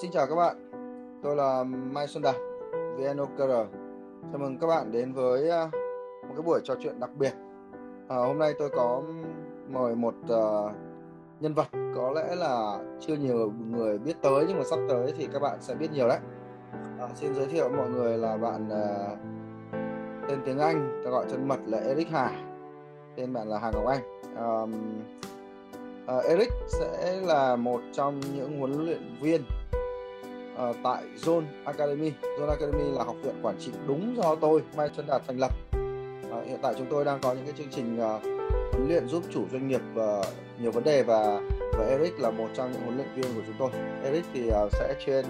xin chào các bạn, tôi là Mai Xuân Đạt, VNOKR. Chào mừng các bạn đến với à, một cái buổi trò chuyện đặc biệt. À, hôm nay tôi có mời một uh, nhân vật có lẽ là chưa nhiều người biết tới nhưng mà sắp tới thì các bạn sẽ biết nhiều đấy. À, xin giới thiệu mọi người là bạn uh, tên tiếng Anh, tôi gọi chân mật là Eric Hà, tên bạn là Hà Ngọc Anh. Um, uh, Eric sẽ là một trong những huấn luyện viên uh, tại Zone Academy. Zone Academy là học viện quản trị đúng do tôi Mai Xuân Đạt thành lập. Uh, hiện tại chúng tôi đang có những cái chương trình uh, huấn luyện giúp chủ doanh nghiệp uh, nhiều vấn đề và và Eric là một trong những huấn luyện viên của chúng tôi. Eric thì uh, sẽ chuyên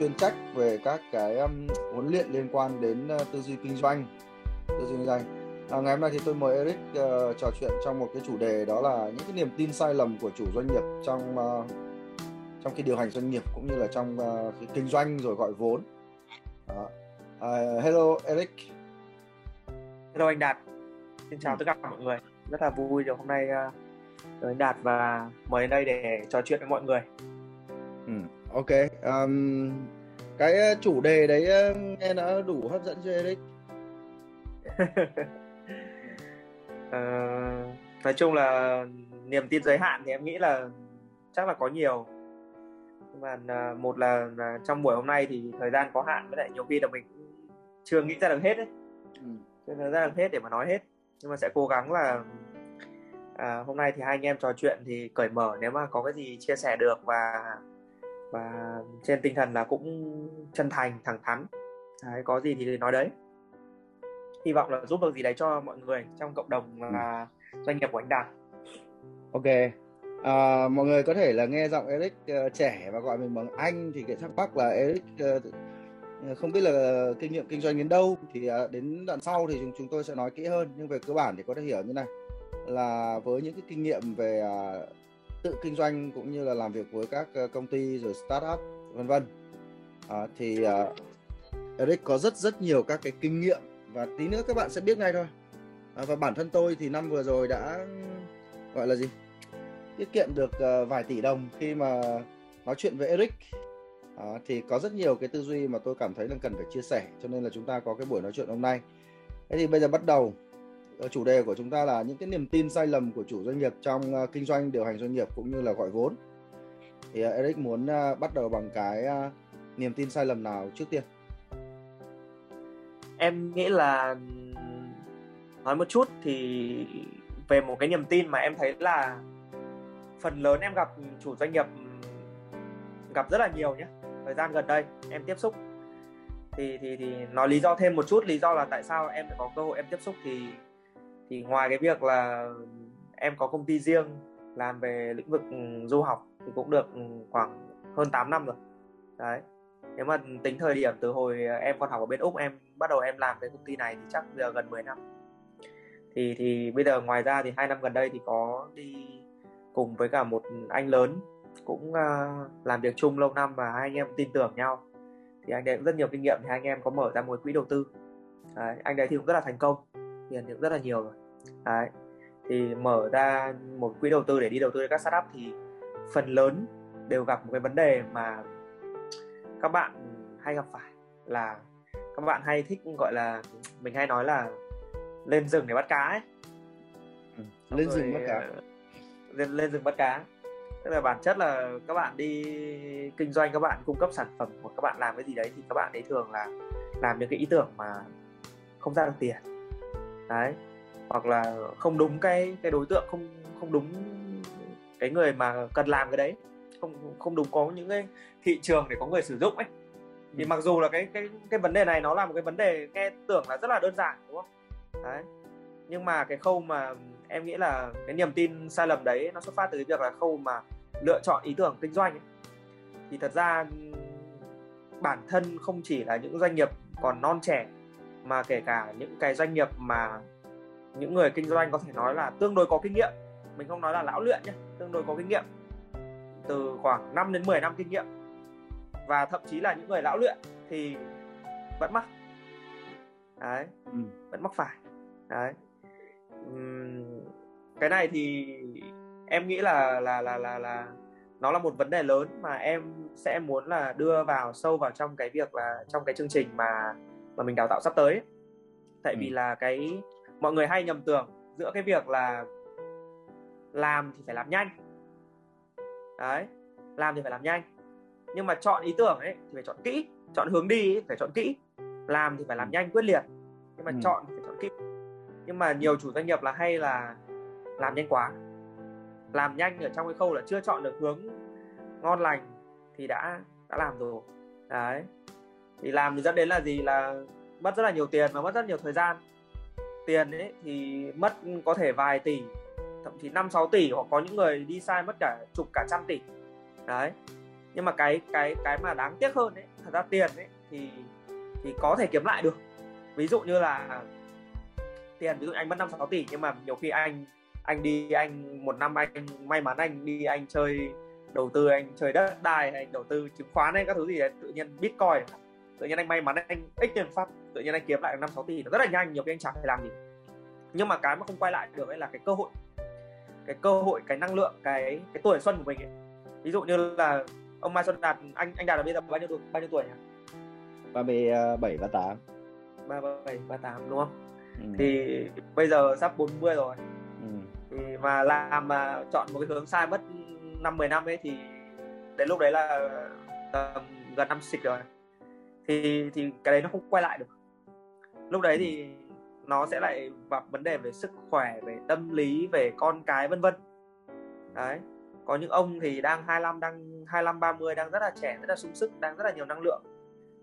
chuyên trách về các cái um, huấn luyện liên quan đến uh, tư duy kinh doanh, tư duy kinh doanh. À, ngày hôm nay thì tôi mời Eric uh, trò chuyện trong một cái chủ đề đó là những cái niềm tin sai lầm của chủ doanh nghiệp trong uh, trong khi điều hành doanh nghiệp cũng như là trong uh, cái kinh doanh rồi gọi vốn. Đó. Uh, hello Eric. Hello anh Đạt. Xin chào ừ. tất cả mọi người. Rất là vui được hôm nay uh, được anh Đạt và mời đến đây để trò chuyện với mọi người. Ừ, ok. Um, cái chủ đề đấy nghe nó đủ hấp dẫn cho Eric. uh, nói chung là niềm tin giới hạn thì em nghĩ là chắc là có nhiều mà uh, một là, là trong buổi hôm nay thì thời gian có hạn với lại nhiều khi là mình chưa nghĩ ra được hết ấy ừ. chưa nghĩ ra được hết để mà nói hết nhưng mà sẽ cố gắng là à, hôm nay thì hai anh em trò chuyện thì cởi mở nếu mà có cái gì chia sẻ được và và trên tinh thần là cũng chân thành thẳng thắn đấy, có gì thì nói đấy hy vọng là giúp được gì đấy cho mọi người trong cộng đồng là ừ. doanh nghiệp của anh Đạt. Ok. À, mọi người có thể là nghe giọng Eric uh, trẻ và gọi mình bằng anh thì cái thắc mắc là Eric uh, không biết là kinh nghiệm kinh doanh đến đâu. Thì uh, đến đoạn sau thì chúng chúng tôi sẽ nói kỹ hơn nhưng về cơ bản thì có thể hiểu như này. Là với những cái kinh nghiệm về uh, tự kinh doanh cũng như là làm việc với các uh, công ty rồi startup vân vân. Uh, thì uh, Eric có rất rất nhiều các cái kinh nghiệm và tí nữa các bạn sẽ biết ngay thôi. À, và bản thân tôi thì năm vừa rồi đã gọi là gì? Tiết kiệm được uh, vài tỷ đồng khi mà nói chuyện với Eric. À, thì có rất nhiều cái tư duy mà tôi cảm thấy là cần phải chia sẻ cho nên là chúng ta có cái buổi nói chuyện hôm nay. Thế thì bây giờ bắt đầu. Ờ, chủ đề của chúng ta là những cái niềm tin sai lầm của chủ doanh nghiệp trong uh, kinh doanh điều hành doanh nghiệp cũng như là gọi vốn. Thì uh, Eric muốn uh, bắt đầu bằng cái uh, niềm tin sai lầm nào trước tiên? Em nghĩ là nói một chút thì về một cái niềm tin mà em thấy là phần lớn em gặp chủ doanh nghiệp ừ, gặp rất là nhiều nhé. Thời gian gần đây em tiếp xúc. Thì thì thì nói lý do thêm một chút, lý do là tại sao em có cơ hội em tiếp xúc thì thì ngoài cái việc là em có công ty riêng làm về lĩnh vực ừ, du học thì cũng được ừ, khoảng hơn 8 năm rồi. Đấy. Nếu mà tính thời điểm từ hồi em còn học ở bên úc, em bắt đầu em làm cái công ty này thì chắc giờ gần 10 năm. Thì thì bây giờ ngoài ra thì hai năm gần đây thì có đi cùng với cả một anh lớn cũng uh, làm việc chung lâu năm và hai anh em tin tưởng nhau. Thì anh ấy cũng rất nhiều kinh nghiệm thì hai anh em có mở ra một quỹ đầu tư. Đấy, anh đấy thì cũng rất là thành công tiền thì cũng rất là nhiều rồi. Đấy thì mở ra một quỹ đầu tư để đi đầu tư cho các startup thì phần lớn đều gặp một cái vấn đề mà các bạn hay gặp phải là các bạn hay thích gọi là mình hay nói là lên rừng để bắt cá ấy. Ừ, lên rừng bắt cá. ờ, lên lên rừng bắt cá. Tức là bản chất là các bạn đi kinh doanh các bạn cung cấp sản phẩm hoặc các bạn làm cái gì đấy thì các bạn ấy thường là làm những cái ý tưởng mà không ra được tiền. Đấy. Hoặc là không đúng cái cái đối tượng không không đúng cái người mà cần làm cái đấy. Không không đúng có những cái thị trường để có người sử dụng ấy. Thì ừ. mặc dù là cái cái cái vấn đề này nó là một cái vấn đề nghe tưởng là rất là đơn giản đúng không? Đấy. Nhưng mà cái khâu mà em nghĩ là cái niềm tin sai lầm đấy nó xuất phát từ cái việc là khâu mà lựa chọn ý tưởng kinh doanh ấy. thì thật ra bản thân không chỉ là những doanh nghiệp còn non trẻ mà kể cả những cái doanh nghiệp mà những người kinh doanh có thể nói là tương đối có kinh nghiệm. Mình không nói là lão luyện nhé tương đối có kinh nghiệm. Từ khoảng 5 đến 10 năm kinh nghiệm. Và thậm chí là những người lão luyện thì vẫn mắc. Đấy ừ. vẫn mắc phải. Đấy. Uhm, cái này thì em nghĩ là là là là là nó là một vấn đề lớn mà em sẽ muốn là đưa vào sâu vào trong cái việc là trong cái chương trình mà mà mình đào tạo sắp tới tại ừ. vì là cái mọi người hay nhầm tưởng giữa cái việc là làm thì phải làm nhanh. Đấy làm thì phải làm nhanh. Nhưng mà chọn ý tưởng ấy thì phải chọn kỹ chọn hướng đi ấy, phải chọn kỹ. Làm thì phải làm nhanh quyết liệt. Nhưng mà ừ. chọn thì phải chọn kỹ. Nhưng mà nhiều chủ doanh nghiệp là hay là làm nhanh quá. Làm nhanh ở trong cái khâu là chưa chọn được hướng ngon lành thì đã đã làm rồi. Đấy. Thì làm thì dẫn đến là gì? Là mất rất là nhiều tiền và mất rất nhiều thời gian. Tiền ấy thì mất có thể vài tỷ, thậm chí năm, sáu tỷ hoặc có những người đi sai mất cả chục, cả trăm tỷ. Đấy. Nhưng mà cái cái cái mà đáng tiếc hơn ấy, thật ra tiền ấy thì thì có thể kiếm lại được. Ví dụ như là tiền, ví dụ anh mất năm, sáu tỷ nhưng mà nhiều khi anh anh đi anh một năm anh may mắn anh đi anh chơi đầu tư anh chơi đất đai anh đầu tư chứng khoán hay các thứ gì đấy tự nhiên bitcoin tự nhiên anh may mắn anh ít tiền phát tự nhiên anh kiếm lại năm sáu tỷ nó rất là nhanh nhiều khi anh chẳng phải làm gì nhưng mà cái mà không quay lại được ấy là cái cơ hội cái cơ hội cái năng lượng cái cái tuổi xuân của mình ấy. ví dụ như là ông Mai Xuân Đạt anh anh Đạt là bây giờ bao nhiêu tuổi bao nhiêu tuổi nhỉ? ba mươi bảy ba tám ba bảy ba tám đúng không? Ừ. Thì bây giờ sắp 40 rồi. Mà làm mà chọn một cái hướng sai mất năm 10 năm ấy thì đến lúc đấy là tầm gần năm xịt rồi. Thì thì cái đấy nó không quay lại được. Lúc đấy thì nó sẽ lại gặp vấn đề về sức khỏe, về tâm lý, về con cái vân vân. Đấy có những ông thì đang 25 đang 25 30 đang rất là trẻ rất là sung sức đang rất là nhiều năng lượng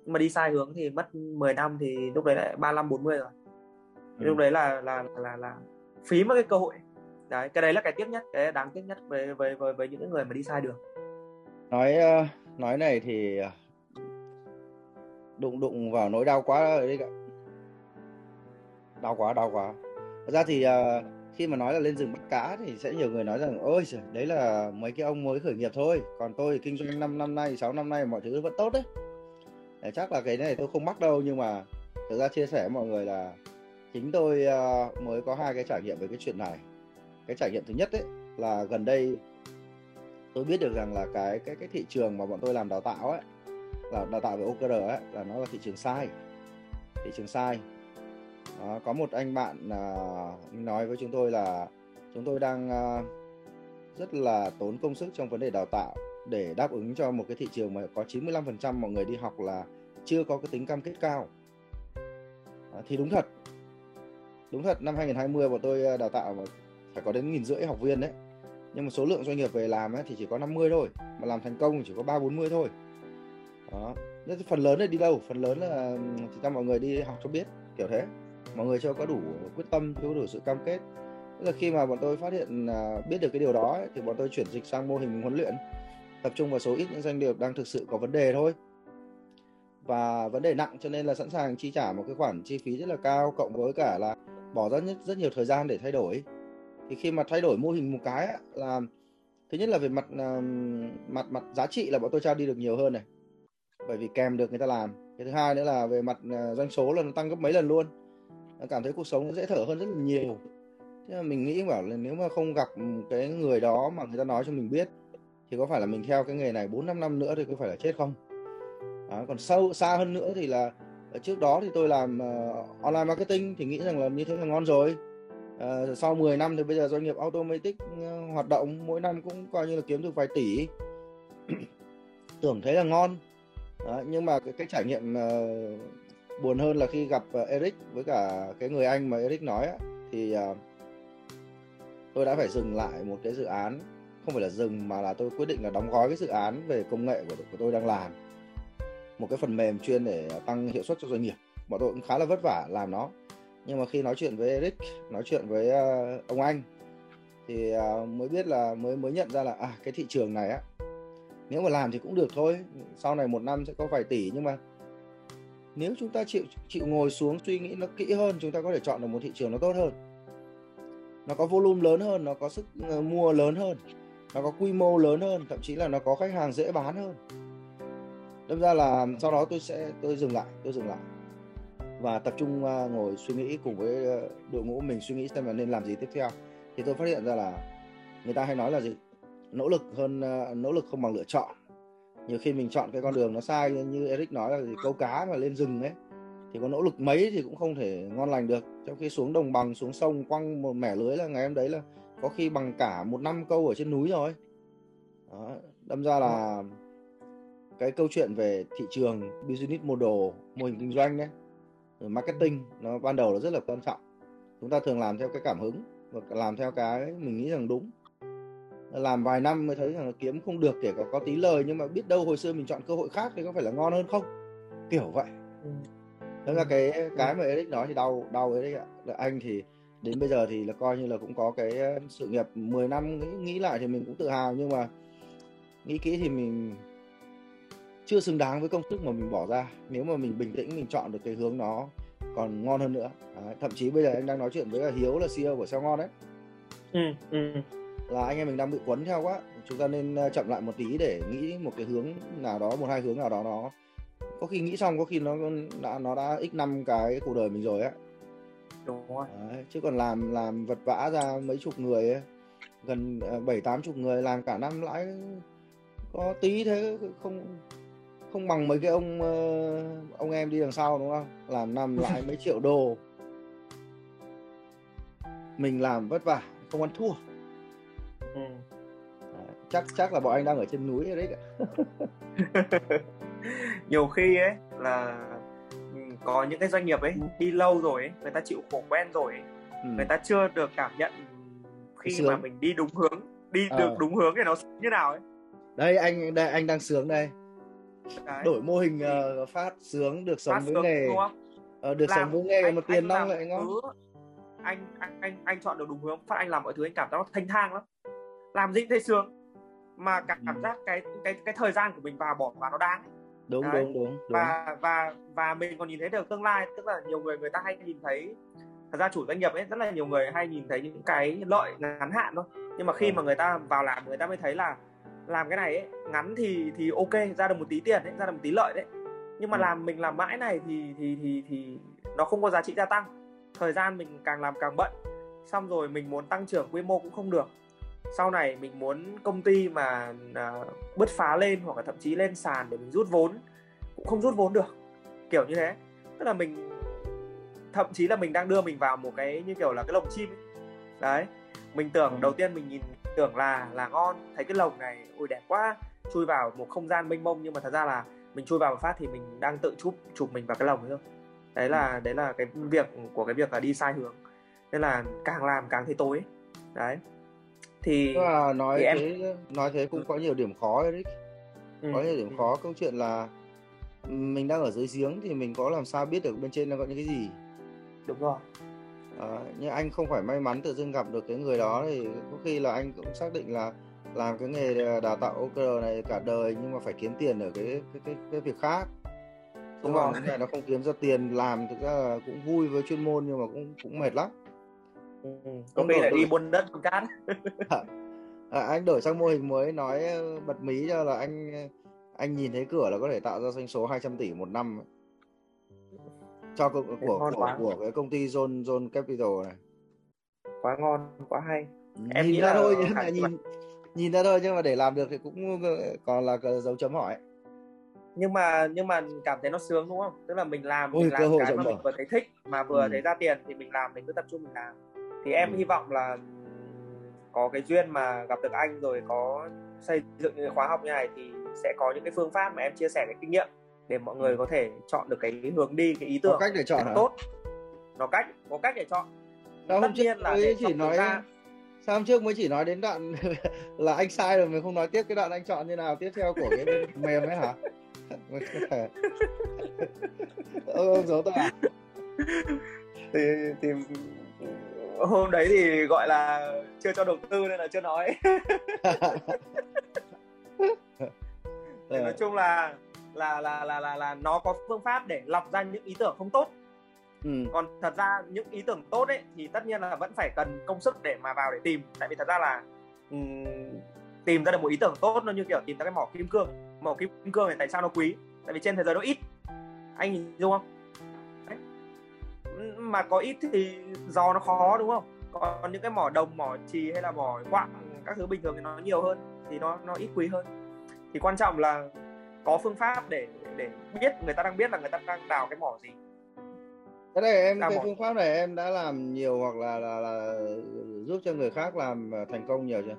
nhưng mà đi sai hướng thì mất 10 năm thì lúc đấy lại 35 40 rồi ừ. lúc đấy là là là là phí mất cái cơ hội đấy cái đấy là cái tiếc nhất cái đáng tiếc nhất về về về, về những người mà đi sai đường. Nói ờ, nói này thì ờ, đụng đụng vào nỗi đau quá đấy cả đau quá đau quá. Thật ra thì uh, khi mà nói là lên rừng bắt cá thì sẽ nhiều người nói rằng ôi trời, đấy là mấy cái ông mới khởi nghiệp thôi còn tôi kinh doanh 5 năm nay 6 năm nay mọi thứ vẫn tốt đấy. Để chắc là cái này tôi không mắc đâu nhưng mà thực ra chia sẻ với mọi người là chính tôi uh, mới có hai cái trải nghiệm về cái chuyện này cái trải nghiệm thứ nhất đấy là gần đây tôi biết được rằng là cái cái cái thị trường mà bọn tôi làm đào tạo ấy là đào tạo về OKR ấy là nó là thị trường sai. Thị trường sai. Đó, có một anh bạn à, nói với chúng tôi là chúng tôi đang à, rất là tốn công sức trong vấn đề đào tạo để đáp ứng cho một cái thị trường mà có 95% mọi người đi học là chưa có cái tính cam kết cao. À, thì đúng thật. Đúng thật năm 2020 bọn tôi à, đào tạo phải có đến nghìn rưỡi học viên đấy. Nhưng mà số lượng doanh nghiệp về làm ấy thì chỉ có 50 thôi mà làm thành công thì chỉ có ba bốn mươi thôi. Đó. Phần lớn là đi đâu? Phần lớn là thì cho mọi người đi học cho biết kiểu thế. Mọi người chưa có đủ quyết tâm chưa có đủ sự cam kết. Tức là khi mà bọn tôi phát hiện à, biết được cái điều đó thì bọn tôi chuyển dịch sang mô hình huấn luyện tập trung vào số ít những doanh nghiệp đang thực sự có vấn đề thôi. Và vấn đề nặng cho nên là sẵn sàng chi trả một cái khoản chi phí rất là cao cộng với cả là bỏ ra rất, rất nhiều thời gian để thay đổi thì khi mà thay đổi mô hình một cái là thứ nhất là về mặt ờ, mặt mặt giá trị là bọn tôi trao đi được nhiều hơn này. Bởi vì kèm được người ta làm. Cái thứ hai nữa là về mặt ờ, doanh số là nó tăng gấp mấy lần luôn. Cảm thấy cuộc sống nó dễ thở hơn rất là nhiều. Thế là mình nghĩ bảo là nếu mà không gặp cái người đó mà người ta nói cho mình biết thì có phải là mình theo cái nghề này 4 5 năm nữa thì có phải là chết không? Đó, còn sâu xa hơn nữa thì là ờ, trước đó thì tôi làm uh, online marketing thì nghĩ rằng là như thế là ngon rồi uh, sau 10 năm thì bây giờ doanh nghiệp automatic uh, hoạt động mỗi năm cũng coi như là kiếm được vài tỷ. Tưởng thấy là ngon. Đó, nhưng mà cái, cái trải nghiệm uh, buồn hơn là khi gặp uh, Eric với cả cái người anh mà Eric nói á, thì uh, tôi đã phải dừng lại một cái dự án. Không phải là dừng mà là tôi quyết định là đóng gói cái dự án về công nghệ của, của tôi đang làm. Một cái phần mềm chuyên để tăng hiệu suất cho doanh nghiệp. Bọn tôi cũng khá là vất vả làm nó nhưng mà khi nói chuyện với Eric nói chuyện với uh, ông anh thì uh, mới biết là mới mới nhận ra là à cái thị trường này á nếu mà làm thì cũng được thôi. Sau này một năm sẽ có vài tỷ nhưng mà nếu chúng ta chịu chịu ngồi xuống suy nghĩ nó kỹ hơn chúng ta có thể chọn được một thị trường nó tốt hơn. Nó có volume lớn hơn nó có sức ờ, mua lớn hơn nó có quy mô lớn hơn thậm chí là nó có khách hàng dễ bán hơn. Đâm ra là sau đó tôi sẽ tôi dừng lại tôi dừng lại và tập trung à, ngồi suy nghĩ cùng với ờ, đội ngũ mình suy nghĩ xem là nên làm gì tiếp theo. Thì tôi phát hiện ra là người ta hay nói là gì? Nỗ lực hơn uh, nỗ lực không bằng lựa chọn. Nhiều khi mình chọn cái con đường nó sai như Eric nói là gì, câu cá mà lên rừng ấy thì có nỗ lực mấy thì cũng không thể ngon lành được. Trong khi xuống đồng bằng xuống sông quăng một mẻ lưới là ngày hôm đấy là có khi bằng cả một năm câu ở trên núi rồi. Đó. đâm ra là cái câu chuyện về thị trường business model mô hình kinh doanh đấy rồi marketing nó ban đầu là rất là quan trọng. Chúng ta thường làm theo cái cảm hứng và làm theo cái mình nghĩ rằng đúng. Làm vài năm mới thấy rằng là kiếm không được kể cả có tí lời nhưng mà biết đâu hồi xưa mình chọn cơ hội khác thì có phải là ngon hơn không? Kiểu vậy. Ừ. đó là cái cái mà Eric nói thì đau đau Eric ạ. Anh thì đến bây giờ thì là coi như là cũng có cái sự nghiệp 10 năm nghĩ, nghĩ lại thì mình cũng tự hào nhưng mà nghĩ kỹ thì mình chưa xứng đáng với công sức mà mình bỏ ra. Nếu mà mình bình tĩnh mình chọn được cái hướng nó còn ngon hơn nữa. Đấy, thậm chí bây giờ anh đang nói chuyện với Hiếu là CEO của Sao Ngon đấy. Ừ, ừ. là anh em mình đang bị quấn theo quá. Chúng ta nên ờ, chậm lại một tí để nghĩ một cái hướng nào đó một hai hướng nào đó nó có khi nghĩ xong có khi nó đã nó đã x năm cái cuộc đời mình rồi á. Đúng rồi. Đấy, chứ còn làm làm vật vã ra mấy chục người ấy, gần ờ, bảy tám chục người làm cả năm lãi có tí thế không không bằng mấy cái ông ờ, ông em đi đằng sau đúng không? Làm năm lại mấy triệu đô. Mình làm vất vả không ăn thua. Ừ. chắc chắc là bọn anh đang ở trên núi đấy cả nhiều khi ấy là ừ, có những cái doanh nghiệp ấy đi lâu rồi ấy, người ta chịu khổ quen rồi ấy, ừ. người ta chưa được cảm nhận khi mà mình đi đúng hướng đi à. được đúng hướng thì nó như nào ấy. Đây anh đây anh đang sướng đây Đấy. đổi mô hình uh, phát sướng được sống phát với nghề. uh, được làm, sống với nghề mà tiền nong lại ngon. anh anh anh anh chọn được đúng hướng phát anh làm mọi thứ anh cảm giác nó thanh thang lắm. Làm gì thấy sướng mà cảm, cảm giác cái cái cái thời gian của mình vào bỏ vào nó đáng đúng, đúng đúng đúng và và và mình còn nhìn thấy được tương lai tức là nhiều người người ta hay nhìn thấy thật ra chủ doanh nghiệp ấy rất là nhiều người hay nhìn thấy những cái lợi ngắn hạn thôi. Nhưng mà khi ừ. mà người ta vào làm người ta mới thấy là làm cái này ấy, ngắn thì thì ok ra được một tí tiền đấy ra được một tí lợi đấy nhưng mà ừ. làm mình làm mãi này thì thì thì thì nó không có giá trị gia tăng thời gian mình càng làm càng bận xong rồi mình muốn tăng trưởng quy mô cũng không được sau này mình muốn công ty mà uh, bứt phá lên hoặc là thậm chí lên sàn để mình rút vốn cũng không rút vốn được kiểu như thế tức là mình thậm chí là mình đang đưa mình vào một cái như kiểu là cái lồng chim ấy. đấy mình tưởng ừ. đầu tiên mình nhìn tưởng là là ngon. Thấy cái lồng này ui đẹp quá. Chui vào một không gian mênh mông nhưng mà thật ra là mình chui vào một phát thì mình đang tự chụp chụp mình vào cái lồng thôi. Đấy là ừ. đấy là cái việc của cái việc là đi sai hướng. Nên là càng làm càng thấy tối. Đấy. Thì là nói thì thế em... nói thế cũng có nhiều điểm khó đấy ừ. có nhiều điểm ừ. khó. Câu chuyện là mình đang ở dưới giếng thì mình có làm sao biết được bên trên nó có những cái gì? Đúng rồi à, nhưng anh không phải may mắn tự dưng gặp được cái người đó thì có khi là anh cũng xác định là làm cái nghề đào tạo OKR này cả đời nhưng mà phải kiếm tiền ở cái cái cái, cái việc khác. Đúng không? cái này nó không kiếm ra tiền làm thực ra là cũng vui với chuyên môn nhưng mà cũng cũng mệt lắm. Ừ, có khi lại đi buôn đất buôn cát. À, anh đổi sang mô hình mới nói bật mí cho là anh anh nhìn thấy cửa là có thể tạo ra doanh số 200 tỷ một năm cho của của, của, của, cái công ty Zone Zone Capital này. Quá ngon quá hay. Em nhìn ra thôi nhưng mà nhìn nhìn ra thôi nhưng mà để làm được thì cũng còn là dấu chấm hỏi. Nhưng mà nhưng mà cảm thấy nó sướng đúng không? Tức là mình làm Ôi, mình làm cái mà mình vừa thấy thích mà vừa ừ. thấy ra tiền thì mình làm mình cứ tập trung mình làm. Thì em ừ. hy vọng là có cái duyên mà gặp được anh rồi có xây dựng những khóa học như này thì sẽ có những cái phương pháp mà em chia sẻ cái kinh nghiệm để mọi người có thể chọn được cái hướng đi cái ý tưởng có cách để chọn tốt. Nó cách có cách để chọn. Sao hôm trước là chỉ nói ra... sao hôm trước mới chỉ nói đến đoạn là anh sai rồi mình không nói tiếp cái đoạn anh chọn như nào tiếp theo của cái mềm ấy hả? Ông, ông giấu tôi à? Thì thì hôm đấy thì gọi là chưa cho đầu tư nên là chưa nói. Thì nói chung là là là là là là nó có phương pháp để lọc ra những ý tưởng không tốt. Ừ. còn thật ra những ý tưởng tốt ấy thì tất nhiên là vẫn phải cần công sức để mà vào để tìm. Tại vì thật ra là um, tìm ra được một ý tưởng tốt nó như kiểu tìm ra cái mỏ kim cương. Mỏ kim cương này tại sao nó quý? Tại vì trên thế giới nó ít. Anh nhìn dung không? Đấy. mà có ít thì do nó khó đúng không? Còn những cái mỏ đồng mỏ trì hay là mỏ quặng các thứ bình thường thì nó nhiều hơn thì nó nó ít quý hơn. Thì quan trọng là có phương pháp để để biết người ta đang biết là người ta đang đào cái mỏ gì. Cái này em Đào cái mỏ. phương pháp này em đã làm nhiều hoặc là là là giúp cho người khác làm à, thành công nhiều chưa?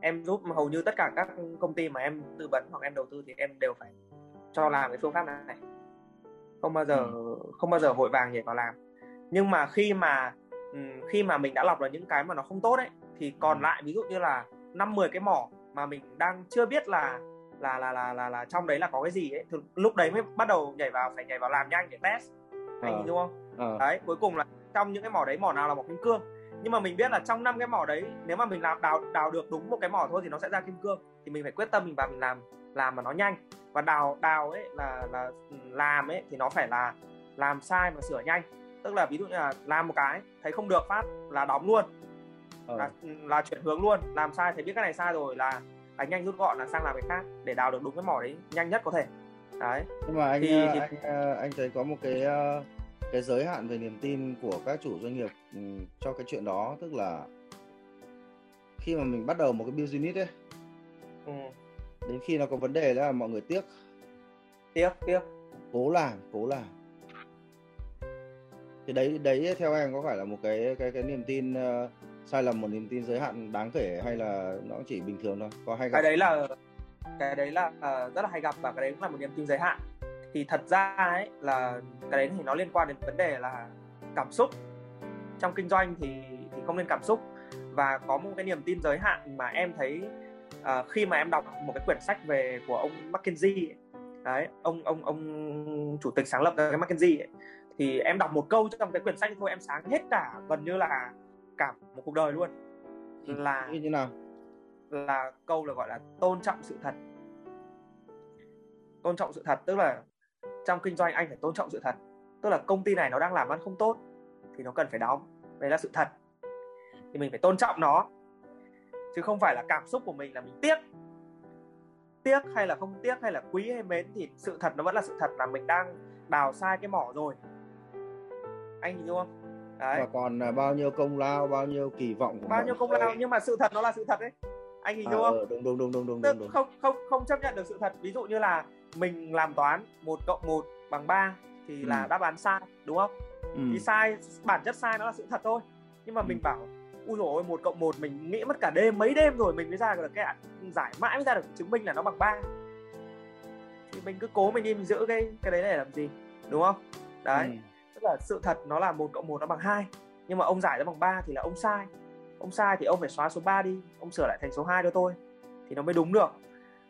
Em giúp hầu như tất cả các công ty mà em tư vấn hoặc em đầu tư thì em đều phải cho làm cái phương pháp này. Không bao giờ không bao giờ vội vàng nhảy vào làm. Nhưng mà khi mà ừm, khi mà mình đã lọc được những cái mà nó không tốt ấy thì còn lại ví dụ như là năm 10 cái mỏ mà mình đang chưa biết là là là là là, là trong đấy là có cái gì ấy? Thì lúc đấy mới bắt đầu nhảy vào phải nhảy vào làm nhanh để test anh Ờ. nhìn đúng không? Ờ. đấy cuối cùng là trong những cái mỏ đấy mỏ nào là mỏ kim cương. Nhưng mà mình biết là trong năm cái mỏ đấy nếu mà mình làm đào đào được đúng một cái mỏ thôi thì nó sẽ ra kim cương. Thì mình phải quyết tâm mình vào mình làm làm mà nó nhanh. Và đào đào ấy là là làm ấy thì nó phải là làm sai mà sửa nhanh. Tức là ví dụ như là làm một cái thấy không được phát là đóng luôn. Ờ. là, là chuyển hướng luôn làm sai thấy biết cái này sai rồi là đánh nhanh rút gọn là sang làm cái khác để đào được đúng cái mỏ đấy nhanh nhất có thể. Đấy. Nhưng mà anh Thì- ờ, thì- anh ờ, anh thấy có một cái ờ, cái giới hạn về niềm tin của các chủ doanh nghiệp ừ, cho cái chuyện đó tức là khi mà mình bắt đầu một cái business ấy ừ. đến khi nó có vấn đề là mọi người tiếc. Tiếc tiếc. Cố làm cố làm. Thì đấy đấy theo em có phải là một cái cái cái niềm tin sai lầm một niềm tin giới hạn đáng kể hay là nó chỉ bình thường thôi? Có hay gặp cái đấy là cái đấy là uh, rất là hay gặp và cái đấy cũng là một niềm tin giới hạn. Thì thật ra ấy là cái đấy thì nó liên quan đến vấn đề là cảm xúc. Trong kinh doanh thì thì không nên cảm xúc. Và có một cái niềm tin giới hạn mà em thấy uh, khi mà em đọc một cái quyển sách về của ông McKinsey ấy, đấy ông ông ông chủ tịch sáng lập cái McKinsey ấy, thì em đọc một câu trong cái quyển sách thôi em sáng hết cả gần như là cả một cuộc đời luôn. Là như thế nào? là câu là gọi là tôn trọng sự thật. Tôn trọng sự thật tức là trong kinh doanh anh phải tôn trọng sự thật. Tức là công ty này nó đang làm ăn không tốt thì nó cần phải đóng. Đấy là sự thật. Thì mình phải tôn trọng nó. Chứ không phải là cảm xúc của mình là mình tiếc. Tiếc hay là không tiếc hay là quý hay mến thì sự thật nó vẫn là sự thật là mình đang đào sai cái mỏ rồi. Anh hiểu không đấy. Và còn à, bao nhiêu công lao bao nhiêu kỳ vọng của bao nhiêu công lao nhưng mà sự thật nó là sự thật đấy. Anh hình à, dung không? ờ, đúng đúng đúng đúng đúng tức đúng, không không không chấp nhận được sự thật. Ví dụ như là mình làm toán một cộng một bằng 3 thì Ừ. là đáp án sai đúng không? Ừ. thì sai bản chất sai nó là sự thật thôi. Nhưng mà Ừ. mình bảo ui dồi ôi một cộng một mình nghĩ mất cả đêm mấy đêm rồi mình mới ra được cái giải mãi mới ra được chứng minh là nó bằng 3 thì mình cứ cố mình đi mình giữ cái cái đấy để làm gì đúng không? Đấy. Ừ. tức là sự thật nó là một cộng một nó bằng hai. Nhưng mà ông giải ra bằng 3 thì là ông sai. Ông sai thì ông phải xóa số 3 đi. Ông sửa lại thành số 2 cho tôi. Thì nó mới đúng được.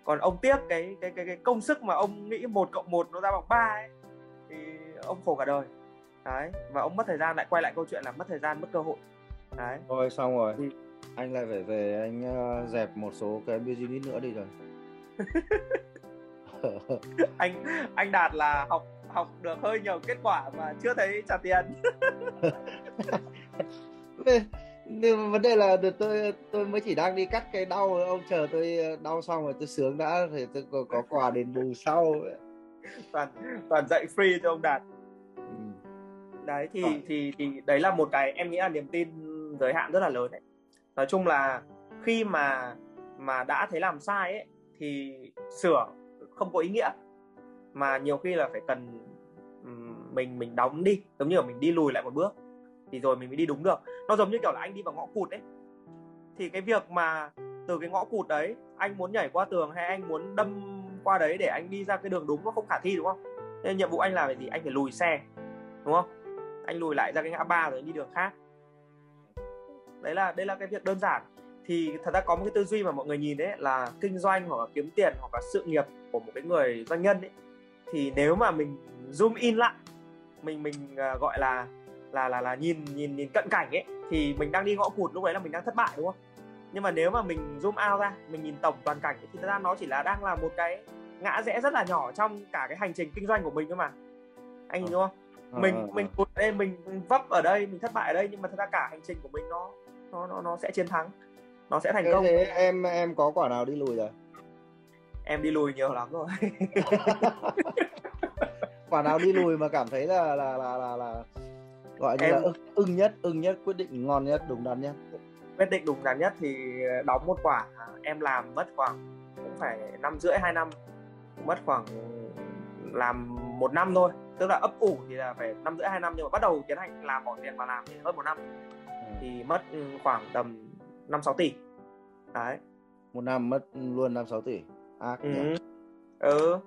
Còn ông tiếc cái cái cái, cái công sức mà ông nghĩ một cộng một nó ra bằng 3 ấy thì ông khổ cả đời. Đấy và ông mất thời gian lại quay lại câu chuyện là mất thời gian mất cơ hội. Đấy. Thôi xong rồi. Ừ. anh lại phải về anh ờ, dẹp một số cái business nữa đi rồi. Anh anh đạt là học học được hơi nhiều kết quả mà chưa thấy trả tiền. Nhưng vấn đề là được tôi tôi mới chỉ đang đi cắt cái đau ông chờ tôi ờ, đau xong rồi tôi sướng đã thì tôi có, có quà đền bù sau. Toàn toàn dạy free cho ông đạt. Ừ. đấy thì Rồi. thì thì đấy là một cái em nghĩ là niềm tin giới hạn rất là lớn đấy. Nói chung là khi mà mà đã thấy làm sai ấy thì sửa không có ý nghĩa. Mà nhiều khi là phải cần mình mình đóng đi. Giống như là mình đi lùi lại một bước, thì rồi mình mới đi đúng được. Nó giống như kiểu là anh đi vào ngõ cụt ấy. Thì cái việc mà từ cái ngõ cụt đấy, anh muốn nhảy qua tường hay anh muốn đâm qua đấy để anh đi ra cái đường đúng, nó không khả thi, đúng không? Nên nhiệm vụ anh làm là gì? Anh phải lùi xe, đúng không? Anh lùi lại ra cái ngã ba rồi đi đường khác. Đấy là, đây là cái việc đơn giản. Thì thật ra có một cái tư duy mà mọi người nhìn đấy là kinh doanh hoặc là kiếm tiền hoặc là sự nghiệp của một cái người doanh nhân ấy, thì nếu mà mình zoom in lại mình mình à, gọi là là là là nhìn nhìn nhìn cận cảnh ấy thì mình đang đi ngõ cụt lúc đấy là mình đang thất bại đúng không? Nhưng mà nếu mà mình zoom out ra mình nhìn tổng toàn cảnh thì thật ra nó chỉ là đang là một cái ngã rẽ rất là nhỏ trong cả cái hành trình kinh doanh của mình thôi mà. Anh hiểu không? Ờ, mình ờ, mình ờ. tụt đây mình vấp ở đây mình thất bại ở đây nhưng mà thật ra cả hành trình của mình nó nó nó nó sẽ chiến thắng nó sẽ thành thế, công. thế em em có quả nào đi lùi rồi? Em đi lùi nhiều lắm rồi quả nào đi lùi mà cảm thấy là là là là, là gọi Em- là ưng, ưng nhất ưng nhất quyết định ngon nhất đúng đắn nhất. Quyết định đúng đắn nhất thì đóng một quả. Em làm mất khoảng cũng phải năm rưỡi hai năm. Mất khoảng làm một năm thôi. Tức là ấp ủ thì là phải năm rưỡi hai năm. Nhưng mà bắt đầu tiến hành làm bỏ tiền vào làm thì hơn một năm. Ừ. thì mất khoảng tầm năm sáu tỷ. Đấy. Một năm mất luôn năm sáu tỷ. Ác ừ. ừ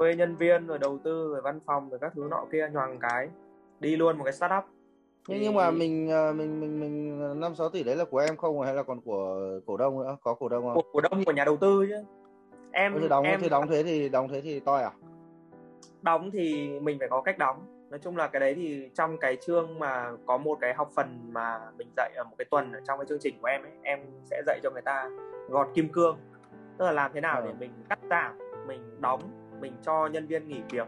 thuê nhân viên rồi đầu tư rồi văn phòng rồi các thứ nọ kia nhoàng cái đi luôn một cái startup. Nhưng thì... nhưng mà mình ờ, mình mình mình năm sáu tỷ đấy là của em không hay là còn của cổ đông nữa? Có cổ đông không? Của cổ đông của nhà đầu tư chứ. Em thì đóng em... thì đóng thế thì đóng thế thì toi à? Đóng thì mình phải có cách đóng. Nói chung là cái đấy thì trong cái chương mà có một cái học phần mà mình dạy ở một cái tuần ở trong cái chương trình của em ấy em sẽ dạy cho người ta gọt kim cương. Tức là làm thế nào ừ. để mình cắt giảm mình đóng mình cho nhân viên nghỉ việc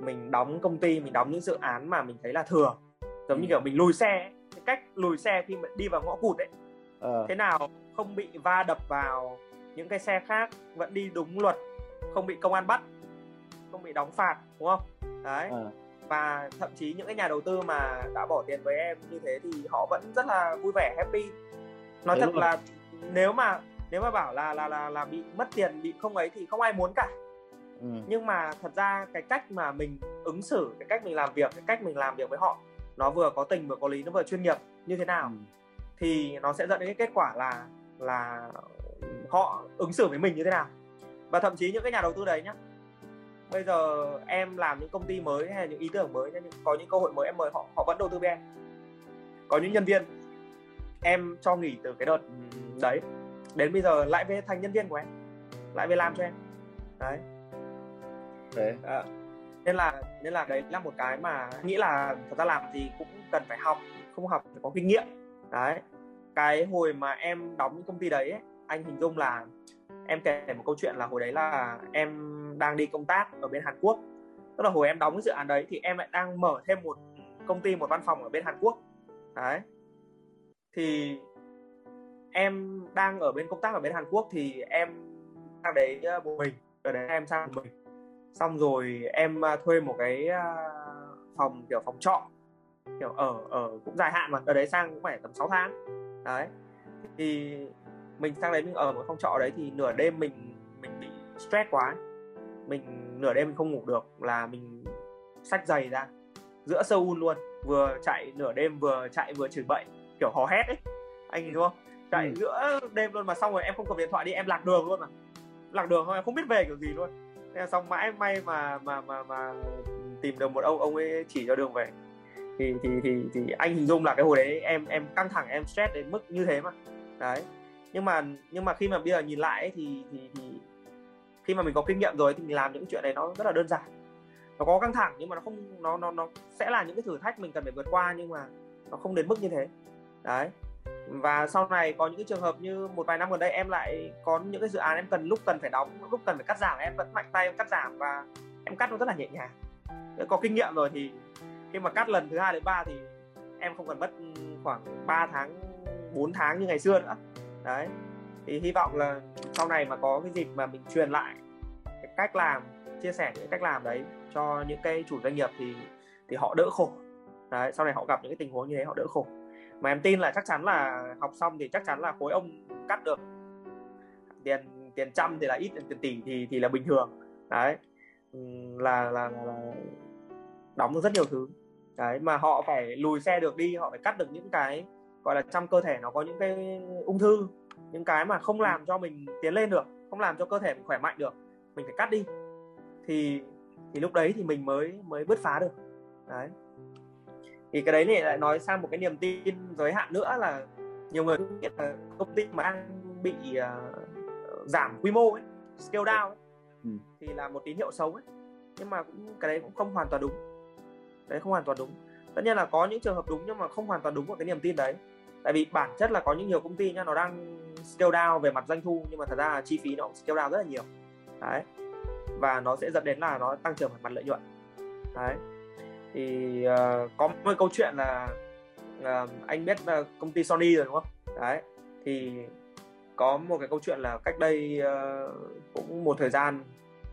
mình đóng công ty mình đóng những dự án mà mình thấy là thừa giống ừ. như kiểu mình lùi xe ấy. cái cách lùi xe khi mà đi vào ngõ cụt ấy ừ. thế nào không bị va đập vào những cái xe khác vẫn đi đúng luật không bị công an bắt không bị đóng phạt đúng không đấy ừ. và thậm chí những cái nhà đầu tư mà đã bỏ tiền với em như thế thì họ vẫn rất là vui vẻ happy nói Đấy thật rồi. là nếu mà nếu mà bảo là là là là bị mất tiền bị không ấy thì không ai muốn cả ừ. nhưng mà thật ra cái cách mà mình ứng xử cái cách mình làm việc cái cách mình làm việc với họ nó vừa có tình vừa có lý nó vừa chuyên nghiệp như thế nào? Ừ. thì nó sẽ dẫn đến cái kết quả là là họ ứng xử với mình như thế nào. Và thậm chí những cái nhà đầu tư đấy nhá bây giờ em làm những công ty mới hay những ý tưởng mới có những cơ hội mới em mời họ họ vẫn đầu tư với em. Có những nhân viên em cho nghỉ từ cái đợt đấy đến bây giờ lại về thành nhân viên của em lại về làm cho em. Đấy thế. À, nên là nên là đấy là một cái mà nghĩ là thật ra làm gì cũng cần phải học không học phải có kinh nghiệm. Đấy. Cái hồi mà em đóng công ty đấy ấy, anh hình dung là em kể một câu chuyện là hồi đấy là em đang đi công tác ở bên Hàn Quốc. Tức là hồi em đóng cái dự án đấy thì em lại đang mở thêm một công ty một văn phòng ở bên Hàn Quốc. Đấy. Thì em đang ở bên công tác ở bên Hàn Quốc thì em sang đấy ờ, một mình. Ở đấy em sang một mình xong rồi em ờ, thuê một cái ờ, phòng kiểu phòng trọ kiểu ở ở cũng dài hạn mà ở đấy sang cũng phải tầm 6 tháng. Đấy thì mình sang đấy mình ở một phòng trọ đấy thì nửa đêm mình mình bị stress quá mình nửa đêm mình không ngủ được là mình sách giày ra giữa Seoul luôn vừa chạy nửa đêm vừa chạy vừa chửi bậy kiểu hò hét ấy. Anh hiểu không? Chạy ừ. giữa đêm luôn mà xong rồi em không cầm điện thoại đi em lạc đường luôn mà. Lạc đường thôi em không biết về kiểu gì luôn nên là xong mãi may mà mà mà mà tìm được một ông ông ấy chỉ cho đường về. Thì thì thì thì anh hình dung là cái hồi đấy em em căng thẳng em stress đến mức như thế mà. Đấy. Nhưng mà nhưng mà khi mà bây giờ nhìn lại ấy, thì thì thì khi mà mình có kinh nghiệm rồi thì mình làm những chuyện này nó rất là đơn giản. Nó có căng thẳng nhưng mà nó không nó nó nó sẽ là những cái thử thách mình cần phải vượt qua nhưng mà nó không đến mức như thế. Đấy và sau này có những cái trường hợp như một vài năm gần đây em lại có những cái dự án em cần, lúc cần phải đóng, lúc cần phải cắt giảm, em vẫn mạnh tay em cắt giảm và em cắt nó rất là nhẹ nhàng. Có kinh nghiệm rồi thì khi mà cắt lần thứ hai đến ba thì em không cần mất ừ, khoảng 3 tháng 4 tháng như ngày xưa nữa. Đấy, thì hy vọng là sau này mà có cái dịp mà mình truyền lại cái cách làm, chia sẻ những cách làm đấy cho những cái chủ doanh nghiệp thì thì họ đỡ khổ. Đấy, sau này họ gặp những cái tình huống như thế họ đỡ khổ mà em tin là chắc chắn là học xong thì chắc chắn là khối ông cắt được. Tiền tiền trăm thì là ít tiền tỷ thì thì là bình thường. Đấy. Là là là, là đóng được rất nhiều thứ. Đấy mà họ phải lùi xe được đi họ phải cắt được những cái gọi là trong cơ thể nó có những cái ung thư những cái mà không làm cho mình tiến lên được không làm cho cơ thể mình khỏe mạnh được mình phải cắt đi. Thì thì lúc đấy thì mình mới mới bứt phá được. Đấy thì cái đấy thì lại nói sang một cái niềm tin giới hạn nữa là nhiều người cũng biết là công ty mà đang bị uh, giảm quy mô ấy scale down ấy, ừ. thì là một tín hiệu xấu ấy. Nhưng mà cũng cái đấy cũng không hoàn toàn đúng. Đấy không hoàn toàn đúng. Tất nhiên là có những trường hợp đúng nhưng mà không hoàn toàn đúng của cái niềm tin đấy. Tại vì bản chất là có những nhiều công ty nhá nó đang scale down về mặt doanh thu nhưng mà thật ra là chi phí nó cũng scale down rất là nhiều. Đấy. Và nó sẽ dẫn đến là nó tăng trưởng về mặt lợi nhuận. Đấy thì uh, có một câu chuyện là uh, anh biết uh, công ty Sony rồi đúng không? Đấy thì có một cái câu chuyện là cách đây uh, cũng một thời gian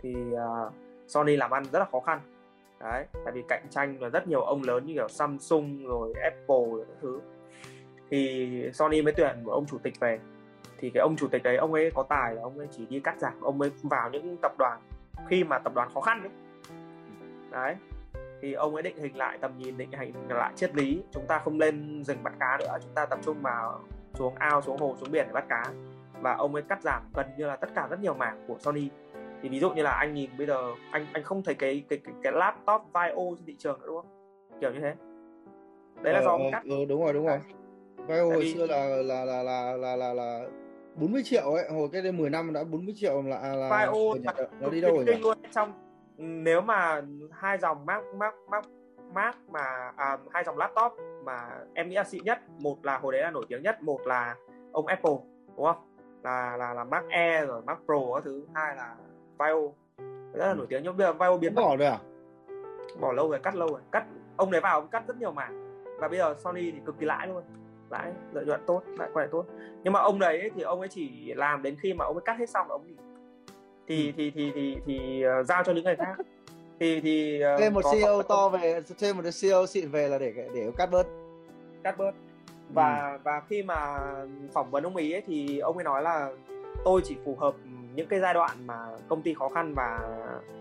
thì uh, Sony làm ăn rất là khó khăn. Đấy tại vì cạnh tranh là rất nhiều ông lớn như kiểu Samsung rồi Apple rồi các thứ. Thì Sony mới tuyển một ông chủ tịch về. Thì cái ông chủ tịch đấy ông ấy có tài là ông ấy chỉ đi cắt giảm ông ấy vào những tập đoàn khi mà tập đoàn khó khăn ấy. Đấy thì ông ấy định hình lại tầm nhìn định hình lại triết lý. Chúng ta không lên rừng bắt cá nữa chúng ta tập trung vào xuống ao xuống hồ xuống biển để bắt cá. Và ông ấy cắt giảm gần như là tất cả rất nhiều mảng của Sony. Thì ví dụ như là anh nhìn bây giờ anh anh không thấy cái cái cái, cái laptop Vio trên thị trường nữa đúng không? Kiểu như thế. Đấy là ờ, do ông cắt. ừ, đúng rồi đúng rồi. Vio hồi vì... xưa là là là là là là, là 40 triệu ấy. Hồi cái đây 10 năm đã 40 triệu là là Vio nó đi đâu rồi nhỉ? luôn. Trong nếu mà hai dòng Mac Mac Mac Mac mà à, hai dòng laptop mà em nghĩ là xịn nhất một là hồi đấy là nổi tiếng nhất một là ông Apple đúng không? Là là là Mac Air rồi Mac Pro các thứ hai là Vio. Rất là nổi tiếng nhưng bây giờ Vio biến bỏ rồi à? Bỏ lâu rồi cắt lâu rồi. Cắt ông đấy vào ông cắt rất nhiều mảng. Và bây giờ Sony thì cực kỳ lãi luôn. Lãi lợi nhuận tốt lại quay tốt. Nhưng mà ông đấy thì ông ấy chỉ làm đến khi mà ông ấy cắt hết xong ông nghỉ thì thì thì thì thì uh, giao cho những người khác. Thì thì uh, thêm một CEO to về thêm một CEO xịn về là để để cắt bớt. Cắt bớt. Và ừ. và khi mà phỏng vấn ông ấy, ấy thì ông ấy nói là tôi chỉ phù hợp những cái giai đoạn mà công ty khó khăn và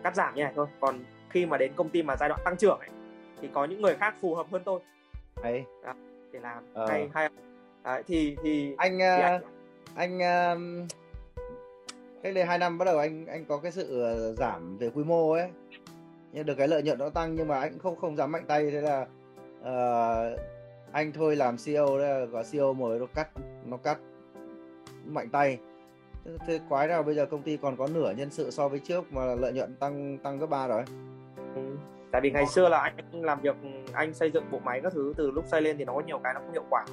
cắt giảm như này thôi. Còn khi mà đến công ty mà giai đoạn tăng trưởng ấy thì có những người khác phù hợp hơn tôi. Hay Đó, để làm. Ờ. hay hay. Đấy, thì thì anh thì anh, anh uh, cách đây hai năm bắt đầu anh anh có cái sự ờ, giảm về quy mô ấy. Nhưng được cái lợi nhuận nó tăng nhưng mà anh không không dám mạnh tay thế là uh, anh thôi làm CEO đấy và CEO mới nó cắt nó cắt mạnh tay. Thế quái nào bây giờ công ty còn có nửa nhân sự so với trước mà lợi nhuận tăng tăng gấp ba rồi? Ừ. tại vì ngày xưa là anh làm việc anh xây dựng bộ máy các thứ từ lúc xây lên thì nó có nhiều cái nó không hiệu quả.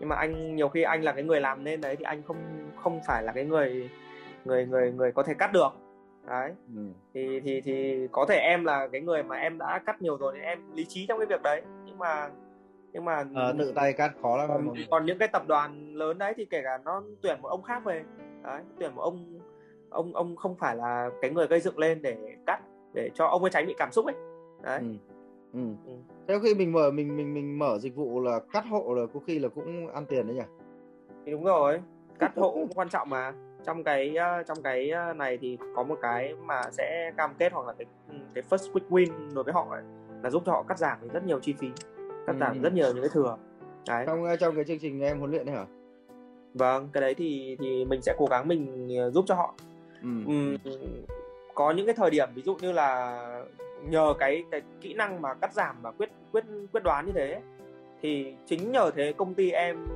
Nhưng mà anh nhiều khi anh là cái người làm nên đấy thì anh không không phải là cái người người người người có thể cắt được đấy ừ. thì thì thì có thể em là cái người mà em đã cắt nhiều rồi thì em lý trí trong cái việc đấy nhưng mà nhưng mà à, tự tay cắt khó lắm còn, còn những cái tập đoàn lớn đấy thì kể cả nó tuyển một ông khác về đấy tuyển một ông ông ông không phải là cái người gây dựng lên để cắt để cho ông ấy tránh bị cảm xúc ấy đấy ừ. Ừ. Ừ. Theo khi mình mở mình mình mình mở dịch vụ là cắt hộ là có khi là cũng ăn tiền đấy nhỉ? Thì đúng rồi, cắt hộ cũng quan trọng mà trong cái trong cái này thì có một cái mà sẽ cam kết hoặc là cái cái first quick win đối với họ ấy, là giúp cho họ cắt giảm rất nhiều chi phí cắt giảm ừ. rất nhiều những cái thừa đấy. trong trong cái chương trình em huấn luyện này hả vâng cái đấy thì thì mình sẽ cố gắng mình ờ, giúp cho họ ừ. Uhm, có những cái thời điểm ví dụ như là nhờ cái cái kỹ năng mà cắt giảm và quyết quyết quyết đoán như thế thì chính nhờ thế công ty em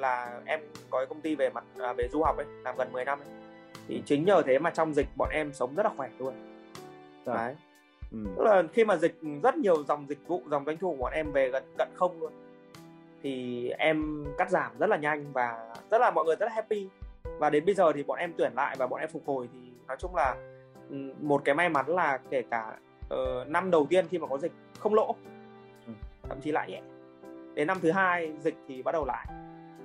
là em có cái công ty về mặt à, về du học ấy làm gần 10 năm ấy. thì chính nhờ thế mà trong dịch bọn em sống rất là khỏe luôn dạ. đấy ừ. tức là khi mà dịch rất nhiều dòng dịch vụ dòng doanh thu của bọn em về gần cận không luôn thì em cắt giảm rất là nhanh và rất là mọi người rất là happy và đến bây giờ thì bọn em tuyển lại và bọn em phục hồi thì nói chung là ừ, một cái may mắn là kể cả uh, năm đầu tiên khi mà có dịch không lỗ ừ. thậm chí lãi nhẹ đến năm thứ hai dịch thì bắt đầu lại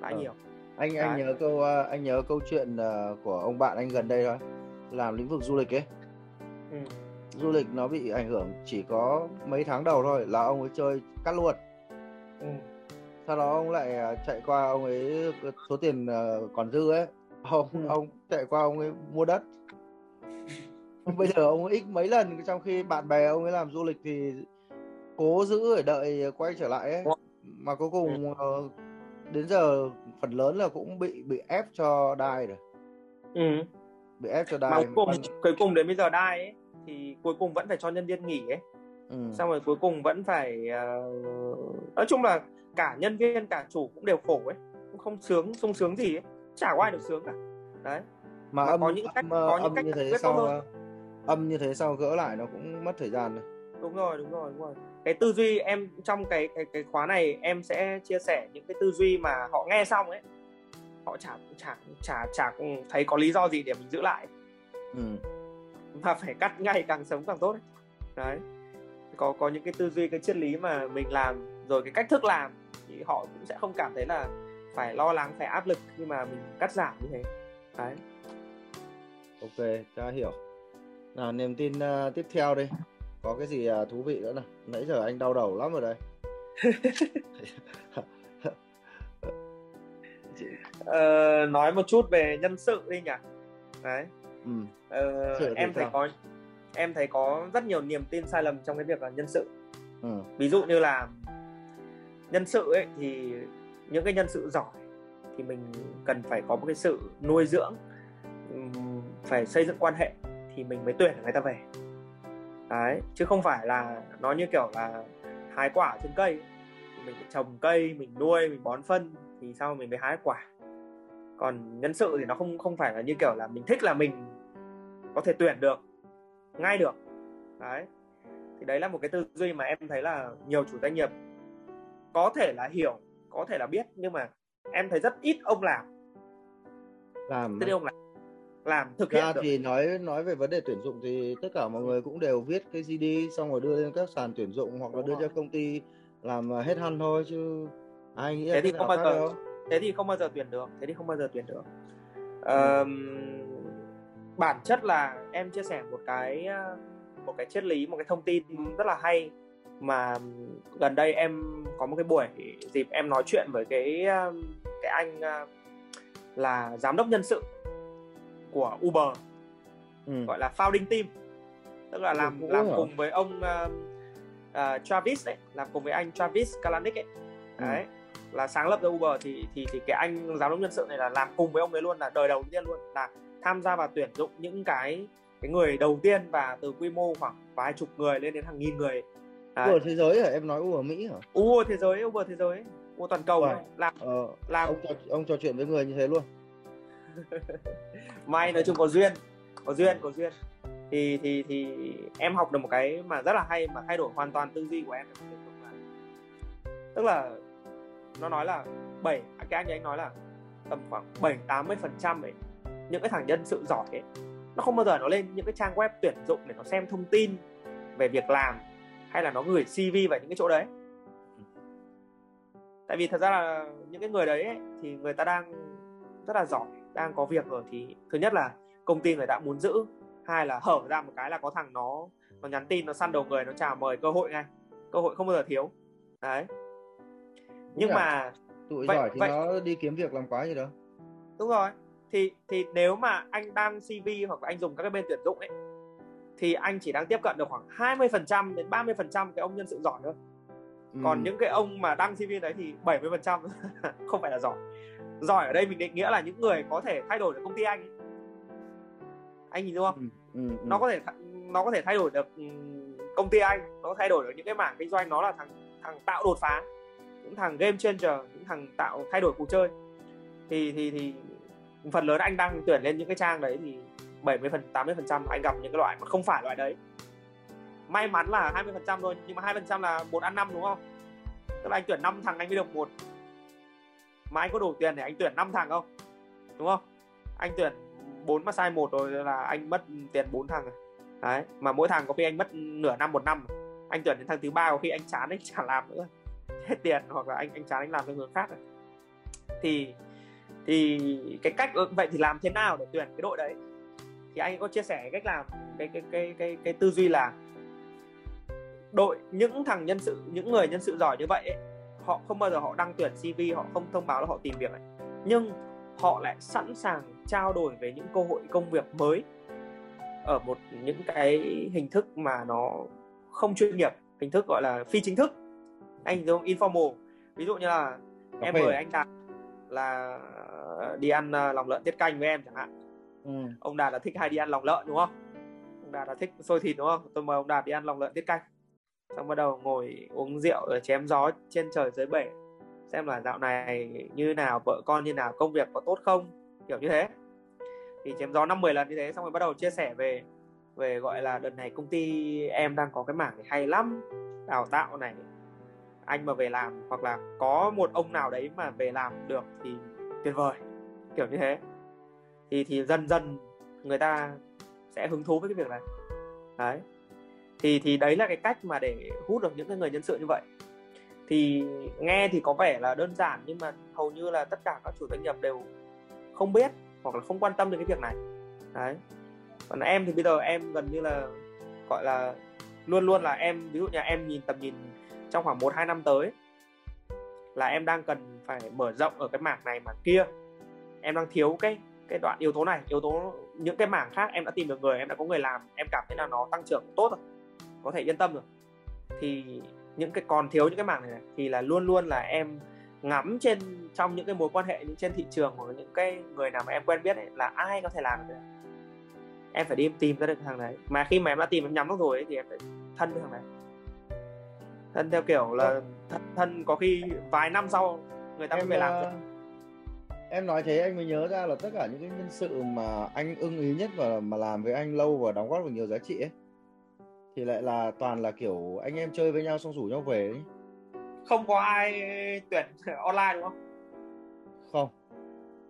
lãi ừ. nhiều anh anh nhớ câu ờ, anh nhớ câu chuyện ờ, của ông bạn anh gần đây thôi làm lĩnh vực du lịch ấy ừ. du lịch nó bị ảnh hưởng chỉ có mấy tháng đầu thôi là ông ấy chơi cắt luôn ừ. sau đó ông lại chạy qua ông ấy số tiền còn dư ấy ông ừ. ông chạy qua ông ấy mua đất bây giờ ông ấy ít mấy lần trong khi bạn bè ông ấy làm du lịch thì cố giữ để đợi quay trở lại ấy mà cuối cùng ừ. Đến giờ phần lớn là cũng bị bị ép cho đai rồi. Ừ. bị ép cho đai mà cuối cùng cuối cùng đến bây giờ đai ấy thì cuối cùng vẫn phải cho nhân viên nghỉ ấy. Ừ. xong rồi cuối cùng vẫn phải uh... nói chung là cả nhân viên cả chủ cũng đều khổ ấy cũng không sướng sung sướng gì ấy chả có ai được sướng cả. Đấy. Mà, mà âm, có những cách âm, có những âm cách như thế sao hơn. âm như thế sau gỡ lại nó cũng mất thời gian này đúng rồi đúng rồi đúng rồi cái tư duy em trong cái cái cái khóa này em sẽ chia sẻ những cái tư duy mà họ nghe xong ấy. Họ chả chả chả chả thấy có lý do gì để mình giữ lại. Ừ. mà phải cắt ngay càng sớm càng tốt ấy. đấy. Có có những cái tư duy cái triết lý mà mình làm rồi cái cách thức làm thì họ cũng sẽ không cảm thấy là phải lo lắng phải áp lực khi mà mình cắt giảm như thế. Đấy. Ok cha hiểu. Nào niềm tin uh, tiếp theo đi có cái gì uh, thú vị nữa nào nãy giờ anh đau đầu lắm rồi đây uh, nói một chút về nhân sự đi nhỉ đấy ừ. uh, em thấy sao? có em thấy có rất nhiều niềm tin sai lầm trong cái việc là nhân sự ừ. ví dụ như là nhân sự ấy thì những cái nhân sự giỏi thì mình cần phải có một cái sự nuôi dưỡng phải xây dựng quan hệ thì mình mới tuyển người ta về đấy chứ không phải là nó như kiểu là hái quả trên cây. Mình phải trồng cây mình nuôi mình bón phân thì sau mình mới hái quả. Còn nhân sự thì nó không không phải là như kiểu là mình thích là mình có thể tuyển được ngay được. Đấy thì đấy là một cái tư duy mà em thấy là nhiều chủ doanh nghiệp có thể là hiểu có thể là biết nhưng mà em thấy rất ít ông làm. Làm thế ông làm làm thực hiện ra thì nói nói về vấn đề tuyển dụng thì tất cả mọi người cũng đều viết cái GD xong rồi đưa lên các sàn tuyển dụng hoặc là đưa rồi. cho công ty làm à, hết hăn thôi chứ ai nghĩ thế thì không bao giờ đâu. thế thì không bao giờ tuyển được thế thì không bao giờ tuyển được ừ. bản chất là em chia sẻ một cái à, một cái triết lý một cái thông tin rất là hay mà gần đây em có một cái buổi dịp em nói chuyện với cái à, cái anh là giám đốc nhân sự của Uber ừ. gọi là founding team tức là làm ừ, làm cùng với ông uh, uh, Travis đấy làm cùng với anh Travis Kalanick ấy ừ. đấy là sáng lập ra Uber thì thì thì cái anh giám đốc nhân sự này là làm cùng với ông ấy luôn là đời đầu tiên luôn là tham gia vào tuyển dụng những cái cái người đầu tiên và từ quy mô khoảng vài chục người lên đến hàng nghìn người đấy. Uber thế giới hả em nói Uber Mỹ hả Uber thế giới Uber thế giới Uber toàn cầu wow. làm ờ, làm ông trò, ông trò chuyện với người như thế luôn may nói chung có duyên có duyên có duyên. Thì thì thì em học được một cái mà rất là hay mà thay đổi hoàn toàn tư duy của em. Tức là nó nói là bảy cái anh ấy anh nói là tầm khoảng bảy tám mươi phần trăm ấy những cái thằng nhân sự giỏi ấy nó không bao giờ nó lên những cái trang web tuyển dụng để nó xem thông tin về việc làm hay là nó gửi CV vào những cái chỗ đấy. Tại vì thật ra là những cái người đấy ấy, thì người ta đang rất là giỏi đang có việc rồi thì thứ nhất là công ty người ta muốn giữ hai là hở ra một cái là có thằng nó nó nhắn tin nó săn đầu người nó chào mời cơ hội ngay. Cơ hội không bao giờ thiếu. Đấy. Nhưng à, mà tụi vậy, giỏi thì vậy... nó đi kiếm việc làm quá gì đâu đúng rồi. Thì thì nếu mà anh đăng CV hoặc là anh dùng các cái bên tuyển dụng ấy thì anh chỉ đang tiếp cận được khoảng 20% đến 30% cái ông nhân sự giỏi thôi. Ừ. còn những cái ông mà đăng CV đấy thì 70% không phải là giỏi giỏi ở đây mình định nghĩa là những người có thể thay đổi được công ty anh. Anh nhìn thấy không? Ừ, ừ, ừ. nó có thể nó có thể thay đổi được ừ, công ty anh nó thay đổi được những cái mảng kinh doanh nó là thằng thằng tạo đột phá những thằng game changer những thằng tạo thay đổi cuộc chơi. Thì thì thì phần lớn anh đang tuyển lên những cái trang đấy thì 70 phần 80 phần trăm anh gặp những cái loại mà không phải loại đấy. May mắn là 20 phần trăm thôi nhưng mà hai phần trăm là một ăn năm đúng không? Tức là anh tuyển 5 thằng anh mới được một mà anh có đủ tiền để anh tuyển 5 thằng không? Đúng không? Anh tuyển 4 mà sai một rồi là anh mất tiền 4 thằng rồi. Đấy mà mỗi thằng có khi anh mất nửa năm một năm anh tuyển đến thằng thứ ba có khi anh chán anh chả làm nữa. Hết tiền hoặc là anh anh chán anh làm cho người khác rồi. Thì thì cái cách ừ, vậy thì làm thế nào để tuyển cái đội đấy? Thì anh có chia sẻ cái cách làm cái cái cái cái cái tư duy là đội những thằng nhân sự những người nhân sự giỏi như vậy ấy, họ không bao giờ họ đăng tuyển CV họ không thông báo là họ tìm việc này nhưng họ lại sẵn sàng trao đổi về những cơ hội công việc mới ở một những cái hình thức mà nó không chuyên nghiệp hình thức gọi là phi chính thức. Anh dùng informal. Ví dụ như là okay. em mời anh đạt là đi ăn à, lòng lợn tiết canh với em chẳng hạn. Ừ. ông đạt là thích hay đi ăn lòng lợn đúng không? Ông đạt là thích xôi thịt đúng không? Tôi mời ông đạt đi ăn lòng lợn tiết canh xong bắt đầu ngồi uống rượu ở chém gió trên trời dưới bể. Xem là dạo này như nào, vợ con như nào, công việc có tốt không, kiểu như thế. Thì chém gió năm mười lần như thế, xong rồi bắt đầu chia sẻ về về gọi là đợt này công ty em đang có cái mảng này hay lắm, đào tạo này. Anh mà về làm hoặc là có một ông nào đấy mà về làm được thì tuyệt vời, kiểu như thế. Thì thì dần dần người ta sẽ hứng thú với cái việc này. Đấy thì thì đấy là cái cách mà để hút được những cái người nhân sự như vậy. Thì nghe thì có vẻ là đơn giản, nhưng mà hầu như là tất cả các chủ doanh nghiệp đều không biết hoặc là không quan tâm đến cái việc này. Đấy. Còn em thì bây giờ em gần như là, gọi là, luôn luôn là em, ví dụ như em nhìn tầm nhìn trong khoảng một hai năm tới, là em đang cần phải mở rộng ở cái mảng này, mảng kia. Em đang thiếu cái cái đoạn yếu tố này, yếu tố những cái mảng khác em đã tìm được người, em đã có người làm, em cảm thấy là nó tăng trưởng tốt rồi có thể yên tâm rồi thì những cái còn thiếu những cái mảng này, này thì là luôn luôn là em ngắm trên trong những cái mối quan hệ những trên thị trường của những cái người nào mà em quen biết ấy, là ai có thể làm được. Em phải đi tìm ra được thằng đấy. Mà khi mà em đã tìm em nhắm được rồi ấy, thì em phải thân với thằng đấy. Thân theo kiểu là thân, thân có khi vài năm sau người ta mới về làm uh, em nói thế anh mới nhớ ra là tất cả những cái nhân sự mà anh ưng ý nhất và mà làm với anh lâu và đóng góp được nhiều giá trị ấy thì lại là toàn là kiểu anh em chơi với nhau xong rủ nhau về ấy. không có ai tuyển online đúng không? Không.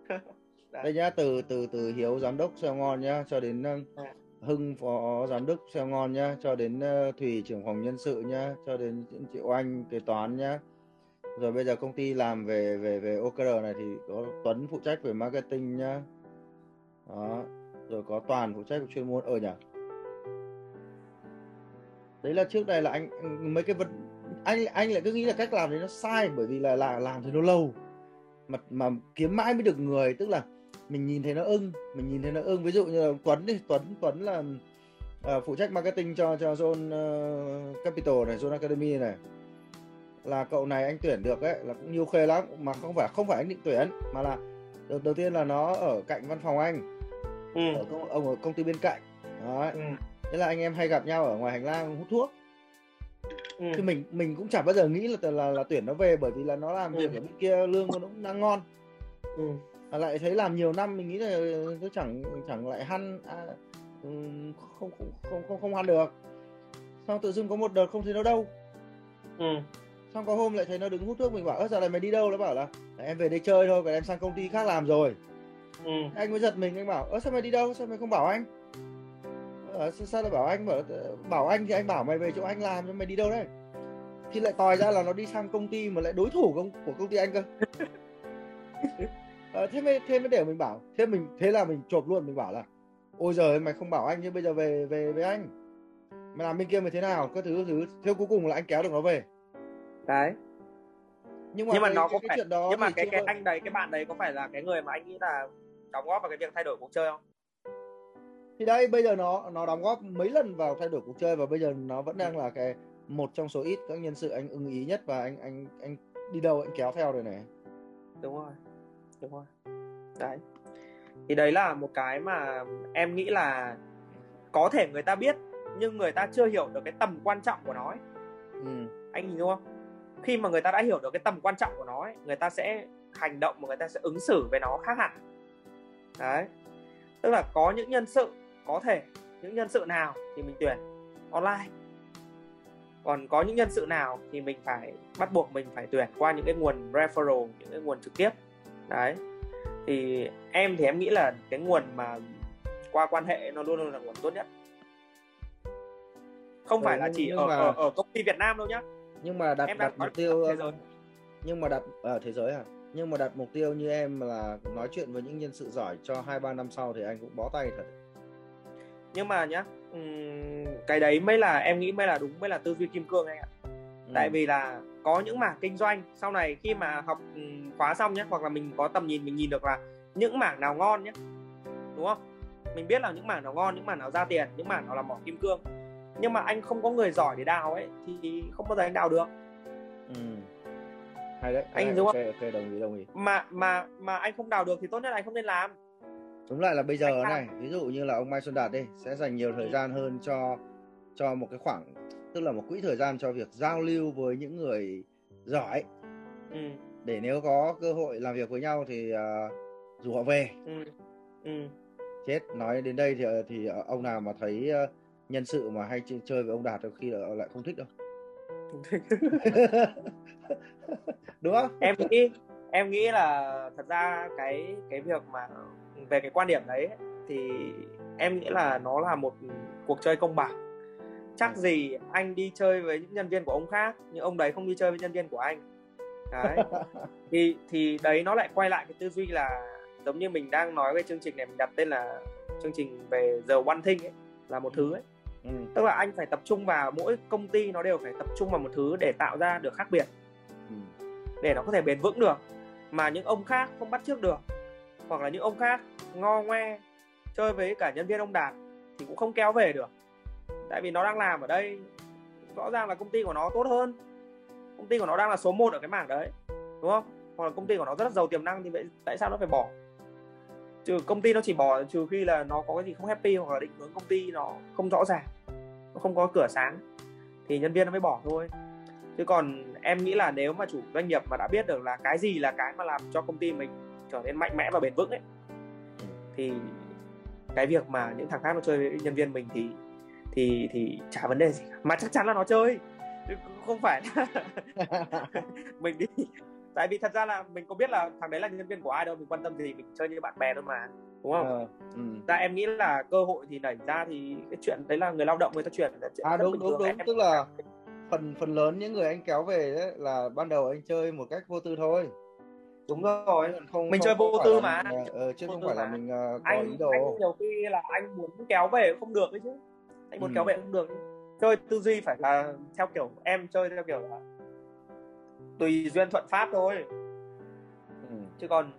Đây nhá từ từ từ hiếu giám đốc xeo ngon nhá cho đến uh, hưng phó giám đốc xeo ngon nhá cho đến uh, thùy trưởng phòng nhân sự nhá cho đến chị oanh kế toán nhá. Rồi bây giờ công ty làm về về về OKR này thì có Tuấn phụ trách về marketing nhá. Đó. Rồi có toàn phụ trách về chuyên môn ở nhỉ đấy là trước đây là anh mấy cái vật anh anh lại cứ nghĩ là cách làm đấy nó sai bởi vì là là làm thì nó lâu. Mà mà kiếm mãi mới được người tức là mình nhìn thấy nó ưng mình nhìn thấy nó ưng. Ví dụ như là Tuấn đi Tuấn Tuấn là uh, phụ trách marketing cho cho Zone uh, Capital này Zone Academy này. Là cậu này anh tuyển được ấy là cũng nhiều khê lắm mà không phải không phải anh định tuyển mà là đầu, đầu tiên là nó ở cạnh văn phòng anh. Ừ. ở công, ông ở công ty bên cạnh. Đó ừ. Thế là anh em hay gặp nhau ở ngoài hành lang hút thuốc. Ừ. thì mình mình cũng chẳng bao giờ nghĩ là là là tuyển nó về bởi vì là nó làm việc ừ. ở bên kia lương nó cũng đang ngon. Ừ. à, lại thấy làm nhiều năm mình nghĩ là nó chẳng chẳng lại hăn à, ừ, không không không không không ăn được. Xong tự dưng có một đợt không thấy nó đâu. Ừ. Xong có hôm lại thấy nó đứng hút thuốc mình bảo ơ giờ này mày đi đâu? Nó bảo là em về đây chơi thôi còn em sang công ty khác làm rồi. Ừ. anh mới giật mình anh bảo ơ sao mày đi đâu? Sao mày không bảo anh ờ, sao lại bảo anh bảo bảo anh thì anh bảo mày về chỗ anh làm cho mày đi đâu đấy? Thì lại tòi ra là nó đi sang công ty mà lại đối thủ công, của công ty anh cơ. À, thế mới thế mới để mình bảo thế mình thế là mình chộp luôn mình bảo là ôi giời mày không bảo anh nhưng bây giờ về về với anh. Mày làm bên kia mày thế nào? Các thứ thứ. Thế cuối cùng là anh kéo được nó về. Đấy. Nhưng mà, nhưng mà nó có phải đó nhưng mà cái cái anh đấy cái bạn đấy có phải là cái người mà anh nghĩ là đóng góp vào cái việc thay đổi cuộc chơi không thì đây bây giờ nó nó đóng góp mấy lần vào thay đổi cuộc chơi và bây giờ nó vẫn đang là cái một trong số ít các nhân sự anh ưng ý nhất và anh anh anh đi đâu anh kéo theo rồi này. Đúng rồi đúng rồi. Đấy. Thì đấy là một cái mà em nghĩ là có thể người ta biết nhưng người ta chưa hiểu được cái tầm quan trọng của nó ấy. Ừ. anh nhìn đúng không? Khi mà người ta đã hiểu được cái tầm quan trọng của nó ấy, người ta sẽ hành động và người ta sẽ ứng xử với nó khác hẳn. Đấy. Tức là có những nhân sự có thể những nhân sự nào thì mình tuyển online. Còn có những nhân sự nào thì mình phải bắt buộc mình phải tuyển qua những cái nguồn referral những cái nguồn trực tiếp. Đấy. Thì em thì em nghĩ là cái nguồn mà qua quan hệ nó luôn luôn là nguồn tốt nhất. Không ừ, phải là chỉ ở, mà... ở ở công ty Việt Nam đâu nhá. Nhưng mà đặt em đặt mục tiêu nhưng mà đặt ở à, thế giới à nhưng mà đặt mục tiêu như em là nói chuyện với những nhân sự giỏi cho hai ba năm sau thì anh cũng bó tay thật nhưng mà nhá cái đấy mới là em nghĩ mới là đúng mới là tư duy kim cương anh ạ. Ừ. tại vì là có những mảng kinh doanh sau này khi mà học khóa xong nhé hoặc là mình có tầm nhìn mình nhìn được là những mảng nào ngon nhé đúng không? Mình biết là những mảng nào ngon những mảng nào ra tiền những mảng nào là mỏ kim cương. Nhưng mà anh không có người giỏi để đào ấy thì không bao giờ anh đào được. Ừ. hay đấy anh đúng okay, không? ok đồng ý đồng ý. Mà mà mà anh không đào được thì tốt nhất là anh không nên làm đúng lại là bây giờ này ví dụ như là ông Mai Xuân Đạt đi sẽ dành nhiều thời gian hơn cho cho một cái khoảng tức là một quỹ thời gian cho việc giao lưu với những người giỏi ừ. để nếu có cơ hội làm việc với nhau thì uh, rủ họ về ừ. Ừ. chết nói đến đây thì thì ông nào mà thấy uh, nhân sự mà hay chơi với ông đạt khi là lại không thích đâu đúng không em nghĩ em nghĩ là thật ra cái cái việc mà về cái quan điểm đấy thì em nghĩ là nó là một cuộc chơi công bằng. Chắc gì anh đi chơi với những nhân viên của ông khác nhưng ông đấy không đi chơi với nhân viên của anh. Đấy. Thì thì đấy nó lại quay lại cái tư duy là giống như mình đang nói về chương trình này mình đặt tên là chương trình về the one thing ấy là một thứ ấy. Ừ. tức là anh phải tập trung vào mỗi công ty nó đều phải tập trung vào một thứ để tạo ra được khác biệt. Ừ. để nó có thể bền vững được mà những ông khác không bắt trước được hoặc là những ông khác ngo ngoe, chơi với cả nhân viên ông đạt thì cũng không kéo về được. Tại vì nó đang làm ở đây, rõ ràng là công ty của nó tốt hơn. Công ty của nó đang là số 1 ở cái mảng đấy, đúng không? Hoặc là công ty của nó rất là giàu tiềm năng thì vậy tại sao nó phải bỏ? Trừ công ty nó chỉ bỏ, trừ khi là nó có cái gì không happy hoặc là định hướng công ty nó không rõ ràng, nó không có cửa sáng thì nhân viên nó mới bỏ thôi. Chứ còn em nghĩ là nếu mà chủ doanh nghiệp mà đã biết được là cái gì là cái mà làm cho công ty mình trở nên mạnh mẽ và bền vững ấy thì cái việc mà những thằng khác nó chơi với nhân viên mình thì thì thì chả vấn đề gì cả. mà chắc chắn là nó chơi không phải là mình đi tại vì thật ra là mình có biết là thằng đấy là nhân viên của ai đâu mình quan tâm gì mình chơi như bạn bè thôi mà đúng không? Ờ, ừ. Ra em nghĩ là cơ hội thì nảy ra thì cái chuyện đấy là người lao động người ta chuyển là chuyện à đúng đúng đúng em... tức là phần phần lớn những người anh kéo về đấy là ban đầu anh chơi một cách vô tư thôi đúng rồi không mình không, chơi vô tư mà. mình, uh, chứ vô không phải mà. là mình uh, có anh, ý đồ. anh nhiều khi là anh muốn kéo về không được đấy chứ. Anh muốn ừ. kéo về không được. Chơi tư duy phải là theo kiểu em chơi theo kiểu là tùy duyên thuận pháp thôi. Ừ. chứ còn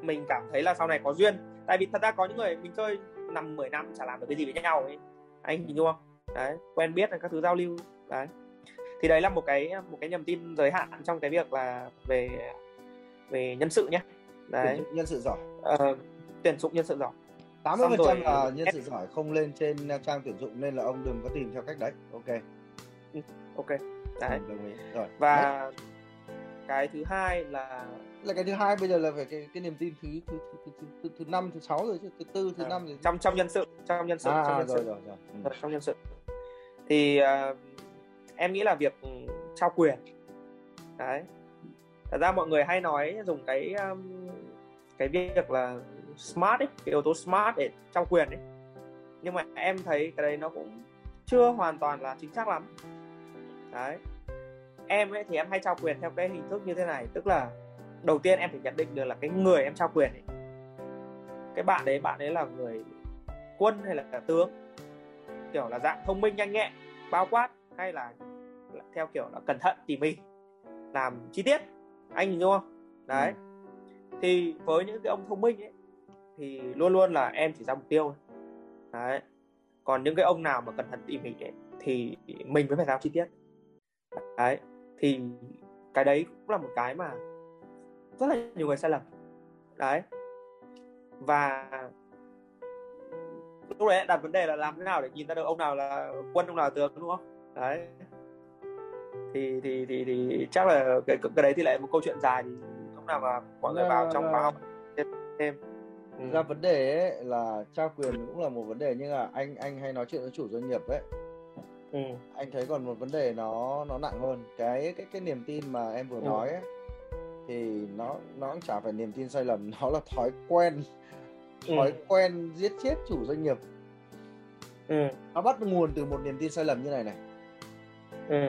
mình cảm thấy là sau này có duyên. Tại vì thật ra có những người mình chơi năm 10 năm chả làm được cái gì với nhau ấy. Anh hình dung không? Đấy quen biết các thứ giao lưu. Đấy. Thì đấy là một cái một cái niềm tin giới hạn trong cái việc là về về nhân sự nhé. Đấy. nhân sự giỏi. Uh, tuyển dụng nhân sự giỏi. 80 phần trăm là nhân sự giỏi không lên trên trang tuyển dụng nên là ông đừng có tìm theo cách đấy. Ok. Ừ, ok. Đấy. Đồng ý. Rồi và đấy. cái thứ hai là là cái thứ hai bây giờ là về cái cái niềm tin thứ thứ thứ thứ, thứ, thứ, thứ năm thứ sáu rồi chứ thứ tư thứ à, năm rồi trong trong nhân sự trong nhân sự à, trong nhân rồi, sự. rồi, rồi. Ừ. trong nhân sự. Thì uh, em nghĩ là việc trao quyền. Đấy thật ra mọi người hay nói dùng cái um, cái việc là smart ấy cái yếu tố smart để trao quyền ấy. Nhưng mà em thấy cái đấy nó cũng chưa hoàn toàn là chính xác lắm. Đấy. Em ấy thì em hay trao quyền theo cái hình thức như thế này tức là đầu tiên em phải nhận định được là cái người em trao quyền ấy. Cái bạn đấy bạn ấy là người quân hay là tướng? Kiểu là dạng thông minh nhanh nhẹn bao quát hay là theo kiểu là cẩn thận tỉ mỉ làm chi tiết anh nhìn không đấy. Ừ. thì với những cái ông thông minh ấy thì luôn luôn là em chỉ ra mục tiêu đấy. Còn những cái ông nào mà cẩn thận tỉ mỉ ấy, thì mình mới phải giao chi tiết. Đấy. Thì cái đấy cũng là một cái mà rất là nhiều người sai lầm. Đấy. Và lúc đấy đặt vấn đề là làm thế nào để nhìn ra được ông nào là quân ông nào là tướng đúng không? Đấy thì thì thì thì chắc là cái cái đấy thì lại một câu chuyện dài thì lúc nào mà mọi người vào trong khóa học thêm ừ. ra vấn đề ấy là trao quyền cũng là một vấn đề nhưng mà anh anh hay nói chuyện với chủ doanh nghiệp ấy ừ. anh thấy còn một vấn đề nó nó nặng hơn cái cái cái niềm tin mà em vừa ừ. nói ấy, thì nó nó cũng chả phải niềm tin sai lầm nó là thói quen ừ. thói quen giết chết chủ doanh nghiệp ừ. nó bắt nguồn từ một niềm tin sai lầm như này này ừ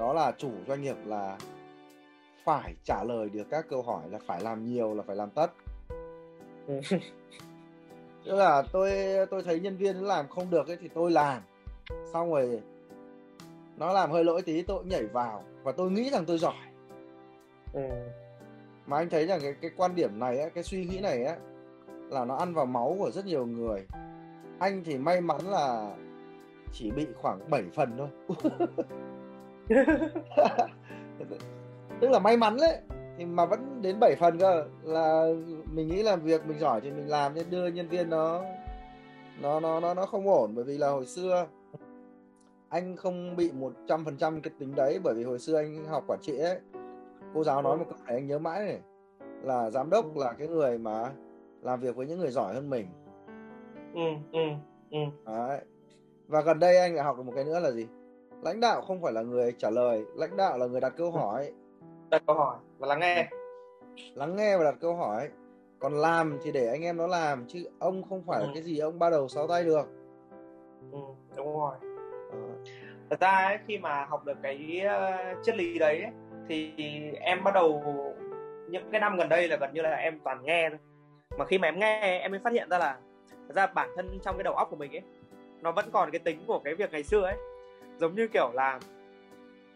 đó là chủ doanh nghiệp là phải trả lời được các câu hỏi là phải làm nhiều là phải làm tất. Tức là tôi tôi thấy nhân viên làm không được ấy thì tôi làm. Xong rồi nó làm hơi lỗi tí tôi nhảy vào và tôi nghĩ rằng tôi giỏi. Ừ. mà anh thấy rằng cái cái quan điểm này ấy, cái suy nghĩ này á là nó ăn vào máu của rất nhiều người. Anh thì may mắn là chỉ bị khoảng 7 phần thôi tức là may mắn đấy thì mà vẫn đến 7 phần cơ. Là mình nghĩ là việc mình giỏi thì mình làm nên đưa nhân viên nó nó nó nó nó không ổn. Bởi vì là hồi xưa anh không bị một trăm phần trăm cái tính đấy. Bởi vì hồi xưa anh học quản trị ấy cô giáo nói một câu này anh nhớ mãi này. Là giám đốc là cái người mà làm việc với những người giỏi hơn mình. Ừ ừ ừ. Đấy. và gần đây anh lại học được một cái nữa là gì lãnh đạo không phải là người trả lời lãnh đạo là người đặt câu hỏi. Đặt câu hỏi và lắng nghe. Lắng nghe và đặt câu hỏi. Còn làm thì để anh em nó làm chứ ông không phải ừ. là cái gì ông ba đầu sáu tay được. Ừ, đúng rồi. Ừ. thật ra ấy, khi mà học được cái uh, triết lý đấy ấy, thì em bắt đầu những cái năm gần đây là gần như là em toàn nghe thôi. Mà khi mà em nghe em mới phát hiện ra là thật ra bản thân trong cái đầu óc của mình ấy nó vẫn còn cái tính của cái việc ngày xưa ấy giống như kiểu là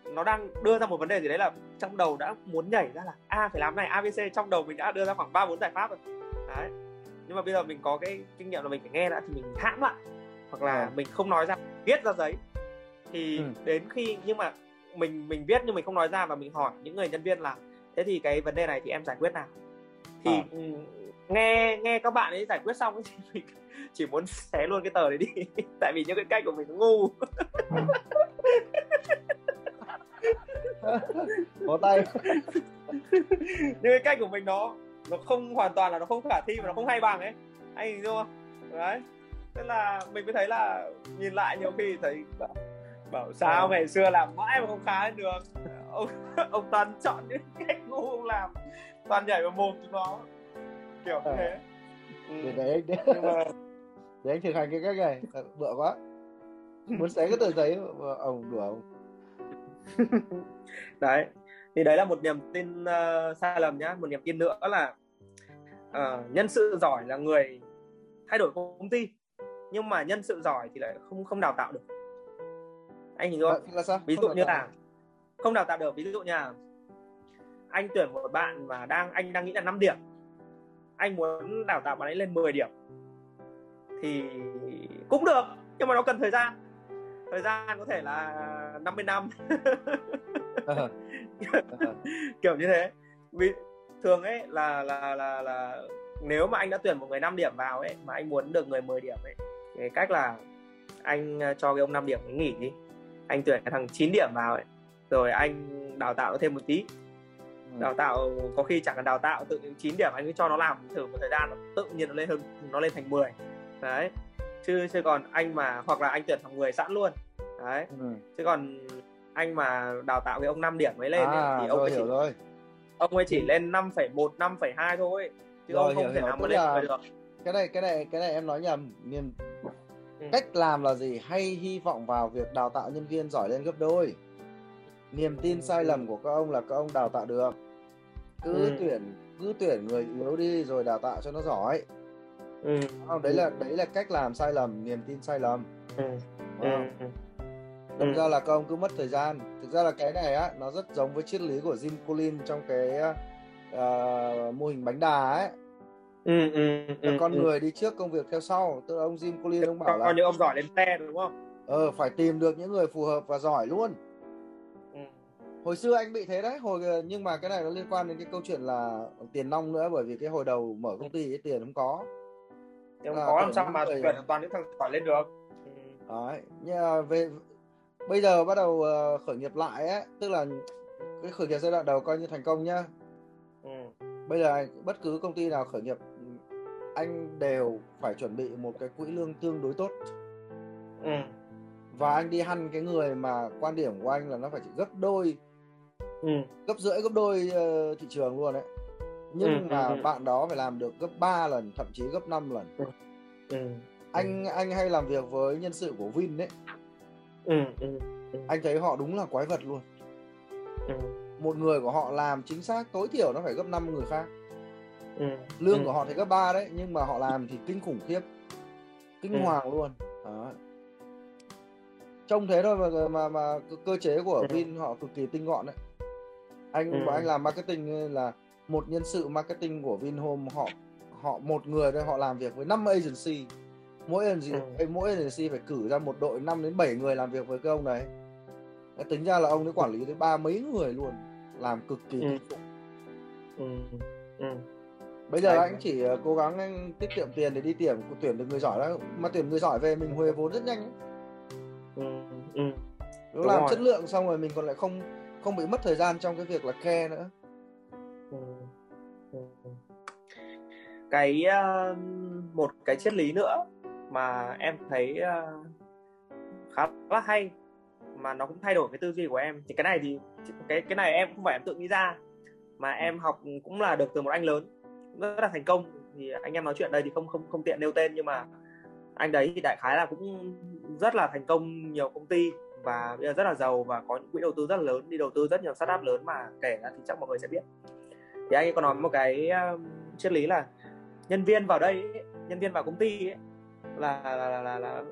nó đang đưa ra một vấn đề gì đấy là trong đầu đã muốn nhảy ra là a phải làm này abc trong đầu mình đã đưa ra khoảng ba bốn giải pháp rồi đấy nhưng mà bây giờ mình có cái kinh nghiệm là mình phải nghe đã thì mình hãm lại hoặc là À. mình không nói ra viết ra giấy thì Ừ. đến khi nhưng mà mình mình viết nhưng mình không nói ra và mình hỏi những người nhân viên là thế thì cái vấn đề này thì em giải quyết nào thì À. nghe nghe các bạn ấy giải quyết xong thì mình chỉ muốn xé luôn cái tờ đấy đi. Tại vì những cái cách của mình nó ngu. Có tay. Những cái cách của mình nó nó không hoàn toàn là nó không khả thi và nó không hay bằng ấy. Anh hình dung không? Đấy. Thế là mình mới thấy là nhìn lại nhiều khi thấy bảo, bảo sao Ờ. ngày xưa làm mãi mà không khá được. Ông ông toàn chọn những cách ngu ông làm. Toàn nhảy vào mồm chúng nó kiểu như Ờ. thế. Ừ. để để anh để, nhưng mà để anh thực hành cái cách này. Bựa quá. Muốn xé cái tờ giấy ông đùa ông. Đấy. Thì đấy là một niềm tin ờ, sai lầm nhá. Một niềm tin nữa là ờ, nhân sự giỏi là người thay đổi công ty nhưng mà nhân sự giỏi thì lại không không đào tạo được. Anh là, không? là sao? Ví dụ như là không đào tạo được. Ví dụ như là anh tuyển một bạn mà đang anh đang nghĩ là 5 điểm anh muốn đào tạo bạn ấy lên 10 điểm thì cũng được nhưng mà nó cần thời gian thời gian có thể là 50 năm Ờ. Ờ. kiểu như thế vì thường ấy là là là là nếu mà anh đã tuyển một người 5 điểm vào ấy mà anh muốn được người 10 điểm ấy cái cách là anh ờ, cho cái ông 5 điểm ấy nghỉ đi anh tuyển cái thằng 9 điểm vào ấy rồi anh đào tạo nó thêm một tí. Đào tạo có khi chẳng cần đào tạo tự 9 điểm anh cứ cho nó làm thử một thời gian nó tự nhiên nó lên hơn nó lên thành 10 đấy. Chứ chứ còn anh mà hoặc là anh tuyển thằng người sẵn luôn. Đấy. Ừ. chứ còn anh mà đào tạo cái ông 5 điểm mới lên ấy, à thì ông rồi ấy chỉ rồi. ông ấy chỉ lên 5,1 5,2 thôi. Chứ Rồi, ông không hiểu, thể hiểu. nào mà lên là- 10 được. cái này cái này cái này em nói nhầm. Niềm Ừ. cách làm là gì? Hay hy vọng vào việc đào tạo nhân viên giỏi lên gấp đôi? Niềm tin Ừ, sai ừ. lầm của các ông là các ông đào tạo được cứ Ừ. tuyển cứ tuyển người yếu đi rồi đào tạo cho nó giỏi ừ. không đấy là đấy là cách làm sai lầm niềm tin sai lầm Ừ. đúng Ừ. Ừ. Thực Ừ. ra là các ông cứ mất thời gian thực ra là cái này á nó rất giống với triết lý của Jim Collins trong cái ờ, mô hình bánh đà ấy Ừ. Ừ. Ừ. con ừ. người đi trước công việc theo sau tức là ông Jim Collins ông bảo là những ông giỏi lên xe đúng không ờ phải tìm được những người phù hợp và giỏi luôn. Hồi xưa anh bị thế đấy hồi nhưng mà cái này nó liên quan đến cái câu chuyện là tiền nong nữa bởi vì cái hồi đầu mở công ty ấy, tiền không có nhưng À, có làm sao mà người- tuyển toàn những thằng giỏi lên được đấy nhưng mà về bây giờ bắt đầu ờ, khởi nghiệp lại ấy tức là cái khởi nghiệp giai đoạn đầu coi như thành công nhá Ừ. bây giờ bất cứ công ty nào khởi nghiệp anh đều phải chuẩn bị một cái quỹ lương tương đối tốt Ừ. và anh đi hăn cái người mà quan điểm của anh là nó phải chỉ gấp đôi Ừ. gấp rưỡi gấp đôi ờ, thị trường luôn đấy nhưng Ừ, mà ừ, ừ. bạn đó phải làm được gấp 3 lần thậm chí gấp 5 lần Ừ. anh anh hay làm việc với nhân sự của Vin đấy Ừ. Ừ. anh thấy họ đúng là quái vật luôn Ừ. một người của họ làm chính xác tối thiểu nó phải gấp 5 người khác Ừ. lương Ừ. của họ thì gấp 3 đấy nhưng mà họ làm thì kinh khủng khiếp kinh Ừ. hoàng luôn đó. trông thế thôi mà mà mà cơ- cơ chế của Ừ. Vin họ cực kỳ tinh gọn đấy anh Ừ. anh làm marketing là một nhân sự marketing của Vinhome họ họ một người thôi họ làm việc với 5 agency mỗi agency Ừ. mỗi agency phải cử ra một đội 5 đến 7 người làm việc với cái ông đấy tính ra là ông ấy quản lý tới ba mấy người luôn làm cực kỳ Ừ. Ừ. Ừ. bây giờ anh chỉ ờ, cố gắng anh tiết kiệm tiền để đi tuyển tuyển được người giỏi đó mà tuyển người giỏi về mình huề vốn rất nhanh ấy. Ừ. Ừ. Đúng làm rồi. chất lượng xong rồi mình còn lại không không bị mất thời gian trong cái việc là care nữa. Ừ. Ừ. cái uh, một cái triết lý nữa mà em thấy uh, khá là hay mà nó cũng thay đổi cái tư duy của em. Thì cái này thì cái cái này em không phải em tự nghĩ ra mà em học cũng là được từ một anh lớn rất là thành công. Thì anh em nói chuyện đây thì không không không tiện nêu tên nhưng mà anh đấy thì đại khái là cũng rất là thành công nhiều công ty và bây giờ rất là giàu và có những quỹ đầu tư rất là lớn đi đầu tư rất nhiều startup lớn mà kể ra thì chắc mọi người sẽ biết. Thì anh ấy có nói một cái um, triết lý là nhân viên vào đây ấy, nhân viên vào công ty ấy, là, là, là, là, là ờ,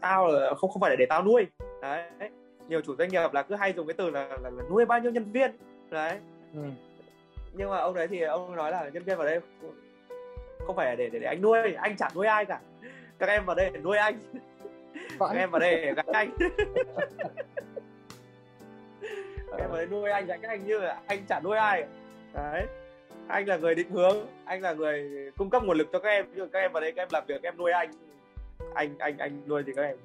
tao là không không phải là để tao nuôi. Đấy nhiều chủ doanh nghiệp là cứ hay dùng cái từ là, là, là nuôi bao nhiêu nhân viên. Đấy. Ừ. nhưng mà ông đấy thì ông nói là nhân viên vào đây không phải để để, để anh nuôi anh chẳng nuôi ai cả. Các em vào đây để nuôi anh các em vào đây để gánh anh. Em vào đây nuôi anh gánh anh như là anh chẳng nuôi ai. Đấy. Anh là người định hướng anh là người cung cấp nguồn lực cho các em. Nhưng các em vào đây các em làm việc các em nuôi anh. Anh anh anh nuôi thì các em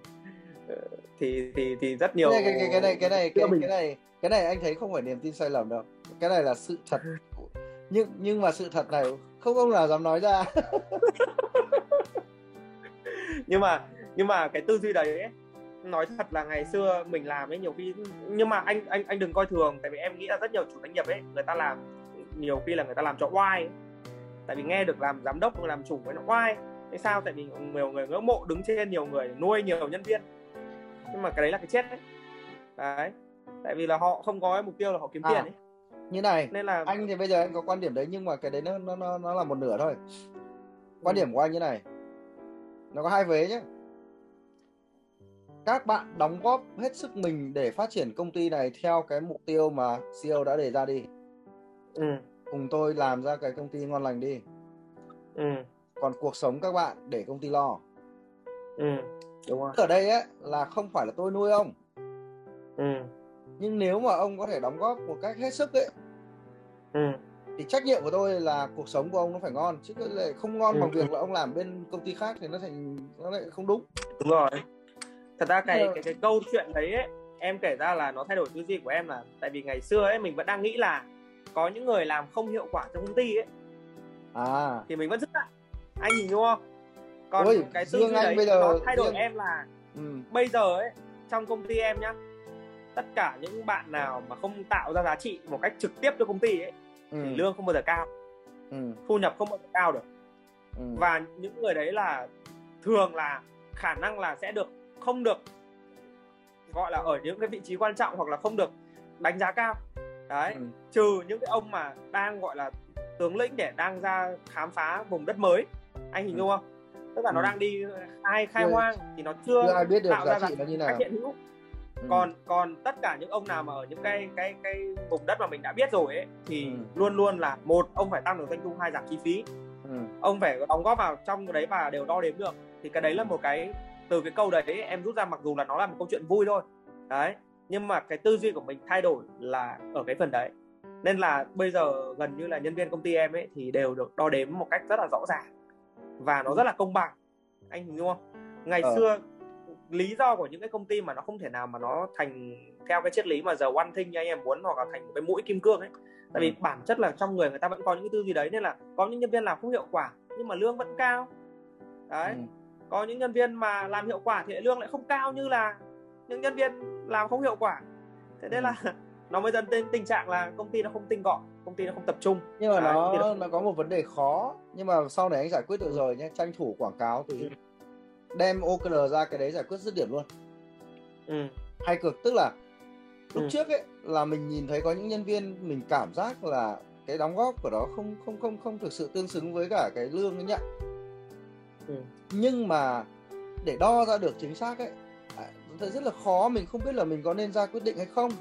ờ, thì thì thì rất nhiều cái, cái, cái, cái này cái này cái, cái này cái này anh thấy không phải niềm tin sai lầm đâu. Cái này là sự thật. Nhưng nhưng mà sự thật này không ông nào dám nói ra. Nhưng mà nhưng mà cái tư duy đấy ấy, nói thật là ngày xưa mình làm ấy nhiều khi nhưng mà anh anh anh đừng coi thường tại vì em nghĩ là rất nhiều chủ doanh nghiệp ấy người ta làm nhiều khi là người ta làm cho oai tại vì nghe được làm giám đốc làm chủ với nó oai. Tại sao? Tại vì nhiều người ngưỡng mộ đứng trên nhiều người nuôi nhiều nhân viên. Nhưng mà cái đấy là cái chết đấy đấy. Tại vì là họ không có mục tiêu là họ kiếm à, tiền ấy. như này nên là anh thì bây giờ anh có quan điểm đấy nhưng mà cái đấy nó nó nó, nó là một nửa thôi. Quan ừ. điểm của anh như này. Nó có hai vế nhé các bạn đóng góp hết sức mình để phát triển công ty này theo cái mục tiêu mà CEO đã đề ra đi ừ. cùng tôi làm ra cái công ty ngon lành đi ừ. còn cuộc sống các bạn để công ty lo ừ. đúng rồi ở đây ấy là không phải là tôi nuôi ông ừ. nhưng nếu mà ông có thể đóng góp một cách hết sức ấy ừ. thì trách nhiệm của tôi là cuộc sống của ông nó phải ngon chứ lại không ngon ừ. bằng việc là ông làm bên công ty khác thì nó thành nó lại không đúng đúng rồi thật ra cái cái, cái câu chuyện đấy ấy, em kể ra là nó thay đổi tư duy của em là tại vì ngày xưa ấy mình vẫn đang nghĩ là có những người làm không hiệu quả trong công ty ấy à thì mình vẫn dứt lại anh nhìn đúng không còn Ôi, cái tư duy đấy bây giờ nó thay đổi riêng... em là ừ. bây giờ ấy trong công ty em nhá tất cả những bạn nào mà không tạo ra giá trị một cách trực tiếp cho công ty ấy ừ. thì lương không bao giờ cao ừ. thu nhập không bao giờ cao được ừ. và những người đấy là thường là khả năng là sẽ được không được gọi là ở những cái vị trí quan trọng hoặc là không được đánh giá cao đấy ừ. trừ những cái ông mà đang gọi là tướng lĩnh để đang ra khám phá vùng đất mới anh hình ừ. dung không tức là ừ. nó đang đi khai khai hoang thì nó chưa, chưa ai biết được tạo giá ra trị nó như nào hiện hữu ừ. còn còn tất cả những ông nào mà ở những cái cái cái vùng đất mà mình đã biết rồi ấy thì ừ. luôn luôn là một ông phải tăng được doanh thu hai giảm chi phí ừ. ông phải đóng góp vào trong cái đấy và đều đo đếm được thì cái đấy là một cái từ cái câu đấy em rút ra mặc dù là nó là một câu chuyện vui thôi. Đấy nhưng mà cái tư duy của mình thay đổi là ở cái phần đấy. Nên là bây giờ gần như là nhân viên công ty em ấy thì đều được đo đếm một cách rất là rõ ràng. Và nó rất là công bằng anh hiểu không? Ngày ờ. xưa lý do của những cái công ty mà nó không thể nào mà nó thành theo cái triết lý mà giờ one thing như anh em muốn hoặc là thành một cái mũi kim cương ấy. Tại vì ừ. bản chất là trong người người ta vẫn có những cái tư duy đấy nên là có những nhân viên làm không hiệu quả nhưng mà lương vẫn cao. Đấy. Ừ. có những nhân viên mà làm hiệu quả thì lương lại không cao như là những nhân viên làm không hiệu quả thế nên ừ. là nó mới dẫn đến tình trạng là công ty nó không tinh gọn công ty nó không tập trung nhưng mà nó nó, nó có một vấn đề khó nhưng mà sau này anh giải quyết được rồi nhé tranh thủ quảng cáo thì ừ. đem OKR ra cái đấy giải quyết dứt điểm luôn ừ. hay cực tức là lúc ừ. trước ấy là mình nhìn thấy có những nhân viên mình cảm giác là cái đóng góp của đó không không không không thực sự tương xứng với cả cái lương ấy nhận ừ. nhưng mà để đo ra được chính xác ấy à, thấy rất là khó mình không biết là mình có nên ra quyết định hay không.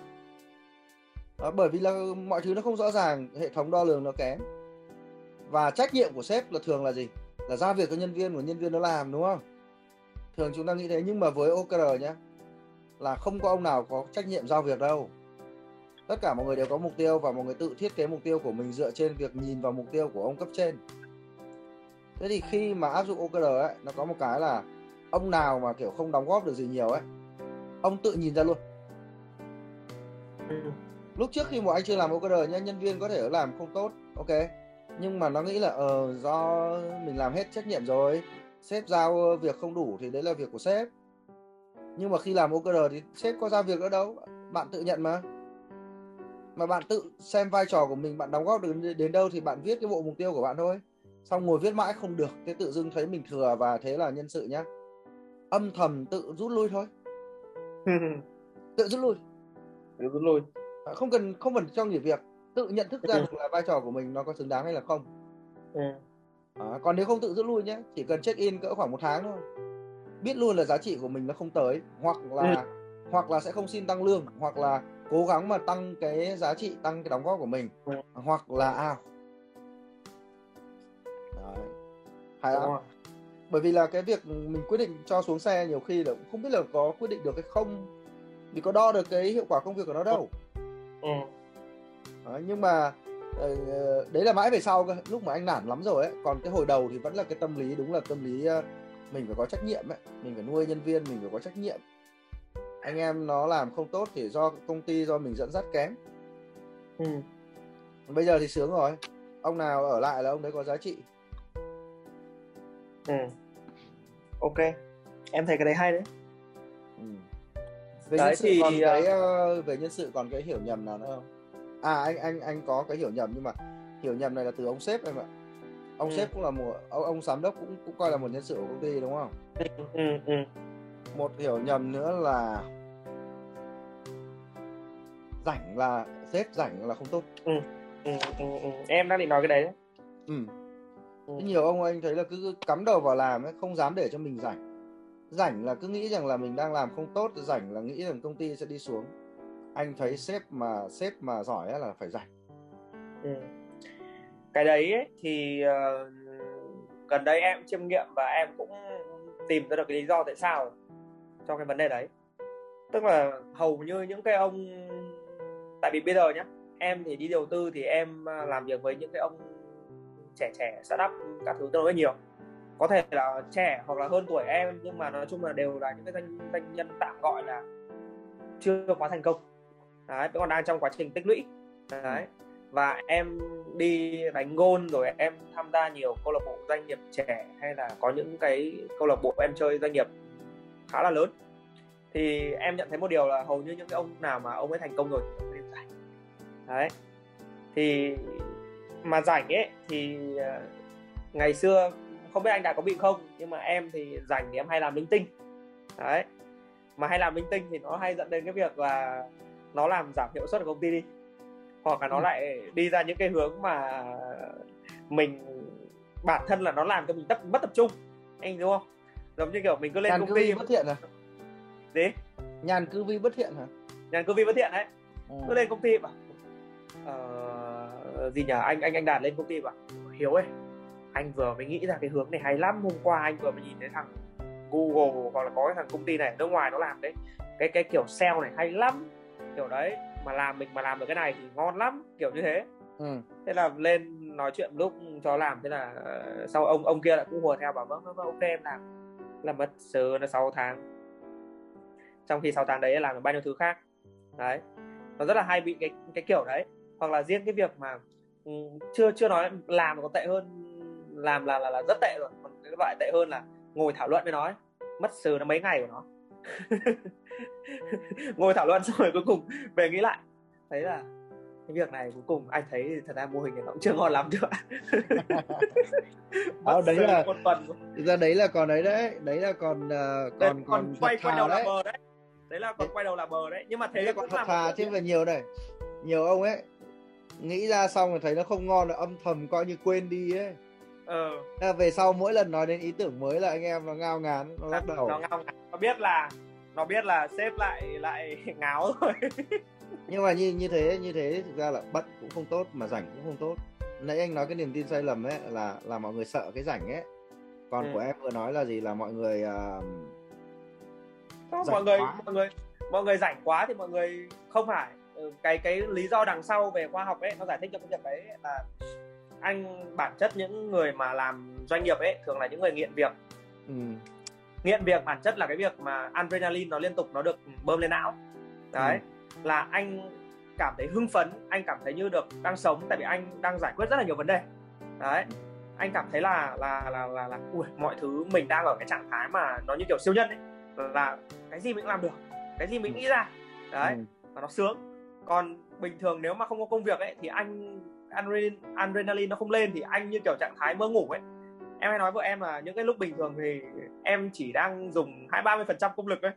Đó, bởi vì là mọi thứ nó không rõ ràng hệ thống đo lường nó kém. Và trách nhiệm của sếp là thường là gì? Là giao việc cho nhân viên của nhân viên nó làm đúng không? Thường chúng ta nghĩ thế nhưng mà với OKR nhé là không có ông nào có trách nhiệm giao việc đâu. Tất cả mọi người đều có mục tiêu và mọi người tự thiết kế mục tiêu của mình dựa trên việc nhìn vào mục tiêu của ông cấp trên thế thì khi mà áp dụng OKR ấy nó có một cái là ông nào mà kiểu không đóng góp được gì nhiều ấy ông tự nhìn ra luôn. Ừ. lúc trước khi một anh chưa làm OKR nhá nhân viên có thể làm không tốt ok. Nhưng mà nó nghĩ là ờ do mình làm hết trách nhiệm rồi sếp giao việc không đủ thì đấy là việc của sếp. Nhưng mà khi làm OKR thì sếp có giao việc nữa đâu bạn tự nhận mà. Mà bạn tự xem vai trò của mình bạn đóng góp được đến đâu thì bạn viết cái bộ mục tiêu của bạn thôi xong ngồi viết mãi không được thế tự dưng thấy mình thừa và thế là nhân sự nhá. Âm thầm tự rút lui thôi. Tự rút lui. Tự rút lui. À, không cần không cần cho nghỉ việc. Tự nhận thức ra được là vai trò của mình nó có xứng đáng hay là không. Ừ. à, còn nếu không tự rút lui nhé chỉ cần check in cỡ khoảng một tháng thôi. Biết luôn là giá trị của mình nó không tới hoặc là ừ. hoặc là sẽ không xin tăng lương hoặc là cố gắng mà tăng cái giá trị tăng cái đóng góp của mình. Ừ. hoặc là ao Hay lắm bởi vì là cái việc mình quyết định cho xuống xe nhiều khi là cũng không biết là có quyết định được hay không. Vì có đo được cái hiệu quả công việc của nó đâu. Ừ. Đấy, nhưng mà ờ, đấy là mãi về sau lúc mà anh nản lắm rồi ấy còn cái hồi đầu thì vẫn là cái tâm lý đúng là tâm lý ờ, mình phải có trách nhiệm ấy. Mình phải nuôi nhân viên mình phải có trách nhiệm. Anh em nó làm không tốt thì do công ty do mình dẫn dắt kém. Ừ. bây giờ thì sướng rồi. Ông nào ở lại là ông đấy có giá trị ừ. ok em thấy cái đấy hay đấy ừ. về đấy nhân sự thì còn cái uh... về nhân sự còn cái hiểu nhầm nào nữa không à anh anh anh có cái hiểu nhầm nhưng mà hiểu nhầm này là từ ông sếp em ạ ông ừ. sếp cũng là một ông, ông giám đốc cũng cũng coi là một nhân sự của công ty đúng không ừ, ừ, ừ. một hiểu nhầm nữa là rảnh là sếp rảnh là không tốt ừ. Ừ, ừ, ừ. em đang định nói cái đấy ừ. Ừ. nhiều ông anh thấy là cứ cắm đầu vào làm ấy không dám để cho mình rảnh rảnh là cứ nghĩ rằng là mình đang làm không tốt rảnh là nghĩ rằng công ty sẽ đi xuống anh thấy sếp mà sếp mà giỏi là phải rảnh ừ. cái đấy ấy, thì uh, gần đây em chiêm nghiệm và em cũng tìm ra được cái lý do tại sao cho cái vấn đề đấy tức là hầu như những cái ông tại vì bây giờ nhá em thì đi đầu tư thì em à, làm việc với những cái ông trẻ trẻ startup các thứ tương đối nhiều. Có thể là trẻ hoặc là hơn tuổi em nhưng mà nói chung là đều là những cái doanh doanh nhân tạm gọi là chưa quá thành công. Đấy vẫn còn đang trong quá trình tích lũy. Đấy và em đi đánh gôn rồi em tham gia nhiều câu lạc bộ doanh nghiệp trẻ hay là có những cái câu lạc bộ em chơi doanh nghiệp khá là lớn. Thì em nhận thấy một điều là hầu như những cái ông nào mà ông ấy thành công rồi đấy thì mà rảnh ấy thì ờ, ngày xưa không biết anh đã có bị không nhưng mà em thì rảnh thì em hay làm linh tinh. Đấy mà hay làm linh tinh thì nó hay dẫn đến cái việc là nó làm giảm hiệu suất của công ty đi hoặc là nó ừ. lại đi ra những cái hướng mà mình bản thân là nó làm cho mình tập mất tập trung anh đúng không? Giống như kiểu mình cứ lên nhàn công ty bất thiện à? Gì? Nhàn cư vi bất thiện hả? Nhàn cư vi bất thiện đấy ừ. cứ lên công ty mà uh, gì nhỉ anh anh anh đạt lên công ty bảo hiếu ơi anh vừa mới nghĩ ra cái hướng này hay lắm hôm qua anh vừa mới nhìn thấy thằng Google hoặc là có cái thằng công ty này ở nước ngoài nó làm đấy. Cái cái kiểu sale này hay lắm. Kiểu đấy mà làm mình mà làm được cái này thì ngon lắm kiểu như thế. Ừ. thế là lên nói chuyện lúc cho làm thế là uh, sau ông ông kia lại cũng hùa theo bảo vâng vâng, vâng ok em làm. Là mất sớ là 6 tháng. Trong khi 6 tháng đấy làm được bao nhiêu thứ khác. Đấy. Nó rất là hay bị cái cái kiểu đấy hoặc là riêng cái việc mà ừ, chưa chưa nói làm có tệ hơn làm là là là rất tệ rồi. Còn cái loại tệ hơn là ngồi thảo luận với nó ấy. mất sừ nó mấy ngày của nó. Ngồi thảo luận xong rồi cuối cùng về nghĩ lại. Thấy là cái việc này cuối cùng anh thấy thật ra mô hình này nó cũng chưa ngon lắm chưa Đó, đấy là một tuần ra đấy là còn đấy đấy đấy là còn uh, còn còn, còn quay quay đầu đấy. là bờ đấy. Đấy là còn quay đầu là bờ đấy. Nhưng mà thế là còn thật thà chứ về nhiều này nhiều ông ấy nghĩ ra xong rồi thấy nó không ngon là âm thầm coi như quên đi ấy. Ờ. À, về sau mỗi lần nói đến ý tưởng mới là anh em nó ngao ngán nó lắc đầu. nó ngao ngán nó biết là nó biết là sếp lại lại ngáo rồi. Nhưng mà như như thế như thế thực ra là bận cũng không tốt mà rảnh cũng không tốt. Nãy anh nói cái niềm tin sai lầm ấy là là mọi người sợ cái rảnh ấy. Còn ừ. của em vừa nói là gì? Là mọi người uh, mọi người quá. mọi người mọi người rảnh quá thì mọi người không phải. ừ, cái cái lý do đằng sau về khoa học ấy nó giải thích cho cái việc đấy là anh bản chất những người mà làm doanh nghiệp ấy thường là những người nghiện việc. Ừ. nghiện việc bản chất là cái việc mà adrenaline nó liên tục nó được bơm lên não. Đấy ừ. là anh cảm thấy hưng phấn anh cảm thấy như được đang sống tại vì anh đang giải quyết rất là nhiều vấn đề. Đấy anh cảm thấy là là là là, là ui, mọi thứ mình đang ở cái trạng thái mà nó như kiểu siêu nhân ấy là cái gì mình cũng làm được cái gì mình nghĩ ra. Đấy ừ. và nó sướng còn bình thường nếu mà không có công việc ấy thì anh adrenaline, adrenaline nó không lên thì anh như kiểu trạng thái mơ ngủ ấy. Em hay nói với em là những cái lúc bình thường thì em chỉ đang dùng hai ba mươi phần trăm công lực ấy.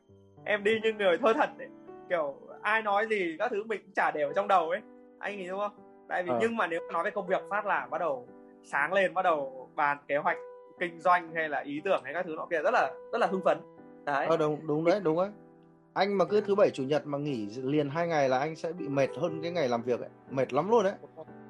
Em đi như người thơ thật ấy. Kiểu ai nói gì các thứ mình cũng chả đều trong đầu ấy. Anh nghĩ đúng không? Tại vì ờ. nhưng mà nếu nói về công việc phát là bắt đầu sáng lên bắt đầu bàn kế hoạch kinh doanh hay là ý tưởng hay các thứ nó kia rất là rất là hưng phấn. Đấy. Ờ, đúng đúng đấy đúng đấy anh mà cứ thứ bảy chủ nhật mà nghỉ liền hai ngày là anh sẽ bị mệt hơn cái ngày làm việc ấy. Mệt lắm luôn đấy.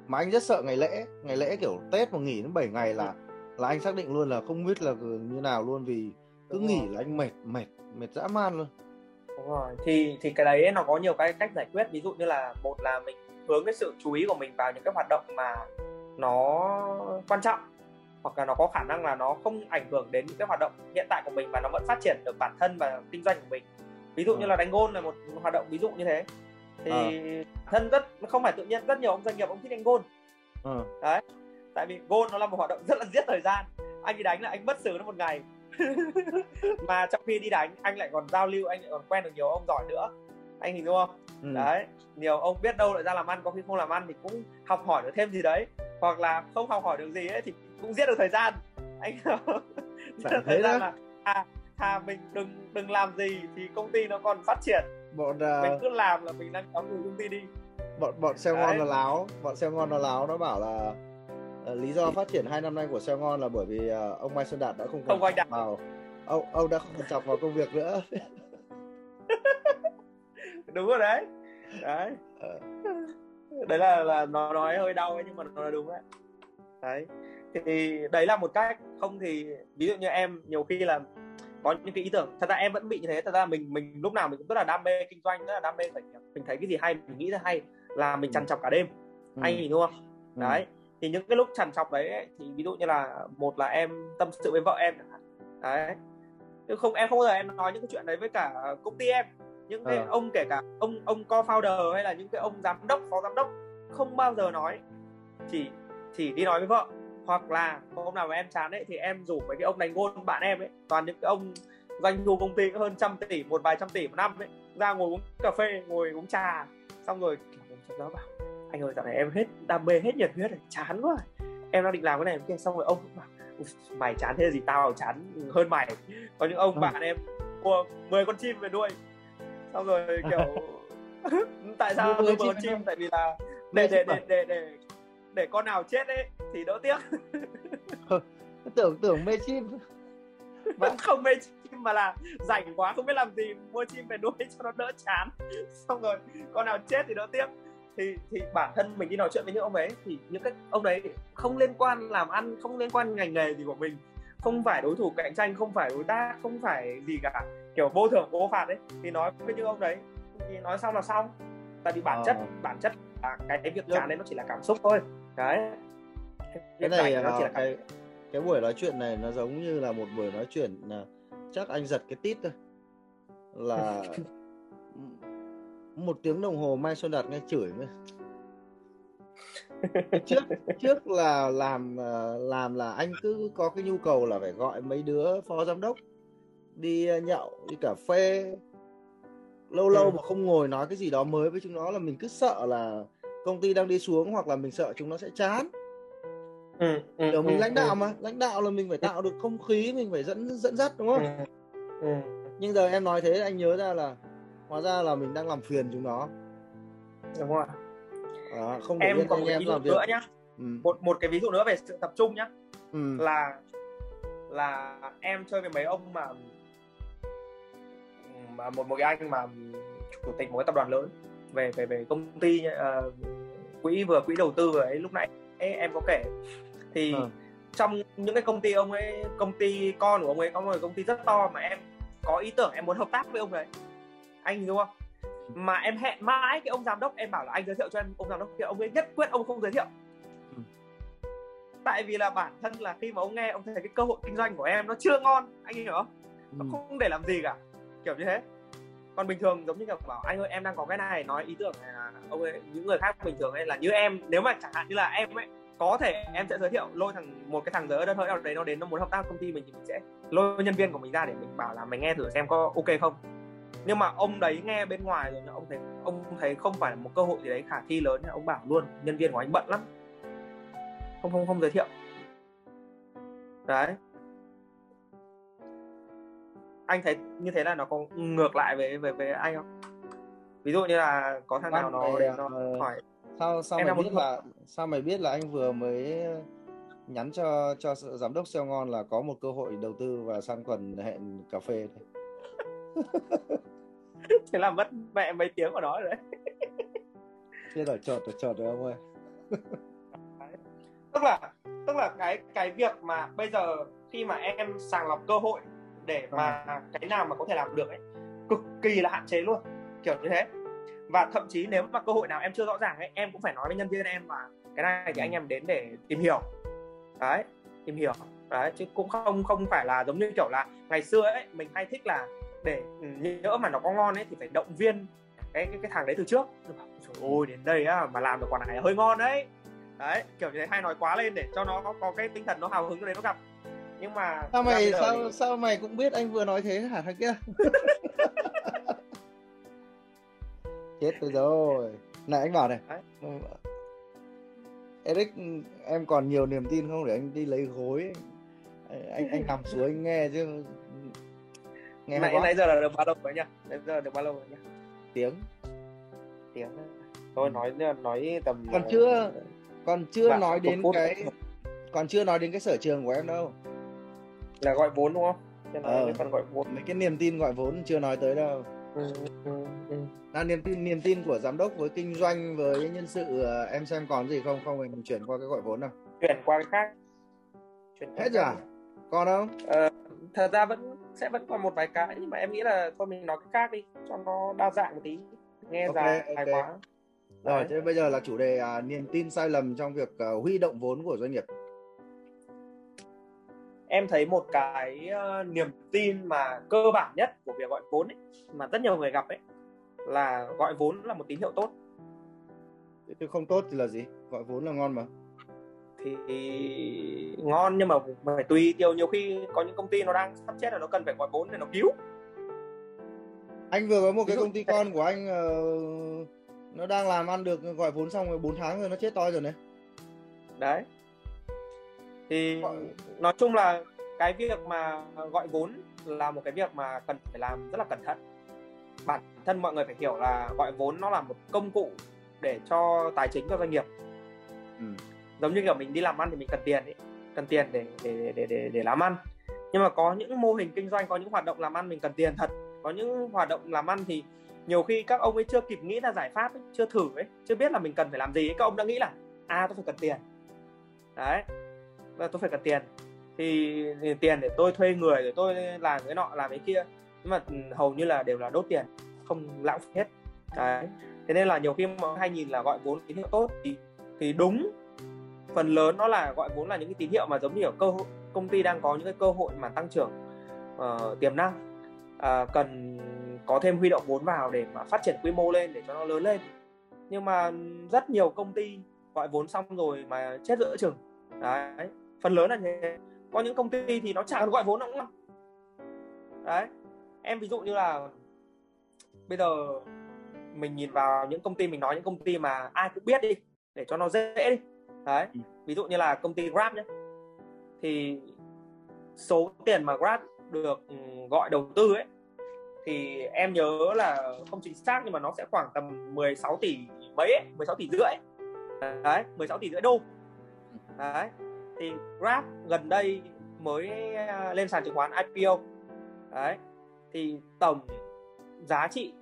Mà anh rất sợ ngày lễ ngày lễ kiểu tết mà nghỉ đến 7 ngày là là anh xác định luôn là không biết là như nào luôn vì cứ nghỉ là anh mệt mệt mệt dã man luôn. Đúng rồi. Thì thì cái đấy nó có nhiều cái cách giải quyết. Ví dụ như là một là mình hướng cái sự chú ý của mình vào những cái hoạt động mà nó quan trọng hoặc là nó có khả năng là nó không ảnh hưởng đến những cái hoạt động hiện tại của mình và nó vẫn phát triển được bản thân và kinh doanh của mình ví dụ như Ừ. là đánh gôn là một hoạt động ví dụ như thế. Thì thân rất không phải tự nhiên rất nhiều ông doanh nghiệp ông thích đánh gôn ờ. Tại vì gôn nó là một hoạt động rất là giết thời gian. Anh đi đánh là anh mất xử nó một ngày. Mà trong khi đi đánh anh lại còn giao lưu anh lại còn quen được nhiều ông giỏi nữa. Anh hình dung không? Ừ. đấy nhiều ông biết đâu lại ra làm ăn có khi không làm ăn thì cũng học hỏi được thêm gì đấy. Hoặc là không học hỏi được gì ấy thì cũng giết được thời gian. Anh thế thời gian đó. là à, thà mình đừng đừng làm gì thì công ty nó còn phát triển. Bọn mình uh, cứ làm là mình đang kéo người công ty đi. bọn bọn Đấy. ngon nó láo bọn xeo ngon nó láo nó bảo là ờ, lý do phát triển hai năm nay của xeo ngon là bởi vì ờ, ông Mai Xuân Đạt đã không Không quan trọng vào. Ông ông đã không quan trọng vào công việc nữa. Đúng rồi đấy. Đấy. Ờ. đấy là là nó nói hơi đau ấy nhưng mà nó là đúng đấy. Đấy. Thì đấy là một cách. Không thì ví dụ như em nhiều khi là có những cái ý tưởng. Thật ra em vẫn bị như thế. Thật ra mình mình lúc nào mình cũng rất là đam mê kinh doanh rất là đam mê khởi nghiệp mình thấy cái gì hay mình nghĩ ra hay là mình chằn chọc cả đêm. Ừ. anh hiểu không? Ừ. đấy. Thì những cái lúc chằn chọc đấy ấy, thì ví dụ như là một là em tâm sự với vợ em đấy. Chứ không em không bao giờ em nói những cái chuyện đấy với cả công ty em. Những cái Ờ. ông kể cả ông ông co-founder hay là những cái ông giám đốc phó giám đốc không bao giờ nói. Chỉ chỉ đi nói với vợ hoặc là hôm nào mà em chán ấy thì em rủ mấy cái ông đánh gôn bạn em ấy toàn những cái ông doanh thu công ty hơn trăm tỷ một vài trăm tỷ một năm ấy ra ngồi uống cà phê ngồi uống trà. Xong rồi kiểu đó bảo anh ơi dạo này em hết đam mê hết nhiệt huyết rồi chán quá. Em đang định làm cái này cái kia. Xong rồi ông bảo "Ui, mày chán thế gì tao chán hơn mày. Có những ông Ừ. bạn em mua 10 con chim về nuôi. Xong rồi kiểu tại sao Mua nuôi 10 10 con chim chim? tại vì là để để để để để để con nào chết ấy thì đỡ tiếc. Tưởng tưởng mê chim. Vẫn không mê chim mà là rảnh quá không biết làm gì mua chim về nuôi cho nó đỡ chán. Xong rồi con nào chết thì đỡ tiếc. Thì thì bản thân mình đi nói chuyện với những ông ấy thì những cái ông đấy không liên quan làm ăn không liên quan ngành nghề gì của mình. Không phải đối thủ cạnh tranh không phải đối tác không phải gì cả. Kiểu vô thưởng vô phạt ấy. Thì nói với những ông đấy thì nói xong là xong tại vì bản Ờ. chất bản chất là cái việc Được. chán đấy nó chỉ là cảm xúc thôi. Đấy. Cái Việc này nó chỉ là à, cảm cái cái buổi nói chuyện này nó giống như là một buổi nói chuyện là chắc anh giật cái tít thôi. Là một tiếng đồng hồ Mai Xuân Đạt nghe chửi nữa trước trước là làm ờ, làm là anh cứ có cái nhu cầu là phải gọi mấy đứa phó giám đốc đi ờ, nhậu đi cà phê lâu lâu Ừ. mà không ngồi nói cái gì đó mới với chúng nó là mình cứ sợ là công ty đang đi xuống hoặc là mình sợ chúng nó sẽ chán ừ, ừ, kiểu mình ừ, lãnh ừ, đạo mà lãnh đạo là mình phải tạo được không khí mình phải dẫn dẫn dắt đúng không ừ, ừ. nhưng giờ em nói thế anh nhớ ra là hóa ra là mình đang làm phiền chúng nó đúng rồi Đó, không em còn một em ví dụ nữa nhá ừ. một một cái ví dụ nữa về sự tập trung nhá Ừ. là là em chơi với mấy ông mà mà một một cái anh mà chủ tịch một cái tập đoàn lớn về về về công ty ờ, quỹ vừa quỹ đầu tư vừa ấy lúc nãy ấy, em có kể thì Ờ. trong những cái công ty ông ấy công ty con của ông ấy có một công ty rất to mà em có ý tưởng em muốn hợp tác với ông đấy anh đúng không mà em hẹn mãi cái ông giám đốc em bảo là anh giới thiệu cho em ông giám đốc kia ông ấy nhất quyết ông không giới thiệu Ừ. tại vì là bản thân là khi mà ông nghe ông thấy cái cơ hội kinh doanh của em nó chưa ngon anh hiểu không nó Ừ. không để làm gì cả kiểu như thế. Còn bình thường giống như kiểu bảo anh ơi, em đang có cái này, nói ý tưởng này là ông ấy, những người khác bình thường ấy là như em, nếu mà chẳng hạn như là em ấy, có thể em sẽ giới thiệu lôi thằng, một cái thằng giới đất hơi nào đấy nó đến nó muốn hợp tác công ty mình thì mình sẽ lôi nhân viên của mình ra để mình bảo là mình nghe thử xem có ok không. Nhưng mà ông đấy nghe bên ngoài rồi ông thấy ông thấy không phải là một cơ hội gì đấy khả thi lớn ông bảo luôn, nhân viên của anh bận lắm. Không không không giới thiệu. Đấy anh thấy như thế là nó có ngược lại với với với anh không? Ví dụ như là có thằng nào nó mày, đến nó ờ, hỏi sao sao Em mày biết muốn- là sao mày biết là anh vừa mới nhắn cho cho giám đốc sale ngon là có một cơ hội đầu tư và sang tuần hẹn cà phê thế là mất mẹ mấy tiếng của nó rồi đấy. Chưa đổi chột đổi chột rồi ông ơi. Tức là tức là cái cái việc mà bây giờ khi mà em sàng lọc cơ hội để mà cái nào mà có thể làm được ấy cực kỳ là hạn chế luôn kiểu như thế. Và thậm chí nếu mà cơ hội nào em chưa rõ ràng ấy em cũng phải nói với nhân viên em là cái này thì anh em đến để tìm hiểu. Đấy tìm hiểu. Đấy chứ cũng không không phải là giống như kiểu là ngày xưa ấy mình hay thích là để nhỡ mà nó có ngon ấy thì phải động viên cái cái, cái thằng đấy từ trước. Trời ơi đến đây á mà làm được quả này hơi ngon đấy. Đấy kiểu như thế hay nói quá lên để cho nó có, có cái tinh thần nó hào hứng đấy nó gặp nhưng mà sao mày sao thì... sao mày cũng biết anh vừa nói thế hả thằng kia? Chết tôi rồi. Này anh bảo này. Đấy. Eric em còn nhiều niềm tin không để anh đi lấy gối? Anh anh nằm xuống anh nghe chứ. Nghe nãy nãy giờ là được bao lâu rồi nhá. Nãy giờ được bao lâu rồi nhá. Tiếng. Tiếng. Tôi nói nói tầm còn chưa còn chưa Bạn, nói đến cái còn chưa nói đến cái sở trường của em đâu là gọi vốn đúng không? Ờ, còn gọi vốn. Mấy cái niềm tin gọi vốn chưa nói tới đâu. Ừ, ừ, ừ. là niềm tin niềm tin của giám đốc với kinh doanh với nhân sự ờ, em xem còn gì không? Không mình chuyển qua cái gọi vốn nào chuyển qua cái khác. Chuyển hết rồi à? còn không ờ, thật ra vẫn sẽ vẫn còn một vài cái nhưng mà em nghĩ là thôi mình nói cái khác đi cho nó đa dạng một tí. Nghe okay, dài okay. quá. Rồi thế bây giờ là chủ đề à, niềm tin sai lầm trong việc uh, huy động vốn của doanh nghiệp em thấy một cái uh, niềm tin mà cơ bản nhất của việc gọi vốn ấy, mà rất nhiều người gặp ấy là gọi vốn là một tín hiệu tốt. Thế không tốt thì là gì? Gọi vốn là ngon mà. Thì ngon nhưng mà phải tùy tiêu nhiều khi có những công ty nó đang sắp chết là nó cần phải gọi vốn để nó cứu. Anh vừa có một cái công ty con của anh uh, nó đang làm ăn được gọi vốn xong rồi 4 tháng rồi nó chết toi rồi này. Đấy thì nói chung là cái việc mà gọi vốn là một cái việc mà cần phải làm rất là cẩn thận. Bản thân mọi người phải hiểu là gọi vốn nó là một công cụ để cho tài chính cho doanh nghiệp. Ừ. giống như kiểu mình đi làm ăn thì mình cần tiền ấy cần tiền để để để để để làm ăn. Nhưng mà có những mô hình kinh doanh có những hoạt động làm ăn mình cần tiền thật. Có những hoạt động làm ăn thì nhiều khi các ông ấy chưa kịp nghĩ ra giải pháp ấy, chưa thử ấy chưa biết là mình cần phải làm gì ấy. các ông đã nghĩ là à tôi phải cần tiền. Đấy tôi phải cần tiền. Thì, thì tiền để tôi thuê người để tôi làm cái nọ làm cái kia. Nhưng mà ừ, hầu như là đều là đốt tiền không lãng phí hết. Đấy. Thế nên là nhiều khi mọi hay nhìn là gọi vốn tín hiệu tốt thì thì đúng. Phần lớn nó là gọi vốn là những cái tín hiệu mà giống như ở cơ hội công ty đang có những cái cơ hội mà tăng trưởng uh, tiềm năng. Uh, cần có thêm huy động vốn vào để mà phát triển quy mô lên để cho nó lớn lên. Nhưng mà rất nhiều công ty gọi vốn xong rồi mà chết giữa chừng. Đấy phần lớn là như thế. Có những công ty thì nó chẳng gọi vốn cũng đấy. Em ví dụ như là bây giờ mình nhìn vào những công ty mình nói những công ty mà ai cũng biết đi để cho nó dễ đi. Đấy. Ừ. ví dụ như là công ty Grab nhé thì số tiền mà Grab được ừ, gọi đầu tư ấy thì em nhớ là không chính xác nhưng mà nó sẽ khoảng tầm 16 tỷ mấy ấy, 16 tỷ rưỡi đấy 16 tỷ rưỡi đô. Đấy thì Grab gần đây mới à, lên sàn chứng khoán IPO đấy, thì tổng giá trị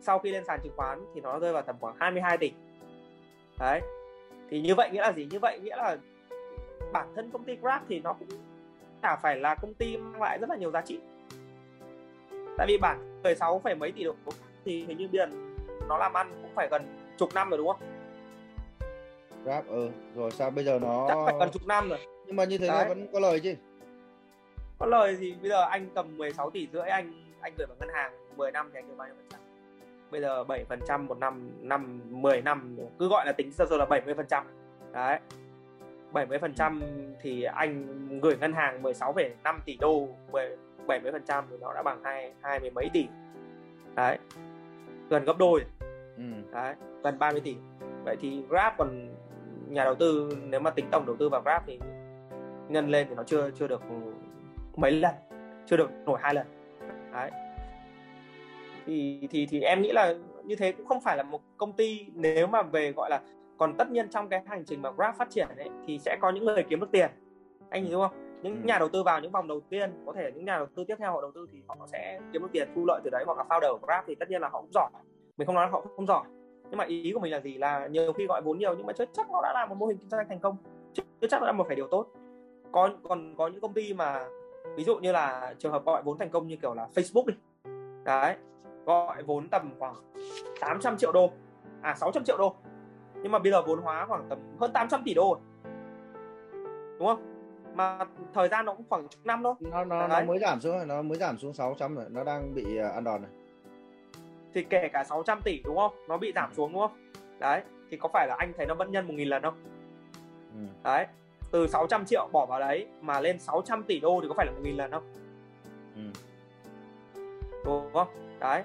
sau khi lên sàn chứng khoán thì nó rơi vào tầm khoảng 22 tỷ. Đấy, thì như vậy nghĩa là gì? Như vậy nghĩa là bản thân công ty Grab thì nó cũng chả phải là công ty mang lại rất là nhiều giá trị. Tại vì bản 16 phẩy mấy tỷ đồng thì hình như biển nó làm ăn cũng phải gần chục năm rồi, đúng không? Grab ừ. Rồi sao bây giờ nó chắc phải gần chục năm rồi. Nhưng mà như thế là vẫn có lời chứ? Có lời thì bây giờ anh cầm 16 tỷ rưỡi anh anh gửi vào ngân hàng 10 năm thì anh được bao nhiêu phần trăm? Bây giờ 7 phần trăm một năm năm 10 năm cứ gọi là tính sơ sơ là 70 phần trăm. Đấy. 70 phần trăm thì anh gửi ngân hàng 16,5 tỷ đô 70 phần trăm thì nó đã bằng hai hai mươi mấy tỷ. Đấy. Gần gấp đôi. Ừ. đấy gần 30 tỷ. Vậy thì Grab còn nhà đầu tư nếu mà tính tổng đầu tư vào Grab thì nhân lên thì nó chưa chưa được mấy lần chưa được nổi hai lần. Đấy. Thì thì thì em nghĩ là như thế cũng không phải là một công ty nếu mà về gọi là còn tất nhiên trong cái hành trình mà Grab phát triển ấy thì sẽ có những người kiếm được tiền. Anh hiểu không? Những ừ. nhà đầu tư vào những vòng đầu tiên có thể những nhà đầu tư tiếp theo họ đầu tư thì họ sẽ kiếm được tiền thu lợi từ đấy hoặc là founder của Grab thì tất nhiên là họ cũng giỏi. Mình không nói là họ không giỏi nhưng mà ý của mình là gì? Là nhiều khi gọi vốn nhiều nhưng mà chưa chắc nó đã là một mô hình kinh doanh thành công. Chưa chắc là một phải điều tốt. Có còn có những công ty mà ví dụ như là trường hợp gọi vốn thành công như kiểu là Facebook đi. Đấy gọi vốn tầm khoảng 800 triệu đô. À 600 triệu đô. Nhưng mà bây giờ vốn hóa khoảng tầm hơn 800 tỷ đô đúng không? Mà thời gian nó cũng khoảng năm thôi. Nó nó, nó mới giảm xuống rồi nó mới giảm xuống 600 rồi. Nó đang bị à, ăn đòn này thì kể cả 600 tỷ đúng không? Nó bị giảm xuống đúng không? Đấy thì có phải là anh thấy nó vẫn nhân một nghìn lần không? Ừ. đấy từ 600 triệu bỏ vào đấy mà lên 600 tỷ đô thì có phải là một nghìn lần không? Ừ. đúng không? Đấy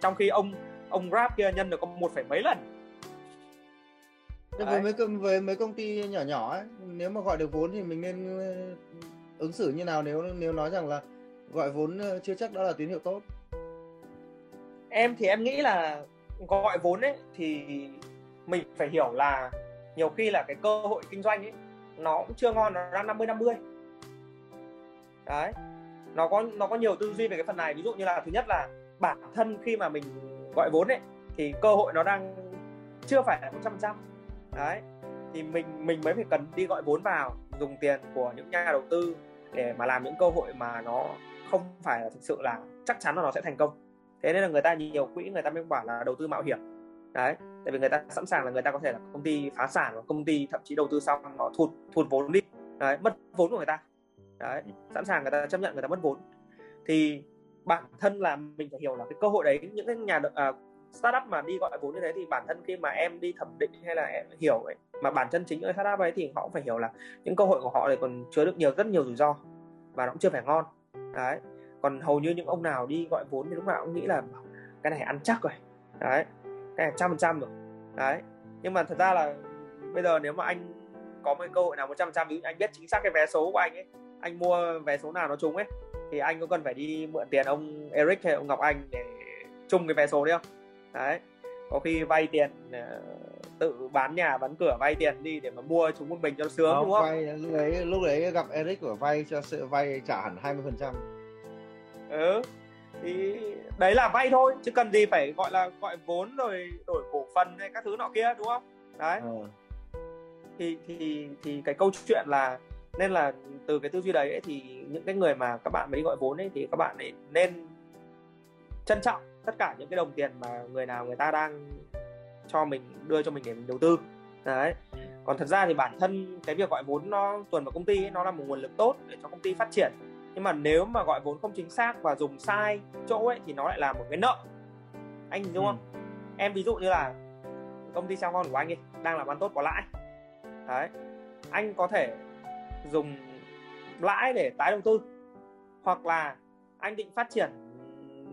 trong khi ông ông Grab kia nhân được có một phẩy mấy lần. Với mấy với mấy công ty nhỏ nhỏ ấy, nếu mà gọi được vốn thì mình nên ờ, ứng xử như nào nếu nếu nói rằng là gọi vốn ờ, chưa chắc đó là tín hiệu tốt em thì em nghĩ là gọi vốn ấy, thì mình phải hiểu là nhiều khi là cái cơ hội kinh doanh ấy, nó cũng chưa ngon, nó đang 50 50 đấy. Nó có nó có nhiều tư duy về cái phần này. Ví dụ như là thứ nhất là bản thân khi mà mình gọi vốn ấy, thì cơ hội nó đang chưa phải là 100 trăm. Đấy. Thì mình mình mới phải cần đi gọi vốn vào, dùng tiền của những nhà đầu tư để mà làm những cơ hội mà nó không phải là thực sự là chắc chắn là nó sẽ thành công thế nên là người ta nhiều quỹ người ta mới bảo là đầu tư mạo hiểm. Đấy tại vì người ta sẵn sàng là người ta có thể là công ty phá sản hoặc công ty thậm chí đầu tư xong nó thụt thụt vốn đi. Đấy mất vốn của người ta. Đấy sẵn sàng người ta chấp nhận người ta mất vốn. Thì bản thân là mình phải hiểu là cái cơ hội đấy những cái nhà uh, startup mà đi gọi vốn như thế thì bản thân khi mà em đi thẩm định hay là em hiểu ấy mà bản chân chính ở startup ấy thì họ cũng phải hiểu là những cơ hội của họ này còn chứa được nhiều rất nhiều rủi ro và nó cũng chưa phải ngon. Đấy còn hầu như những ông nào đi gọi vốn thì lúc nào cũng nghĩ là cái này ăn chắc rồi đấy cái này trăm phần trăm rồi đấy nhưng mà thật ra là bây giờ nếu mà anh có một cơ hội nào một trăm phần trăm ví dụ anh biết chính xác cái vé số của anh ấy anh mua vé số nào nó trúng ấy thì anh có cần phải đi mượn tiền ông Eric hay ông Ngọc Anh để chung cái vé số đấy không đấy có khi vay tiền ờ, tự bán nhà bán cửa vay tiền đi để mà mua chúng một mình cho sướng không, đúng không? Vay, lúc đấy lúc đấy gặp Eric của vay cho sự vay trả hẳn 20 phần trăm. Ừ thì đấy là vay thôi chứ cần gì phải gọi là gọi vốn rồi đổi cổ phần hay các thứ nọ kia đúng không? Đấy. Ừ. Thì thì thì cái câu chuyện là nên là từ cái tư duy đấy ấy, thì những cái người mà các bạn mới đi gọi vốn ấy thì các bạn ấy nên trân trọng tất cả những cái đồng tiền mà người nào người ta đang cho mình đưa cho mình để mình đầu tư đấy còn thật ra thì bản thân cái việc gọi vốn nó tuần vào công ty ấy, nó là một nguồn lực tốt để cho công ty phát triển nhưng mà nếu mà gọi vốn không chính xác và dùng sai chỗ ấy thì nó lại là một cái nợ. Anh đúng không? Ừ. em ví dụ như là công ty sang con của anh ấy đang làm ăn tốt có lãi. Đấy. Anh có thể dùng lãi để tái đầu tư hoặc là anh định phát triển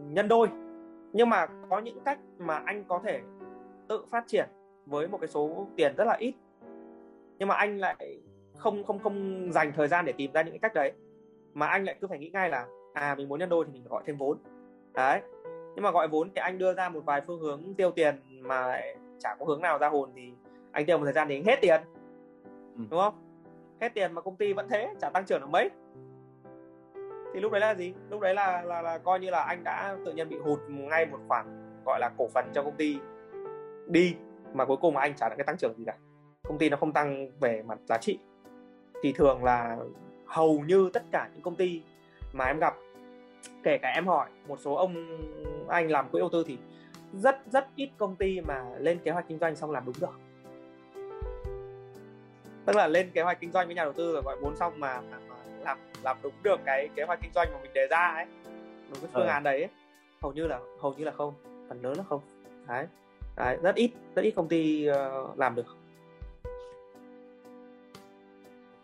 nhân đôi. Nhưng mà có những cách mà anh có thể tự phát triển với một cái số tiền rất là ít. Nhưng mà anh lại không không không dành thời gian để tìm ra những cái cách đấy mà anh lại cứ phải nghĩ ngay là à mình muốn nhân đôi thì mình phải gọi thêm vốn. Đấy. Nhưng mà gọi vốn thì anh đưa ra một vài phương hướng tiêu tiền mà chả có hướng nào ra hồn thì anh tiêu một thời gian thì anh hết tiền. Ừ. đúng không? Hết tiền mà công ty vẫn thế chả tăng trưởng được mấy. Thì lúc đấy là gì? Lúc đấy là là, là coi như là anh đã tự nhiên bị hụt ngay một khoản gọi là cổ phần cho công ty đi mà cuối cùng mà anh chả được cái tăng trưởng gì cả. Công ty nó không tăng về mặt giá trị. Thì thường là hầu như tất cả những công ty mà em gặp kể cả em hỏi một số ông anh làm quỹ đầu tư thì rất rất ít công ty mà lên kế hoạch kinh doanh xong làm đúng được tức là lên kế hoạch kinh doanh với nhà đầu tư rồi gọi vốn xong mà, mà, mà làm làm đúng được cái kế hoạch kinh doanh mà mình đề ra ấy đúng cái phương ừ. án đấy ấy. hầu như là hầu như là không phần lớn là không đấy, đấy rất ít rất ít công ty uh, làm được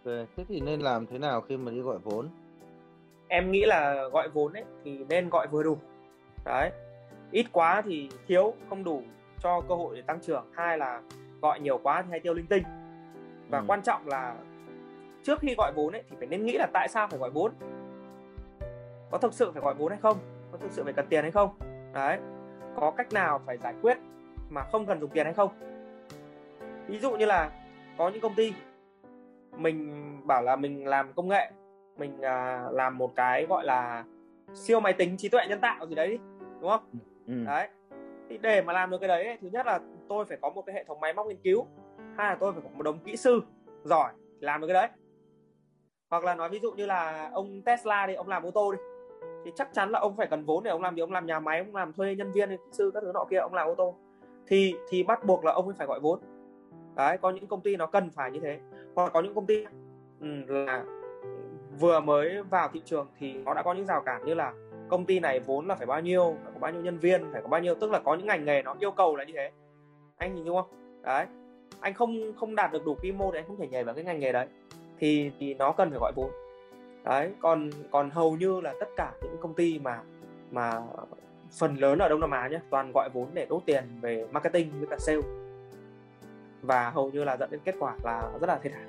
thế thì nên làm thế nào khi mà đi gọi vốn? Em nghĩ là gọi vốn ấy thì nên gọi vừa đủ. Đấy. Ít quá thì thiếu không đủ cho cơ hội để tăng trưởng. Hai là gọi nhiều quá thì hay tiêu linh tinh. Và ừ. quan trọng là trước khi gọi vốn ấy thì phải nên nghĩ là tại sao phải gọi vốn? Có thực sự phải gọi vốn hay không? Có thực sự phải cần tiền hay không? Đấy. Có cách nào phải giải quyết mà không cần dùng tiền hay không? Ví dụ như là có những công ty mình bảo là mình làm công nghệ mình à, làm một cái gọi là siêu máy tính trí tuệ nhân tạo gì đấy đúng không? Ừ. ừ. đấy. Thì để mà làm được cái đấy thứ nhất là tôi phải có một cái hệ thống máy móc nghiên cứu hai là tôi phải có một đống kỹ sư giỏi làm được cái đấy. Hoặc là nói ví dụ như là ông Tesla thì ông làm ô tô đi thì chắc chắn là ông phải cần vốn để ông làm gì? Ông làm nhà máy ông làm thuê nhân viên kỹ sư các thứ nọ kia ông làm ô tô. Thì thì bắt buộc là ông phải gọi vốn. Đấy có những công ty nó cần phải như thế hoặc có những công ty ừ, là vừa mới vào thị trường thì nó đã có những rào cản như là công ty này vốn là phải bao nhiêu, phải có bao nhiêu nhân viên, phải có bao nhiêu, tức là có những ngành nghề nó yêu cầu là như thế. Anh nhìn đúng không? Đấy. Anh không không đạt được đủ quy mô để anh không thể nhảy vào cái ngành nghề đấy. Thì thì nó cần phải gọi vốn. Đấy, còn còn hầu như là tất cả những công ty mà mà phần lớn ở Đông Nam Á nhé toàn gọi vốn để đốt tiền về marketing với cả sale và hầu như là dẫn đến kết quả là rất là thiệt hại.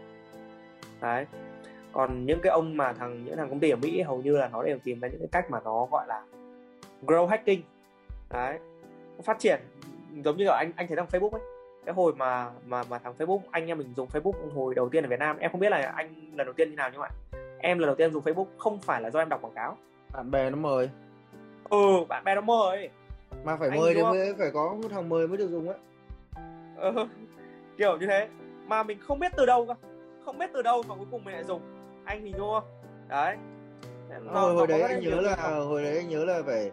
Đấy. Còn những cái ông mà thằng những thằng công ty ở Mỹ hầu như là nó đều tìm ra những cái cách mà nó gọi là grow hacking. Đấy. Phát triển giống như là anh anh thấy thằng Facebook ấy. Cái hồi mà mà mà thằng Facebook anh em mình dùng Facebook hồi đầu tiên ở Việt Nam em không biết là anh lần đầu tiên như nào nhưng mà em lần đầu tiên dùng Facebook không phải là do em đọc quảng cáo. Bạn bè nó mời. Ừ bạn bè nó mời. Mà phải anh mời thì mới phải có thằng mời mới được dùng á ừ, kiểu như thế. Mà mình không biết từ đâu cơ. Không biết từ đâu mà cuối cùng mình lại dùng. Anh thì đúng đấy. Nó, hồi, hồi đấy anh nhớ là không? hồi đấy anh nhớ là phải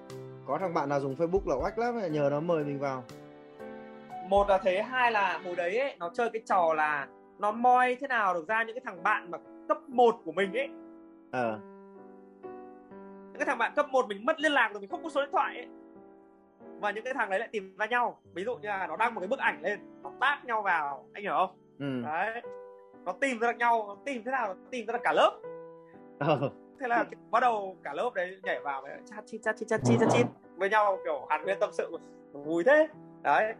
có thằng bạn nào dùng Facebook là oách lắm nhờ nó mời mình vào. Một là thế hai là hồi đấy ấy, nó chơi cái trò là nó moi thế nào được ra những cái thằng bạn mà cấp 1 của mình ấy. Ờ. À. những cái thằng bạn cấp 1 mình mất liên lạc rồi mình không có số điện thoại ấy và những cái thằng đấy lại tìm ra nhau. Ví dụ như là nó đăng một cái bức ảnh lên nó tác nhau vào anh hiểu không? Ừ. đấy. Nó tìm ra được nhau nó tìm thế nào? Nó tìm ra được cả lớp. Ờ. thế là bắt đầu cả lớp đấy nhảy vào chat chít chat chít chat chít chat chít với nhau kiểu hàn huyên tâm sự. Vui thế. Đấy.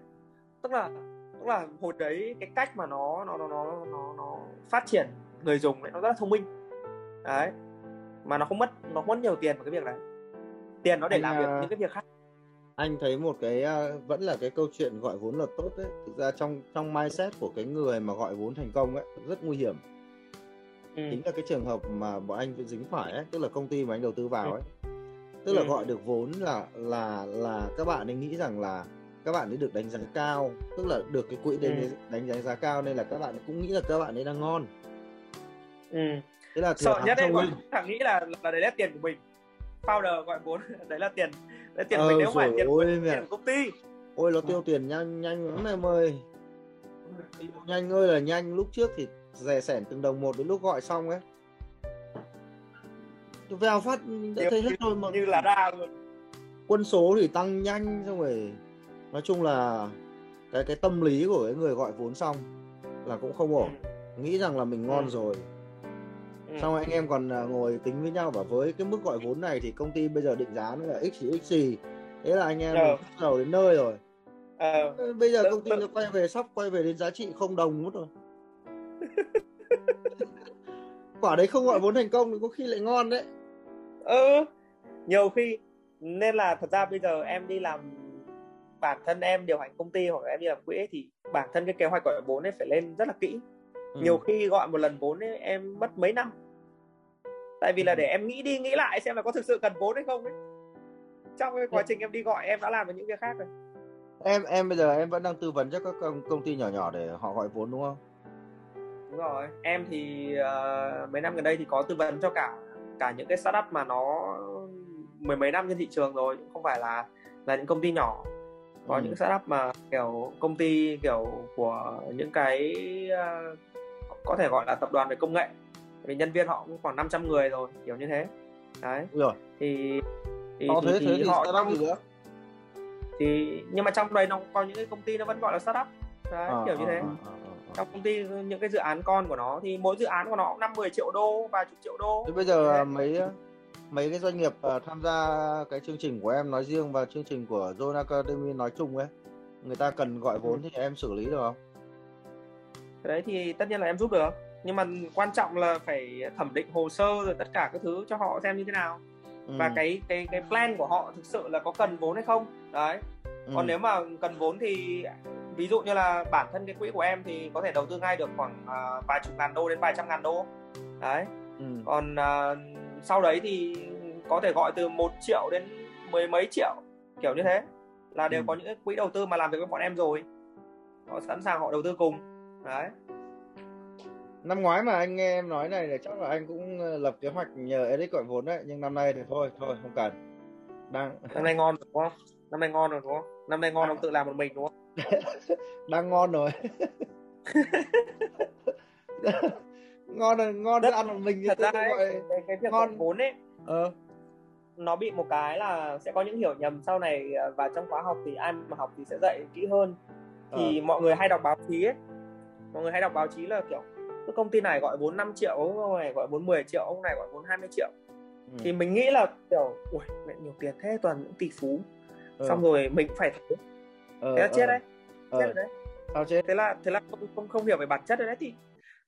Tức là tức là hồi đấy cái cách mà nó nó nó nó nó, nó phát triển người dùng ấy, nó rất là thông minh. Đấy. Mà nó không mất nó không mất nhiều tiền vào cái việc đấy tiền nó để anh, làm việc à, những cái việc khác anh thấy một cái à, vẫn là cái câu chuyện gọi vốn là tốt đấy thực ra trong trong mindset của cái người mà gọi vốn thành công ấy rất nguy hiểm ừ. chính là cái trường hợp mà bọn anh dính phải ấy tức là công ty mà anh đầu tư vào ừ. ấy tức là ừ. gọi được vốn là là là các bạn ấy nghĩ rằng là các bạn ấy được đánh giá cao tức là được cái quỹ đánh, ừ. đánh đánh giá cao nên là các bạn cũng nghĩ là các bạn ấy đang ngon ừ. thế là sợ nhất đấy thằng nghĩ là là đấy là tiền của mình founder gọi vốn đấy là tiền đấy tiền ờ, mình nếu phải tiền của, tiền của công ty. Ôi nó tiêu tiền nhanh nhanh lắm em ơi. Nhanh ơi là nhanh lúc trước thì rẻ sẻn từng đồng một đến lúc gọi xong ấy. Vào phát đã thấy hết rồi mà. như là ra luôn. Quân số thì tăng nhanh xong rồi nói chung là cái cái tâm lý của cái người gọi vốn xong là cũng không ổn. Ừ. nghĩ rằng là mình ngon ừ. rồi ừ. xong anh em còn à, ngồi tính với nhau và với cái mức gọi vốn này thì công ty bây giờ định giá nó là x x gì thế là anh em ừ. bắt đầu đến nơi rồi ừ. bây giờ công ty nó quay về sắp quay về đến giá trị không đồng mất rồi quả đấy không gọi vốn thành công thì có khi lại ngon đấy ừ nhiều khi nên là thật ra bây giờ em đi làm bản thân em điều hành công ty hoặc em đi làm quỹ thì bản thân cái kế hoạch gọi vốn ấy phải lên rất là kỹ ừ. nhiều khi gọi một lần vốn ấy em mất mấy năm. Tại vì là để em nghĩ đi nghĩ lại xem là có thực sự cần vốn hay không ấy. Trong cái quá trình em đi gọi em đã làm được những việc khác rồi. Em em bây giờ em vẫn đang tư vấn cho các công, công ty nhỏ nhỏ để họ gọi vốn đúng không? Đúng rồi. Em thì uh, mấy năm gần đây thì có tư vấn cho cả cả những cái startup mà nó mười mấy năm trên thị trường rồi không phải là là những công ty nhỏ. Có ừ. những startup mà kiểu công ty kiểu của những cái uh, có thể gọi là tập đoàn về công nghệ. Vì nhân viên họ cũng khoảng 500 người rồi kiểu như thế. Đấy. Rồi. Thì thì, thì, thế, thì, thế thì họ trong gì nữa? Thì nhưng mà trong đây nó có những cái công ty nó vẫn gọi là startup. Đấy à, kiểu như à, thế. à, à, à. trong công ty những cái dự án con của nó thì mỗi dự án của nó cũng năm 10 triệu đô vài chục triệu đô. Thế bây giờ mấy mấy cái doanh nghiệp uh, tham gia cái chương trình của em nói riêng và chương trình của Zone Academy nói chung ấy người ta cần gọi vốn thì em xử lý được không? Cái đấy thì tất nhiên là em giúp được. Nhưng mà quan trọng là phải thẩm định hồ sơ rồi tất cả các thứ cho họ xem như thế nào. Ừ. và cái cái cái plan của họ thực sự là có cần vốn hay không. Đấy. Ừ. còn nếu mà cần vốn thì ví dụ như là bản thân cái quỹ của em thì có thể đầu tư ngay được khoảng uh, vài chục ngàn đô đến vài trăm ngàn đô. Đấy. Ừ. còn uh, sau đấy thì có thể gọi từ một triệu đến mười mấy triệu kiểu như thế. Là đều ừ. có những quỹ đầu tư mà làm việc với bọn em rồi. Họ sẵn sàng họ đầu tư cùng đấy. Năm ngoái mà anh nghe em nói này thì chắc là anh cũng ờ, lập kế hoạch nhờ Eric gọi vốn đấy nhưng năm nay thì thôi thôi không cần. Đang năm nay ngon rồi đúng không? Năm nay ngon rồi đúng không? Năm nay ngon ông tự làm một mình đúng không? Đang ngon rồi. Ngon rồi ngon Rất- ăn một mình thật ra ấy, gọi cái, cái việc ngon. gọi vốn ấy ờ. nó bị một cái là sẽ có những hiểu nhầm sau này ờ, và trong khóa học thì ai mà học thì sẽ dạy kỹ hơn. Thì mọi người hay đọc báo chí ấy mọi người hay đọc báo chí là kiểu cái công ty này gọi vốn 5 triệu ông này gọi vốn 10 triệu ông này gọi vốn 20 triệu. Ừ. thì mình nghĩ là kiểu ui mẹ nhiều tiền thế toàn những tỷ phú. Ờ, xong rồi mình phải thế ờ, thế là chết ờ, đấy chết rồi đấy. Sao chết? Thế là thế là không không, không hiểu về bản chất đấy thì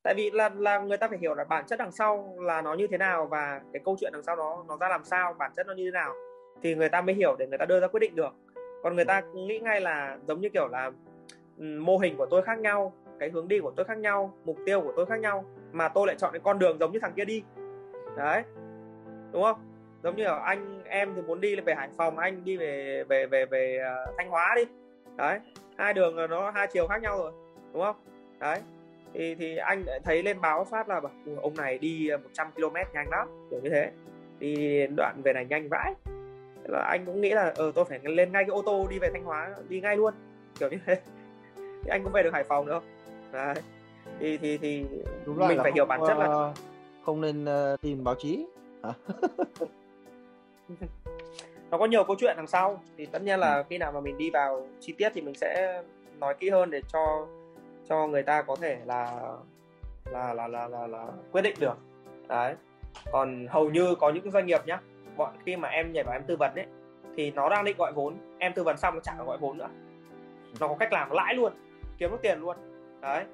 tại vì là là người ta phải hiểu là bản chất đằng sau là nó như thế nào và cái câu chuyện đằng sau nó nó ra làm sao bản chất nó như thế nào thì người ta mới hiểu để người ta đưa ra quyết định được. Còn người ta nghĩ ngay là giống như kiểu là ừ, mô hình của tôi khác nhau cái hướng đi của tôi khác nhau mục tiêu của tôi khác nhau mà tôi lại chọn cái con đường giống như thằng kia đi. Đấy. Đúng không? Giống như ở anh em thì muốn đi về Hải Phòng anh đi về về về về uh, Thanh Hóa đi. Đấy. Hai đường là nó hai chiều khác nhau rồi. Đúng không? Đấy. Thì thì anh lại thấy lên báo phát là bảo, ông này đi 100 km nhanh lắm. Kiểu như thế. Đi đoạn về này nhanh vãi. Là anh cũng nghĩ là ờ tôi phải lên ngay cái ô tô đi về Thanh Hóa đi ngay luôn. Kiểu như thế. Thì anh cũng về được Hải Phòng nữa đấy. Thì thì thì đúng mình phải không, hiểu bản chất là ờ, không nên ờ, tìm báo chí. Nó có nhiều câu chuyện đằng sau. Thì tất nhiên Ừ. là khi nào mà mình đi vào chi tiết thì mình sẽ nói kỹ hơn để cho cho người ta có thể là là là là là, là quyết định được. Đấy. Còn hầu như có những doanh nghiệp nhá bọn khi mà em nhảy vào em tư vấn ấy thì nó đang định gọi vốn em tư vấn xong nó chẳng gọi vốn nữa. Nó có cách làm lãi luôn kiếm được tiền luôn đấy.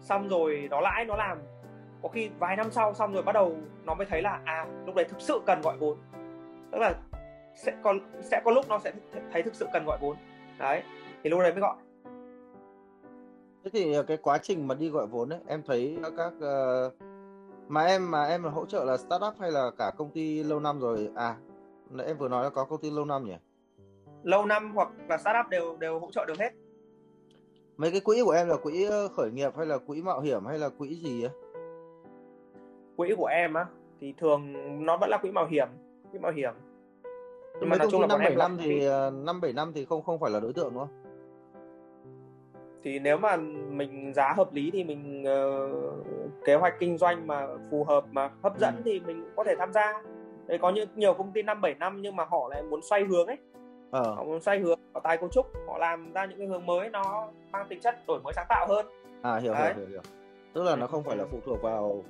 Xong rồi nó lãi nó làm. Có khi vài năm sau xong rồi bắt đầu nó mới thấy là à lúc đấy thực sự cần gọi vốn. Tức là sẽ có sẽ có lúc nó sẽ thấy thực sự cần gọi vốn. Đấy thì lúc đấy mới gọi. Thế thì cái quá trình mà đi gọi vốn ấy em thấy các ờ, mà em mà em là hỗ trợ là startup hay là cả công ty lâu năm rồi? À em vừa nói là có công ty lâu năm nhỉ? Lâu năm hoặc là startup đều đều hỗ trợ được hết mấy cái quỹ của em là quỹ ờ, khởi nghiệp hay là quỹ mạo hiểm hay là quỹ gì ấy? Quỹ của em á thì thường nó vẫn là quỹ mạo hiểm quỹ mạo hiểm. Nhưng mà nói chung là năm bảy năm thì ờ, năm bảy năm thì không không phải là đối tượng đúng không? Thì nếu mà mình giá hợp lý thì mình ờ, kế hoạch kinh doanh mà phù hợp mà hấp dẫn Ừ. thì mình cũng có thể tham gia. Đấy, có những nhiều công ty năm bảy năm nhưng mà họ lại muốn xoay hướng ấy ờ. Họ muốn xoay hướng họ tái cấu trúc họ làm ra những cái hướng mới nó mang tính chất đổi mới sáng tạo hơn. À hiểu Đấy. hiểu hiểu. Hiểu tức là nó không phải là phụ thuộc vào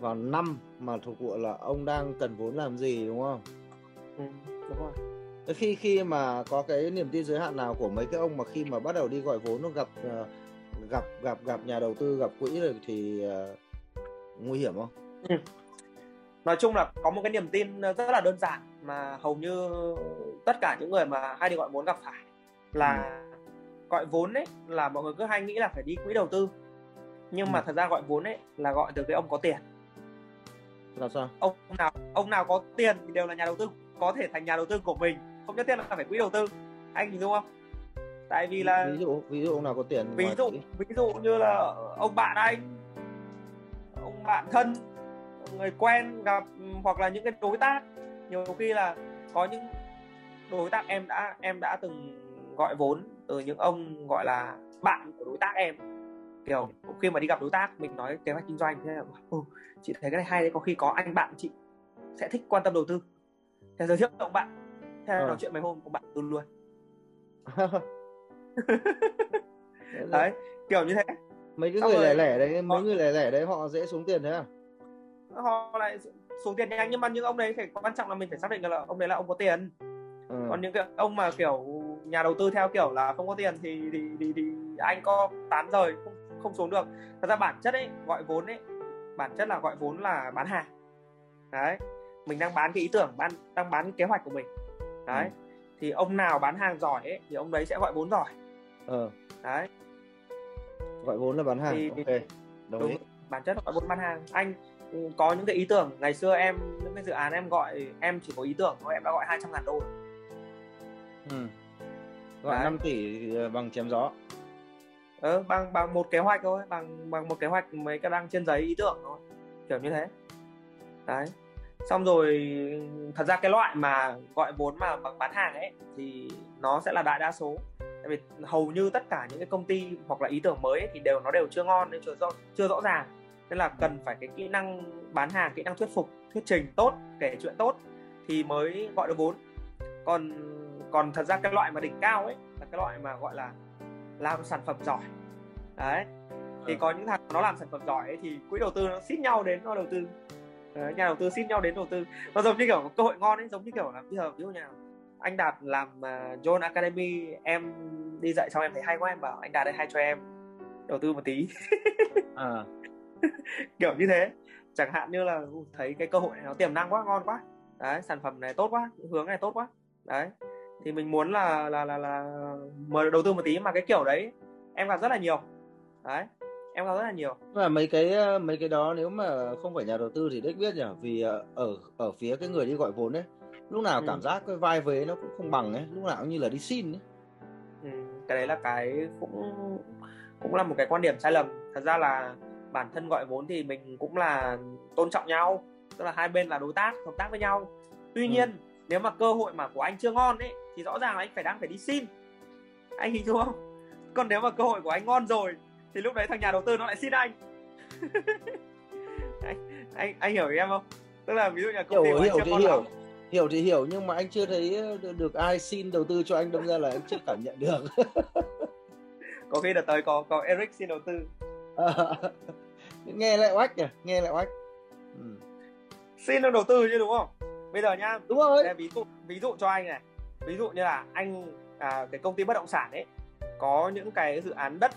vào năm mà thuộc vụ là ông đang cần vốn làm gì đúng không? Ừ, đúng rồi. Khi khi mà có cái niềm tin giới hạn nào của mấy cái ông mà khi mà bắt đầu đi gọi vốn nó gặp ờ, gặp gặp gặp nhà đầu tư gặp quỹ rồi thì ờ, nguy hiểm không? Nói chung là có một cái niềm tin rất là đơn giản mà hầu như tất cả những người mà hay đi gọi vốn gặp phải là gọi vốn ấy là mọi người cứ hay nghĩ là phải đi quỹ đầu tư. Nhưng mà Ừ. thật ra gọi vốn ấy là gọi từ cái ông có tiền. Là sao? Ông nào ông nào có tiền thì đều là nhà đầu tư có thể thành nhà đầu tư của mình không nhất thiết là phải quỹ đầu tư. Anh hình dung không? Tại vì là ví dụ ví dụ ông nào có tiền ví dụ ví dụ như là ông bạn anh ông bạn thân người quen gặp hoặc là những cái đối tác nhiều khi là có những đối tác em đã em đã từng gọi vốn từ những ông gọi là bạn của đối tác em. Kiểu khi mà đi gặp đối tác mình nói kế hoạch kinh doanh thế là ừ, chị thấy cái này hay đấy có khi có anh bạn chị sẽ thích quan tâm đầu tư. Thế giới thiệu ông bạn thế là Ờ. nói chuyện mấy hôm ông bạn tư luôn. Đấy, kiểu như thế. Mấy cái người lẻ lẻ đấy mấy Họ- người lẻ lẻ đấy họ dễ xuống tiền thế à? Họ lại xuống tiền nhanh nhưng mà những ông đấy phải quan trọng là mình phải xác định là ông đấy là ông có tiền. Ừ. còn những cái ông mà kiểu nhà đầu tư theo kiểu là không có tiền thì thì thì, thì anh có tán rời không không xuống được. Thật ra bản chất ấy gọi vốn ấy bản chất là gọi vốn là bán hàng. Đấy mình đang bán cái ý tưởng bán đang bán kế hoạch của mình. Đấy Ừ. thì ông nào bán hàng giỏi ấy thì ông đấy sẽ gọi vốn giỏi. Ờ. Đấy. Gọi vốn là bán hàng Thì- ok đồng đúng ý bản chất là gọi vốn bán hàng. Anh ừ, có những cái ý tưởng ngày xưa em những cái dự án em gọi em chỉ có ý tưởng thôi em đã gọi 200 ngàn đô rồi. ừ. gọi Đấy. 5 tỷ ờ, bằng chém gió ừ, bằng bằng một kế hoạch thôi bằng bằng một kế hoạch mấy cái đăng trên giấy ý tưởng thôi kiểu như thế đấy xong rồi thật ra cái loại mà gọi vốn mà bằng bán hàng ấy thì nó sẽ là đại đa số tại vì hầu như tất cả những cái công ty hoặc là ý tưởng mới ấy, thì đều nó đều chưa ngon nên chưa rõ chưa rõ ràng nên là cần phải cái kỹ năng bán hàng kỹ năng thuyết phục thuyết trình tốt kể chuyện tốt thì mới gọi được vốn. Còn còn thật ra cái loại mà đỉnh cao ấy là cái loại mà gọi là làm sản phẩm giỏi. Đấy thì có những thằng nó làm sản phẩm giỏi ấy, thì quỹ đầu tư nó xít nhau đến nó đầu tư. Đấy, nhà đầu tư xít nhau đến đầu tư. Nó giống như kiểu cơ hội ngon ấy giống như kiểu là bây giờ ví dụ như nào anh đạt làm uh, John Academy em đi dạy xong em thấy hay quá em bảo anh đạt đây hay cho em đầu tư một tí. À. kiểu như thế. Chẳng hạn như là thấy cái cơ hội này nó tiềm năng quá ngon quá. Đấy sản phẩm này tốt quá hướng này tốt quá. Đấy thì mình muốn là là là là mời đầu tư một tí mà cái kiểu đấy em gặp rất là nhiều. Đấy em gặp rất là nhiều. Mà mấy cái mấy cái đó nếu mà không phải nhà đầu tư thì đích biết nhỉ? Vì ờ, ở ở phía cái người đi gọi vốn ấy lúc nào ừ. cảm giác cái vai vế nó cũng không bằng ấy lúc nào cũng như là đi xin ấy. Ừ, cái đấy là cái cũng cũng là một cái quan điểm sai lầm. Thật ra là bản thân gọi vốn thì mình cũng là tôn trọng nhau tức là hai bên là đối tác hợp tác với nhau. Tuy ừ. nhiên nếu mà cơ hội mà của anh chưa ngon ấy thì rõ ràng là anh phải đang phải đi xin. Anh hình dung không? Còn nếu mà cơ hội của anh ngon rồi thì lúc đấy thằng nhà đầu tư nó lại xin anh. Anh, anh anh hiểu em không? Tức là ví dụ như công hiểu, ty hiểu thì hiểu lắm. hiểu. Thì hiểu nhưng mà anh chưa thấy được ai xin đầu tư cho anh đâm ra là anh chưa cảm nhận được. Có khi là tới có có Eric xin đầu tư nghe lại oách kìa nghe lại oách. Ừ. xin được đầu tư chứ đúng không? Bây giờ nhá đúng rồi. ví dụ ví dụ cho anh này. Ví dụ như là anh à, cái công ty bất động sản ấy có những cái dự án đất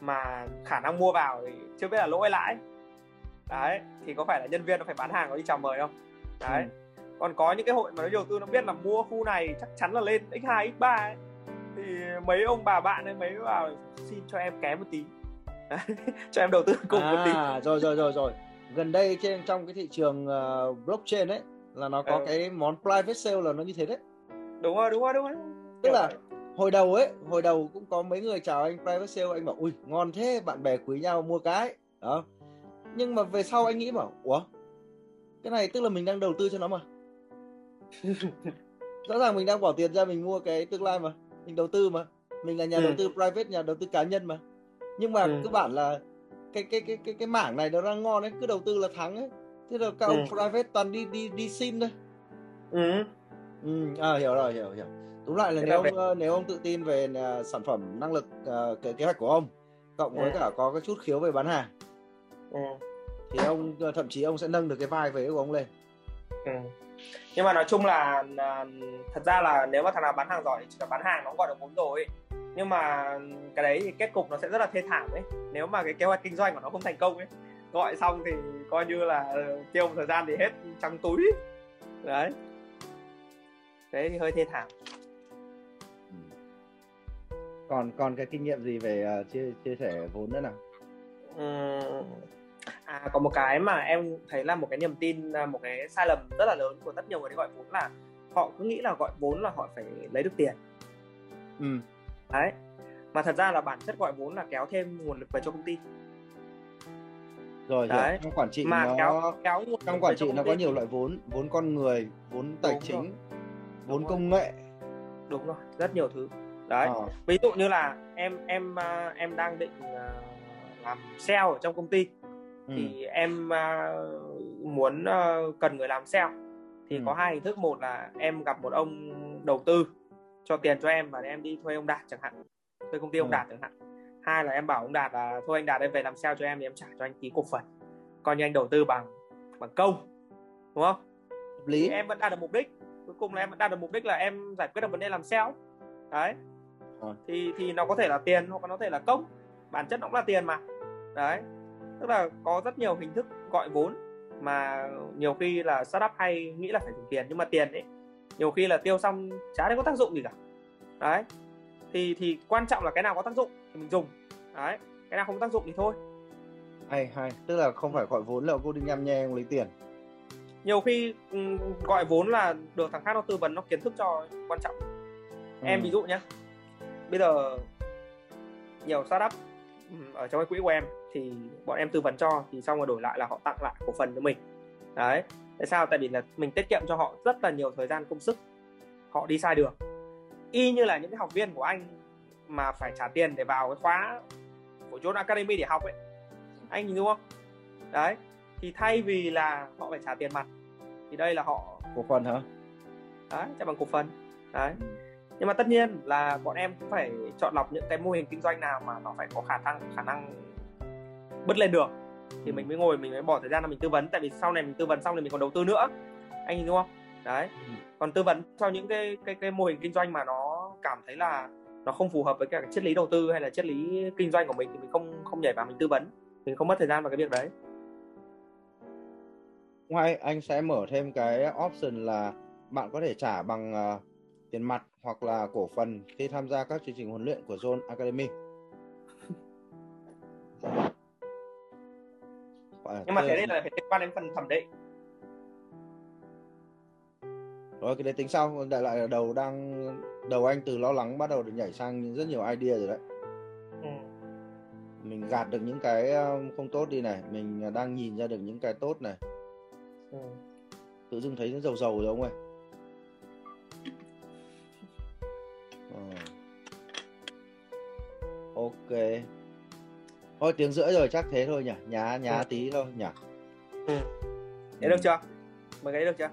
mà khả năng mua vào thì chưa biết là lỗ hay lãi. Đấy thì có phải là nhân viên nó phải bán hàng nó đi chào mời không? Đấy. Ừ. còn có những cái hội mà nó đầu tư nó biết là mua khu này chắc chắn là lên x 2 x 3 ấy. Thì mấy ông bà bạn ấy mấy vào xin cho em kém một tí cho em đầu tư cùng à, một tí. À, rồi rồi rồi rồi. Gần đây trên trong cái thị trường uh, blockchain ấy là nó có ừ. cái món private sale là nó như thế đấy. Đúng rồi đúng rồi đúng rồi. Tức là hồi đầu ấy hồi đầu cũng có mấy người chào anh private sale anh bảo ui ngon thế bạn bè quý nhau mua cái. Đó. Nhưng mà về sau anh nghĩ bảo ủa? Cái này tức là mình đang đầu tư cho nó mà. Rõ ràng mình đang bỏ tiền ra mình mua cái tương lai mà mình đầu tư mà. Mình là nhà ừ. đầu tư private nhà đầu tư cá nhân mà nhưng mà ừ. cơ bản là cái cái cái cái cái mảng này nó đang ngon ấy cứ đầu tư là thắng ấy thế là các ừ. ông private toàn đi đi đi xin thôi ừ ừ à hiểu rồi hiểu hiểu đúng lại là nếu ông, ờ, nếu ông tự tin về uh, sản phẩm năng lực uh, cái kế hoạch của ông cộng với ừ. cả có cái chút khiếu về bán hàng ừ. thì ông thậm chí ông sẽ nâng được cái vai vế của ông lên ừ. Nhưng mà nói chung là thật ra là nếu mà thằng nào bán hàng giỏi thì chỉ cần bán hàng nó cũng gọi được vốn rồi. Nhưng mà cái đấy thì kết cục nó sẽ rất là thê thảm ấy. Nếu mà cái kế hoạch kinh doanh của nó không thành công ấy gọi xong thì coi như là tiêu một thời gian thì hết trắng túi. Đấy. Đấy thì hơi thê thảm. Còn còn cái kinh nghiệm gì về uh, chia chia sẻ vốn nữa nào à có một cái mà em thấy là một cái niềm tin à, một cái sai lầm rất là lớn của rất nhiều người đi gọi vốn là họ cứ nghĩ là gọi vốn là họ phải lấy được tiền ừ. đấy mà thật ra là bản chất gọi vốn là kéo thêm nguồn lực về cho công ty rồi đấy. trong quản trị mà nó kéo, kéo nguồn trong quản trị nó có nhiều loại vốn vốn con người vốn tài Đúng chính rồi. vốn Đúng công rồi. nghệ Đúng rồi rất nhiều thứ đấy à. ví dụ như là em em à, em đang định à, làm sale ở trong công ty ừ. thì em muốn cần người làm sale. Thì ừ. có hai hình thức. Một là em gặp một ông đầu tư cho tiền cho em và em đi thuê ông đạt chẳng hạn. Thuê công ty ông ừ. đạt chẳng hạn. Hai là em bảo ông đạt là thôi anh đạt em về làm sale cho em thì em trả cho anh tí cổ phần. Coi như anh đầu tư bằng bằng công. Đúng không? Lý. Thì em vẫn đạt được mục đích. Cuối cùng là em vẫn đạt được mục đích là em giải quyết được vấn đề làm sale. Đấy. À. thì thì nó có thể là tiền hoặc nó có thể là công. Bản chất nó cũng là tiền mà. Đấy tức là có rất nhiều hình thức gọi vốn mà nhiều khi là startup hay nghĩ là phải dùng tiền nhưng mà tiền ấy nhiều khi là tiêu xong chả thấy có tác dụng gì cả. Đấy. Thì thì quan trọng là cái nào có tác dụng thì mình dùng. Đấy cái nào không có tác dụng thì thôi. Hay hay. Tức là không phải gọi vốn là cô đi nhăm nhe lấy tiền. Nhiều khi um, gọi vốn là được thằng khác nó tư vấn nó kiến thức cho quan trọng. Ừ. em ví dụ nhé bây giờ nhiều startup ở trong cái quỹ của em thì bọn em tư vấn cho thì xong rồi đổi lại là họ tặng lại cổ phần cho mình. Đấy tại sao? Tại vì là mình tiết kiệm cho họ rất là nhiều thời gian công sức. Họ đi sai đường. Y như là những cái học viên của anh mà phải trả tiền để vào cái khóa của John Academy để học ấy. Anh nhìn đúng không? Đấy thì thay vì là họ phải trả tiền mặt thì đây là họ cổ phần hả? Đấy trả bằng cổ phần. Đấy. Nhưng mà tất nhiên là bọn em cũng phải chọn lọc những cái mô hình kinh doanh nào mà nó phải có khả năng khả năng bứt lên được thì mình mới ngồi mình mới bỏ thời gian là mình tư vấn. Tại vì sau này mình tư vấn xong thì mình còn đầu tư nữa anh đúng không? Đấy. Ừ. còn tư vấn cho những cái cái cái mô hình kinh doanh mà nó cảm thấy là nó không phù hợp với cả cái triết lý đầu tư hay là triết lý kinh doanh của mình thì mình không không nhảy vào mình tư vấn. Mình không mất thời gian vào cái việc đấy. Ngoài anh sẽ mở thêm cái option là bạn có thể trả bằng uh, tiền mặt hoặc là cổ phần khi tham gia các chương trình huấn luyện của Zone Academy. Nhưng mà thế đây là phải liên quan đến phần thẩm định. Rồi cái đấy tính sau, đại lại là đầu đang đầu anh từ lo lắng bắt đầu được nhảy sang rất nhiều idea rồi đấy. Ừ. Mình gạt được những cái ờ, không tốt đi này, mình đang nhìn ra được những cái tốt này. Ừ. Tự dưng thấy nó giàu giàu rồi ông ơi. ok thôi tiếng rưỡi rồi chắc thế thôi nhỉ? Nhá nhá ừ. tí thôi nhỉ? Ừ. thế được chưa? Mày thấy được chưa?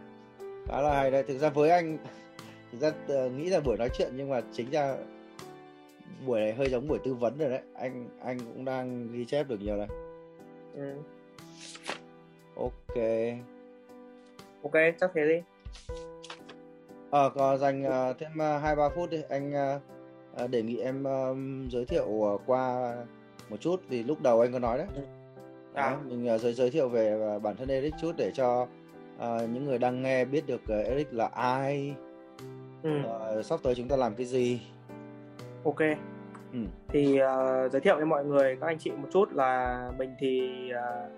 Khá là hay đấy. Thực ra với anh thực ra uh, nghĩ là buổi nói chuyện nhưng mà chính ra buổi này hơi giống buổi tư vấn rồi đấy. Anh anh cũng đang ghi chép được nhiều này. Ừ. ok. Ok chắc thế đi. Ờ còn dành uh, thêm ờ, hai uh, ba phút đi. Anh uh, À, đề nghị em um, giới thiệu ờ, qua một chút vì lúc đầu anh có nói đấy. Ừ. À. Đó, mình uh, giới giới thiệu về bản thân Eric chút để cho uh, những người đang nghe biết được uh, Eric là ai. Ừ. Uh, sắp tới chúng ta làm cái gì. Ok. Ừ. Thì uh, giới thiệu với mọi người các anh chị một chút là mình thì uh,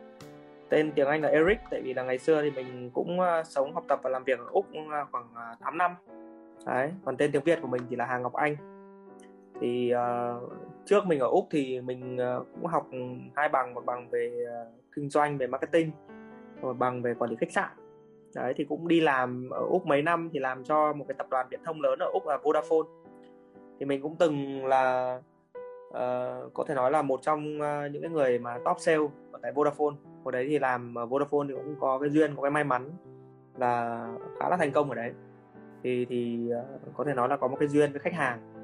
tên tiếng Anh là Eric tại vì là ngày xưa thì mình cũng uh, sống học tập và làm việc ở Úc khoảng uh, 8 năm. Đấy, còn tên tiếng Việt của mình thì là Hà Ngọc Anh thì uh, trước mình ở úc thì mình ờ, cũng học hai bằng một bằng về ờ, kinh doanh về marketing một bằng về quản lý khách sạn. Đấy thì cũng đi làm ở úc mấy năm thì làm cho một cái tập đoàn viễn thông lớn ở úc là vodafone. Thì mình cũng từng là uh, có thể nói là một trong uh, những cái người mà top sale ở tại vodafone. Hồi đấy thì làm vodafone thì cũng có cái duyên có cái may mắn là khá là thành công ở đấy. Thì thì uh, có thể nói là có một cái duyên với khách hàng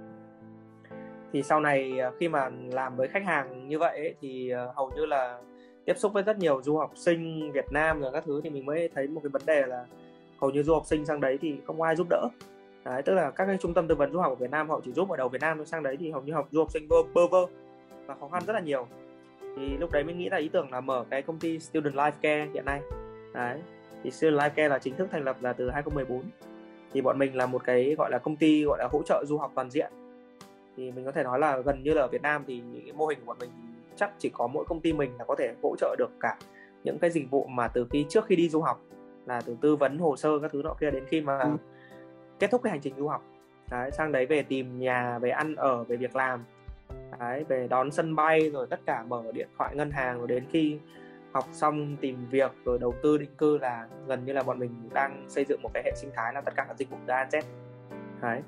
thì sau này ờ, khi mà làm với khách hàng như vậy ấy, thì ờ, hầu như là tiếp xúc với rất nhiều du học sinh Việt Nam rồi các thứ thì mình mới thấy một cái vấn đề là hầu như du học sinh sang đấy thì không ai giúp đỡ. Đấy tức là các cái trung tâm tư vấn du học ở Việt Nam họ chỉ giúp ở đầu Việt Nam sang đấy thì hầu như học du học sinh bơ bơ vơ và khó khăn rất là nhiều. Thì lúc đấy mình nghĩ là ý tưởng là mở cái công ty Student Life Care hiện nay. Đấy thì Student Life Care là chính thức thành lập là từ 2014 thì bọn mình là một cái gọi là công ty gọi là hỗ trợ du học toàn diện thì mình có thể nói là gần như là ở Việt Nam thì những cái mô hình của bọn mình chắc chỉ có mỗi công ty mình là có thể hỗ trợ được cả những cái dịch vụ mà từ khi trước khi đi du học là từ tư vấn hồ sơ các thứ nọ kia đến khi mà ừ. kết thúc cái hành trình du học. Đấy, sang đấy về tìm nhà về ăn ở về việc làm. Đấy, về đón sân bay rồi tất cả mở điện thoại ngân hàng rồi đến khi học xong tìm việc rồi đầu tư định cư là gần như là bọn mình đang xây dựng một cái hệ sinh thái là tất cả các dịch vụ ra Z. Đấy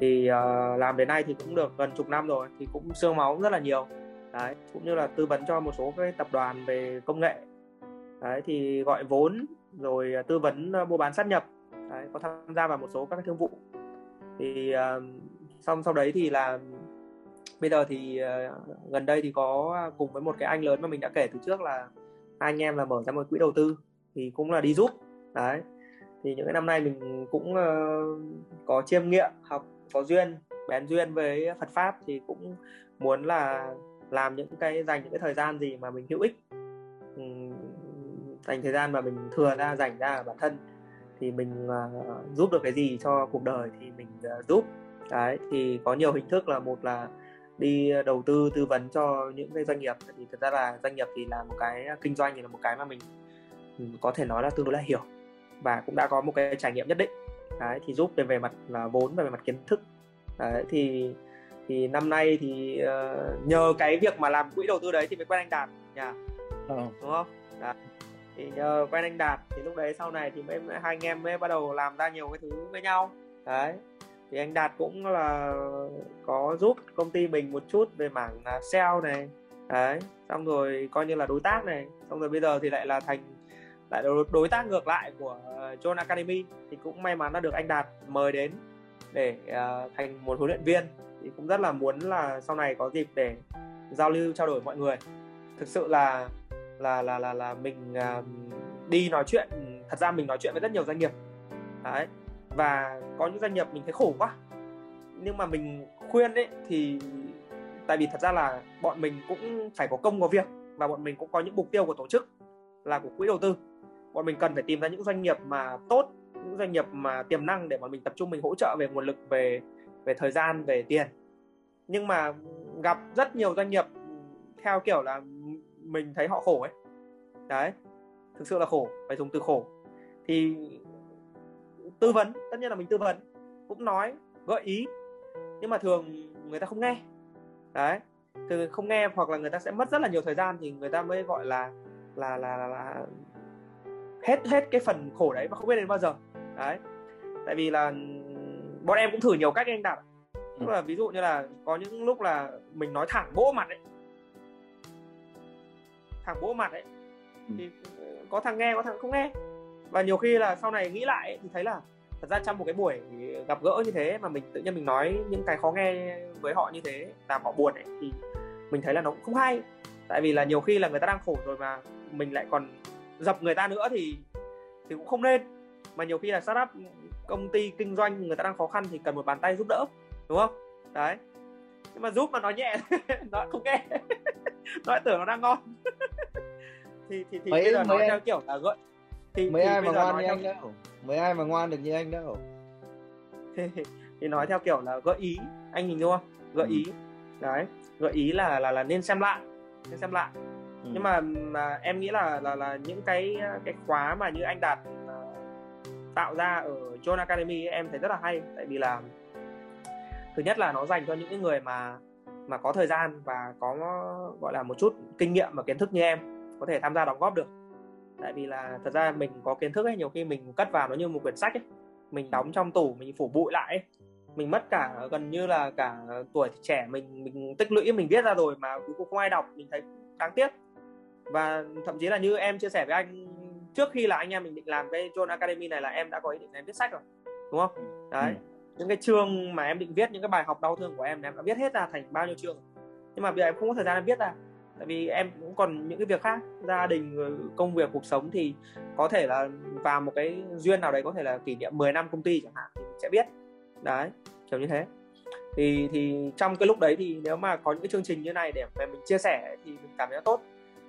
thì uh, làm đến nay thì cũng được gần chục năm rồi thì cũng sương máu rất là nhiều. Đấy cũng như là tư vấn cho một số cái tập đoàn về công nghệ. Đấy thì gọi vốn rồi ờ, tư vấn ờ, mua bán sát nhập. Đấy, có tham gia vào một số các cái thương vụ. Thì uh, xong sau đấy thì là bây giờ thì uh, gần đây thì có à, cùng với một cái anh lớn mà mình đã kể từ trước là hai anh em là mở ra một quỹ đầu tư thì cũng là đi giúp. Đấy thì những cái năm nay mình cũng uh, có chiêm nghiệm học có duyên bén duyên với Phật pháp thì cũng muốn là làm những cái dành những cái thời gian gì mà mình hữu ích. Dành thời gian mà mình thừa ra dành ra bản thân thì mình uh, giúp được cái gì cho cuộc đời thì mình uh, giúp. Đấy thì có nhiều hình thức là một là đi đầu tư tư vấn cho những cái doanh nghiệp. Thì thực ra là doanh nghiệp thì là một cái kinh doanh thì là một cái mà mình có thể nói là tương đối là hiểu và cũng đã có một cái trải nghiệm nhất định đấy thì giúp về về mặt là vốn và về mặt kiến thức. Đấy thì thì năm nay thì uh, nhờ cái việc mà làm quỹ đầu tư đấy thì mới quen anh Đạt nhà ừ. đúng không? Đấy. thì nhờ quen anh Đạt thì lúc đấy sau này thì mới hai anh em mới bắt đầu làm ra nhiều cái thứ với nhau. Đấy thì anh Đạt cũng là có giúp công ty mình một chút về mảng uh, sale này. Đấy xong rồi coi như là đối tác này. Xong rồi bây giờ thì lại là thành lại đối tác ngược lại của ờ, John Academy thì cũng may mắn đã được anh Đạt mời đến để uh, thành một huấn luyện viên. Thì cũng rất là muốn là sau này có dịp để giao lưu trao đổi mọi người. Thực sự là là là là là mình uh, đi nói chuyện thật ra mình nói chuyện với rất nhiều doanh nghiệp. Đấy. Và có những doanh nghiệp mình thấy khổ quá. Nhưng mà mình khuyên đấy thì tại vì thật ra là bọn mình cũng phải có công có việc và bọn mình cũng có những mục tiêu của tổ chức là của quỹ đầu tư bọn mình cần phải tìm ra những doanh nghiệp mà tốt những doanh nghiệp mà tiềm năng để bọn mình tập trung mình hỗ trợ về nguồn lực về về thời gian về tiền. Nhưng mà gặp rất nhiều doanh nghiệp theo kiểu là mình thấy họ khổ ấy. Đấy thực sự là khổ phải dùng từ khổ. Thì tư vấn tất nhiên là mình tư vấn cũng nói gợi ý nhưng mà thường người ta không nghe. Đấy từ không nghe hoặc là người ta sẽ mất rất là nhiều thời gian thì người ta mới gọi là là là, là, là hết hết cái phần khổ đấy mà không biết đến bao giờ. Đấy. Tại vì là bọn em cũng thử nhiều cách anh đạt tức là ví dụ như là có những lúc là mình nói thẳng bỗ mặt ấy. Thẳng bỗ mặt ấy. Ừ. thì có thằng nghe có thằng không nghe. Và nhiều khi là sau này nghĩ lại ấy, thì thấy là thật ra trong một cái buổi gặp gỡ như thế mà mình tự nhiên mình nói những cái khó nghe với họ như thế làm họ buồn ấy thì mình thấy là nó cũng không hay. Tại vì là nhiều khi là người ta đang khổ rồi mà mình lại còn dập người ta nữa thì thì cũng không nên. Mà nhiều khi là startup công ty kinh doanh người ta đang khó khăn thì cần một bàn tay giúp đỡ đúng không? Đấy. Nhưng mà giúp mà nói nhẹ nó không nghe nói tưởng nó đang ngon. Thì thì thì mấy, bây giờ nói theo kiểu là gợi thì mấy thì ai mà ngoan như theo... anh đâu? Mấy ai mà ngoan được như anh đâu? Thì, thì nói theo kiểu là gợi ý anh nhìn đúng không? Gợi ừ. ý. Đấy. Gợi ý là là là nên xem lại nên xem lại ừ. nhưng mà, mà em nghĩ là là là những cái cái khóa mà như anh đạt à, tạo ra ở John Academy em thấy rất là hay tại vì là thứ nhất là nó dành cho những người mà mà có thời gian và có gọi là một chút kinh nghiệm và kiến thức như em có thể tham gia đóng góp được tại vì là thật ra mình có kiến thức ấy nhiều khi mình cất vào nó như một quyển sách ấy mình đóng trong tủ mình phủ bụi lại ấy. mình mất cả gần như là cả tuổi trẻ mình mình tích lũy mình viết ra rồi mà cuối cùng không ai đọc mình thấy đáng tiếc và thậm chí là như em chia sẻ với anh trước khi là anh em mình định làm cái John Academy này là em đã có ý định em viết sách rồi đúng không? Ừ. đấy ừ những cái chương mà em định viết những cái bài học đau thương của em em đã viết hết ra thành bao nhiêu chương nhưng mà bây giờ em không có thời gian em viết ra tại vì em cũng còn những cái việc khác gia đình công việc cuộc sống thì có thể là vào một cái duyên nào đấy có thể là kỷ niệm 10 năm công ty chẳng hạn thì mình sẽ biết đấy kiểu như thế. Thì thì trong cái lúc đấy thì nếu mà có những cái chương trình như này để mà mình chia sẻ thì mình cảm thấy tốt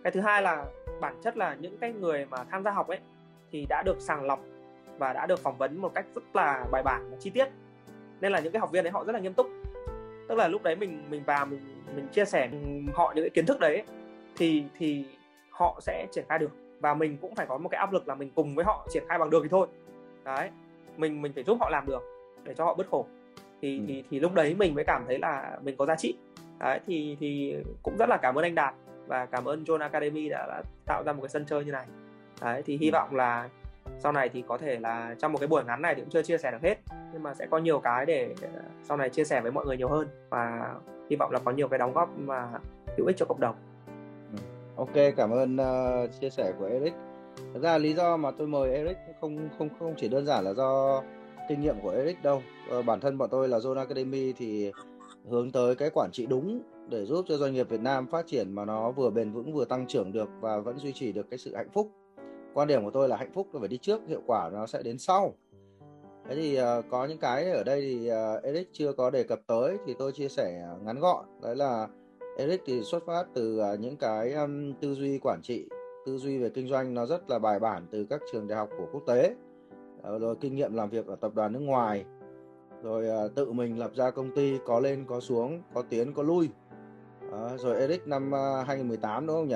cái thứ hai là bản chất là những cái người mà tham gia học ấy thì đã được sàng lọc và đã được phỏng vấn một cách rất là bài bản và chi tiết. Nên là những cái học viên đấy họ rất là nghiêm túc. Tức là lúc đấy mình mình vào mình mình chia sẻ họ những cái kiến thức đấy thì thì họ sẽ triển khai được. Và mình cũng phải có một cái áp lực là mình cùng với họ triển khai bằng được thì thôi. Đấy mình mình phải giúp họ làm được để cho họ bớt khổ. Thì ừ. thì thì lúc đấy mình mới cảm thấy là mình có giá trị. Đấy thì thì cũng rất là cảm ơn anh Đạt và cảm ơn John Academy đã, đã tạo ra một cái sân chơi như này. Đấy thì hy ừ. vọng là sau này thì có thể là trong một cái buổi ngắn này thì cũng chưa chia sẻ được hết. Nhưng mà sẽ có nhiều cái để sau này chia sẻ với mọi người nhiều hơn. Và hy vọng là có nhiều cái đóng góp mà hữu ích cho cộng đồng. Ừ. ok cảm ơn uh, chia sẻ của Eric. Thật ra lý do mà tôi mời Eric không không không chỉ đơn giản là do kinh nghiệm của Eric đâu. Uh, bản thân bọn tôi là Zone Academy thì hướng tới cái quản trị đúng để giúp cho doanh nghiệp Việt Nam phát triển mà nó vừa bền vững vừa tăng trưởng được và vẫn duy trì được cái sự hạnh phúc. Quan điểm của tôi là hạnh phúc nó phải đi trước hiệu quả nó sẽ đến sau. Thế thì uh, có những cái ở đây thì uh, Eric chưa có đề cập tới thì tôi chia sẻ ngắn gọn. Đấy là Eric thì xuất phát từ uh, những cái um, tư duy quản trị tư duy về kinh doanh nó rất là bài bản từ các trường đại học của quốc tế. Uh, rồi kinh nghiệm làm việc ở tập đoàn nước ngoài. Rồi uh, tự mình lập ra công ty có lên có xuống có tiến có lui uh, rồi Eric năm uh, 2018 đúng không nhỉ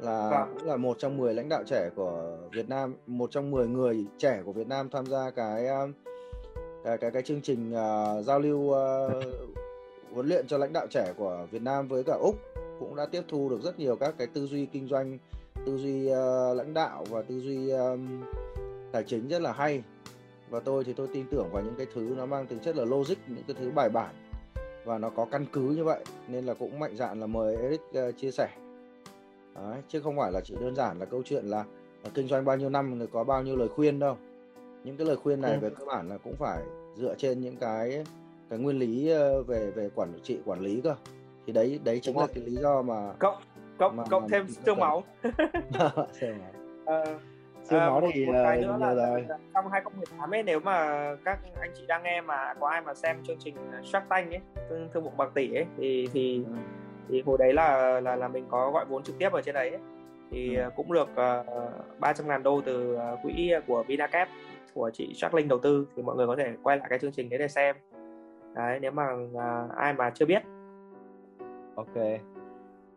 là vâng. cũng là một trong 10 lãnh đạo trẻ của Việt Nam, một trong 10 người trẻ của Việt Nam tham gia cái cái cái, cái chương trình uh, giao lưu uh, huấn luyện cho lãnh đạo trẻ của Việt Nam với cả Úc cũng đã tiếp thu được rất nhiều các cái tư duy kinh doanh, tư duy uh, lãnh đạo và tư duy um, tài chính rất là hay. Và tôi thì tôi tin tưởng vào những cái thứ nó mang tính chất là logic, những cái thứ bài bản và nó có căn cứ như vậy nên là cũng mạnh dạn là mời Eric uh, chia sẻ. Đấy, chứ không phải là chỉ đơn giản là câu chuyện là uh, kinh doanh bao nhiêu năm người có bao nhiêu lời khuyên đâu. Những cái lời khuyên này ừ. về cơ bản là cũng phải dựa trên những cái cái nguyên lý ờ, về về quản trị quản lý cơ thì đấy đấy chính Đúng là rồi. cái lý do mà cộng cộng mà, cộng mà thêm xương máu máu ờ, xương máu thì một, một cái nữa là rồi. trong 2018 ấy nếu mà các anh chị đang nghe mà có ai mà xem chương trình Shark Tank ấy thương, thương mục bạc tỷ ấy thì thì ừ. thì hồi đấy là là là mình có gọi vốn trực tiếp ở trên đấy ấy. thì ừ. cũng được uh, 300 ngàn đô từ quỹ của Vinacap của chị Jacqueline đầu tư thì mọi người có thể quay lại cái chương trình đấy để xem đấy nếu mà à, ai mà chưa biết ok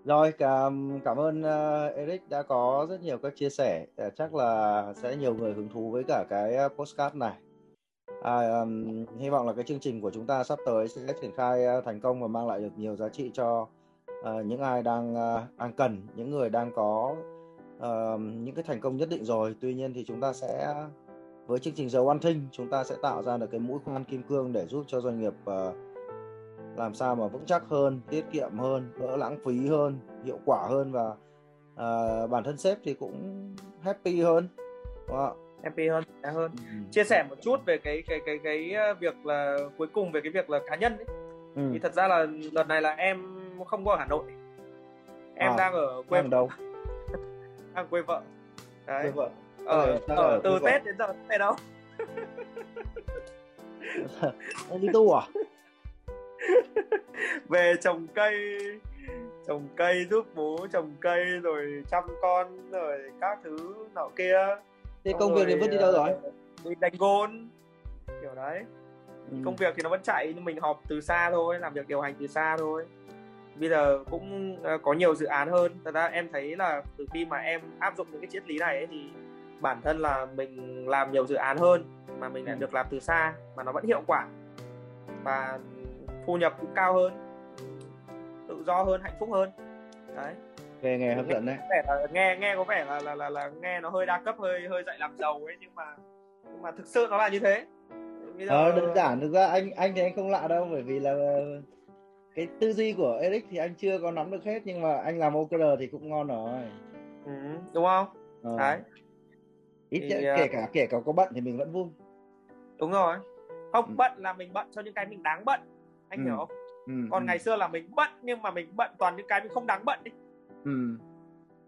rồi cảm cảm ơn uh, Eric đã có rất nhiều các chia sẻ. Ờ, chắc là sẽ nhiều người hứng thú với cả cái ờ, postcard này. À, um, hy vọng là cái chương trình của chúng ta sắp tới sẽ triển khai uh, thành công và mang lại được nhiều giá trị cho uh, những ai đang uh, đang cần những người đang có uh, những cái thành công nhất định rồi. Tuy nhiên thì chúng ta sẽ với chương trình dầu ăn thinh, chúng ta sẽ tạo ra được cái mũi khoan kim cương để giúp cho doanh nghiệp uh, làm sao mà vững chắc hơn tiết kiệm hơn đỡ lãng phí hơn hiệu quả hơn và uh, bản thân sếp thì cũng happy hơn đúng không? happy hơn hơn. Ừ. chia sẻ một chút về cái cái cái cái ờ, việc là cuối cùng về cái việc là cá nhân ấy. Ừ. thì thật ra là đợt này là em không có ở Hà Nội. Em à, đang ở quê đang đâu? Đang quê vợ. Đấy. Quê vợ. Ở, ở, ở từ Tết đến giờ về đâu. Đi tu à về trồng cây trồng cây giúp bố trồng cây rồi chăm con rồi các thứ nọ kia. Thế công việc thì vứt đi đâu rồi? đi đánh gôn kiểu đấy. Ừ. công việc thì nó vẫn chạy nhưng mình họp từ xa thôi làm việc điều hành từ xa thôi. Bây giờ cũng ờ, có nhiều dự án hơn. Thật ra em thấy là từ khi mà em áp dụng những cái triết lý này ấy, thì bản thân là mình làm nhiều dự án hơn mà mình lại ừ. được làm từ xa mà nó vẫn hiệu quả. Và thu nhập cũng cao hơn. Tự do hơn hạnh phúc hơn. Đấy. Nghe nghe hấp dẫn đấy. nghe, là, nghe nghe có vẻ là, là là là nghe nó hơi đa cấp hơi hơi dạy làm giàu ấy nhưng mà nhưng mà thực sự nó là như thế. Bây giờ... ờ, đơn giản thực ra anh anh thì anh không lạ đâu bởi vì là cái tư duy của Eric thì anh chưa có nắm được hết nhưng mà anh làm OKR thì cũng ngon rồi. Ừ, đúng không? Ờ. đấy. Ít thì, kể uh... cả kể cả có bận thì mình vẫn vui. Đúng rồi. Không ừ. bận là mình bận cho những cái mình đáng bận anh ừ. hiểu không ừ. còn ừ. ngày xưa là mình bận nhưng mà mình bận toàn những cái mình không đáng bận đi ừ.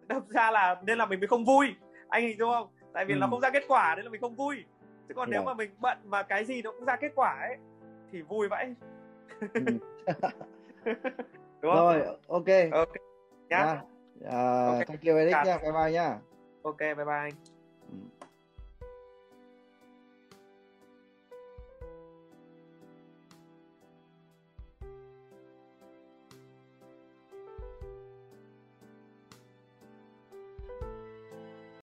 đâm ra là nên là mình mới không vui anh hiểu không tại vì ừ. nó không ra kết quả nên là mình không vui chứ còn Rồi. nếu mà mình bận mà cái gì nó cũng ra kết quả ấy thì vui vậy ừ. đúng không rồi ok ok nhá yeah. uh, okay. thank you Eric okay. nha bye bye nhá ok bye bye anh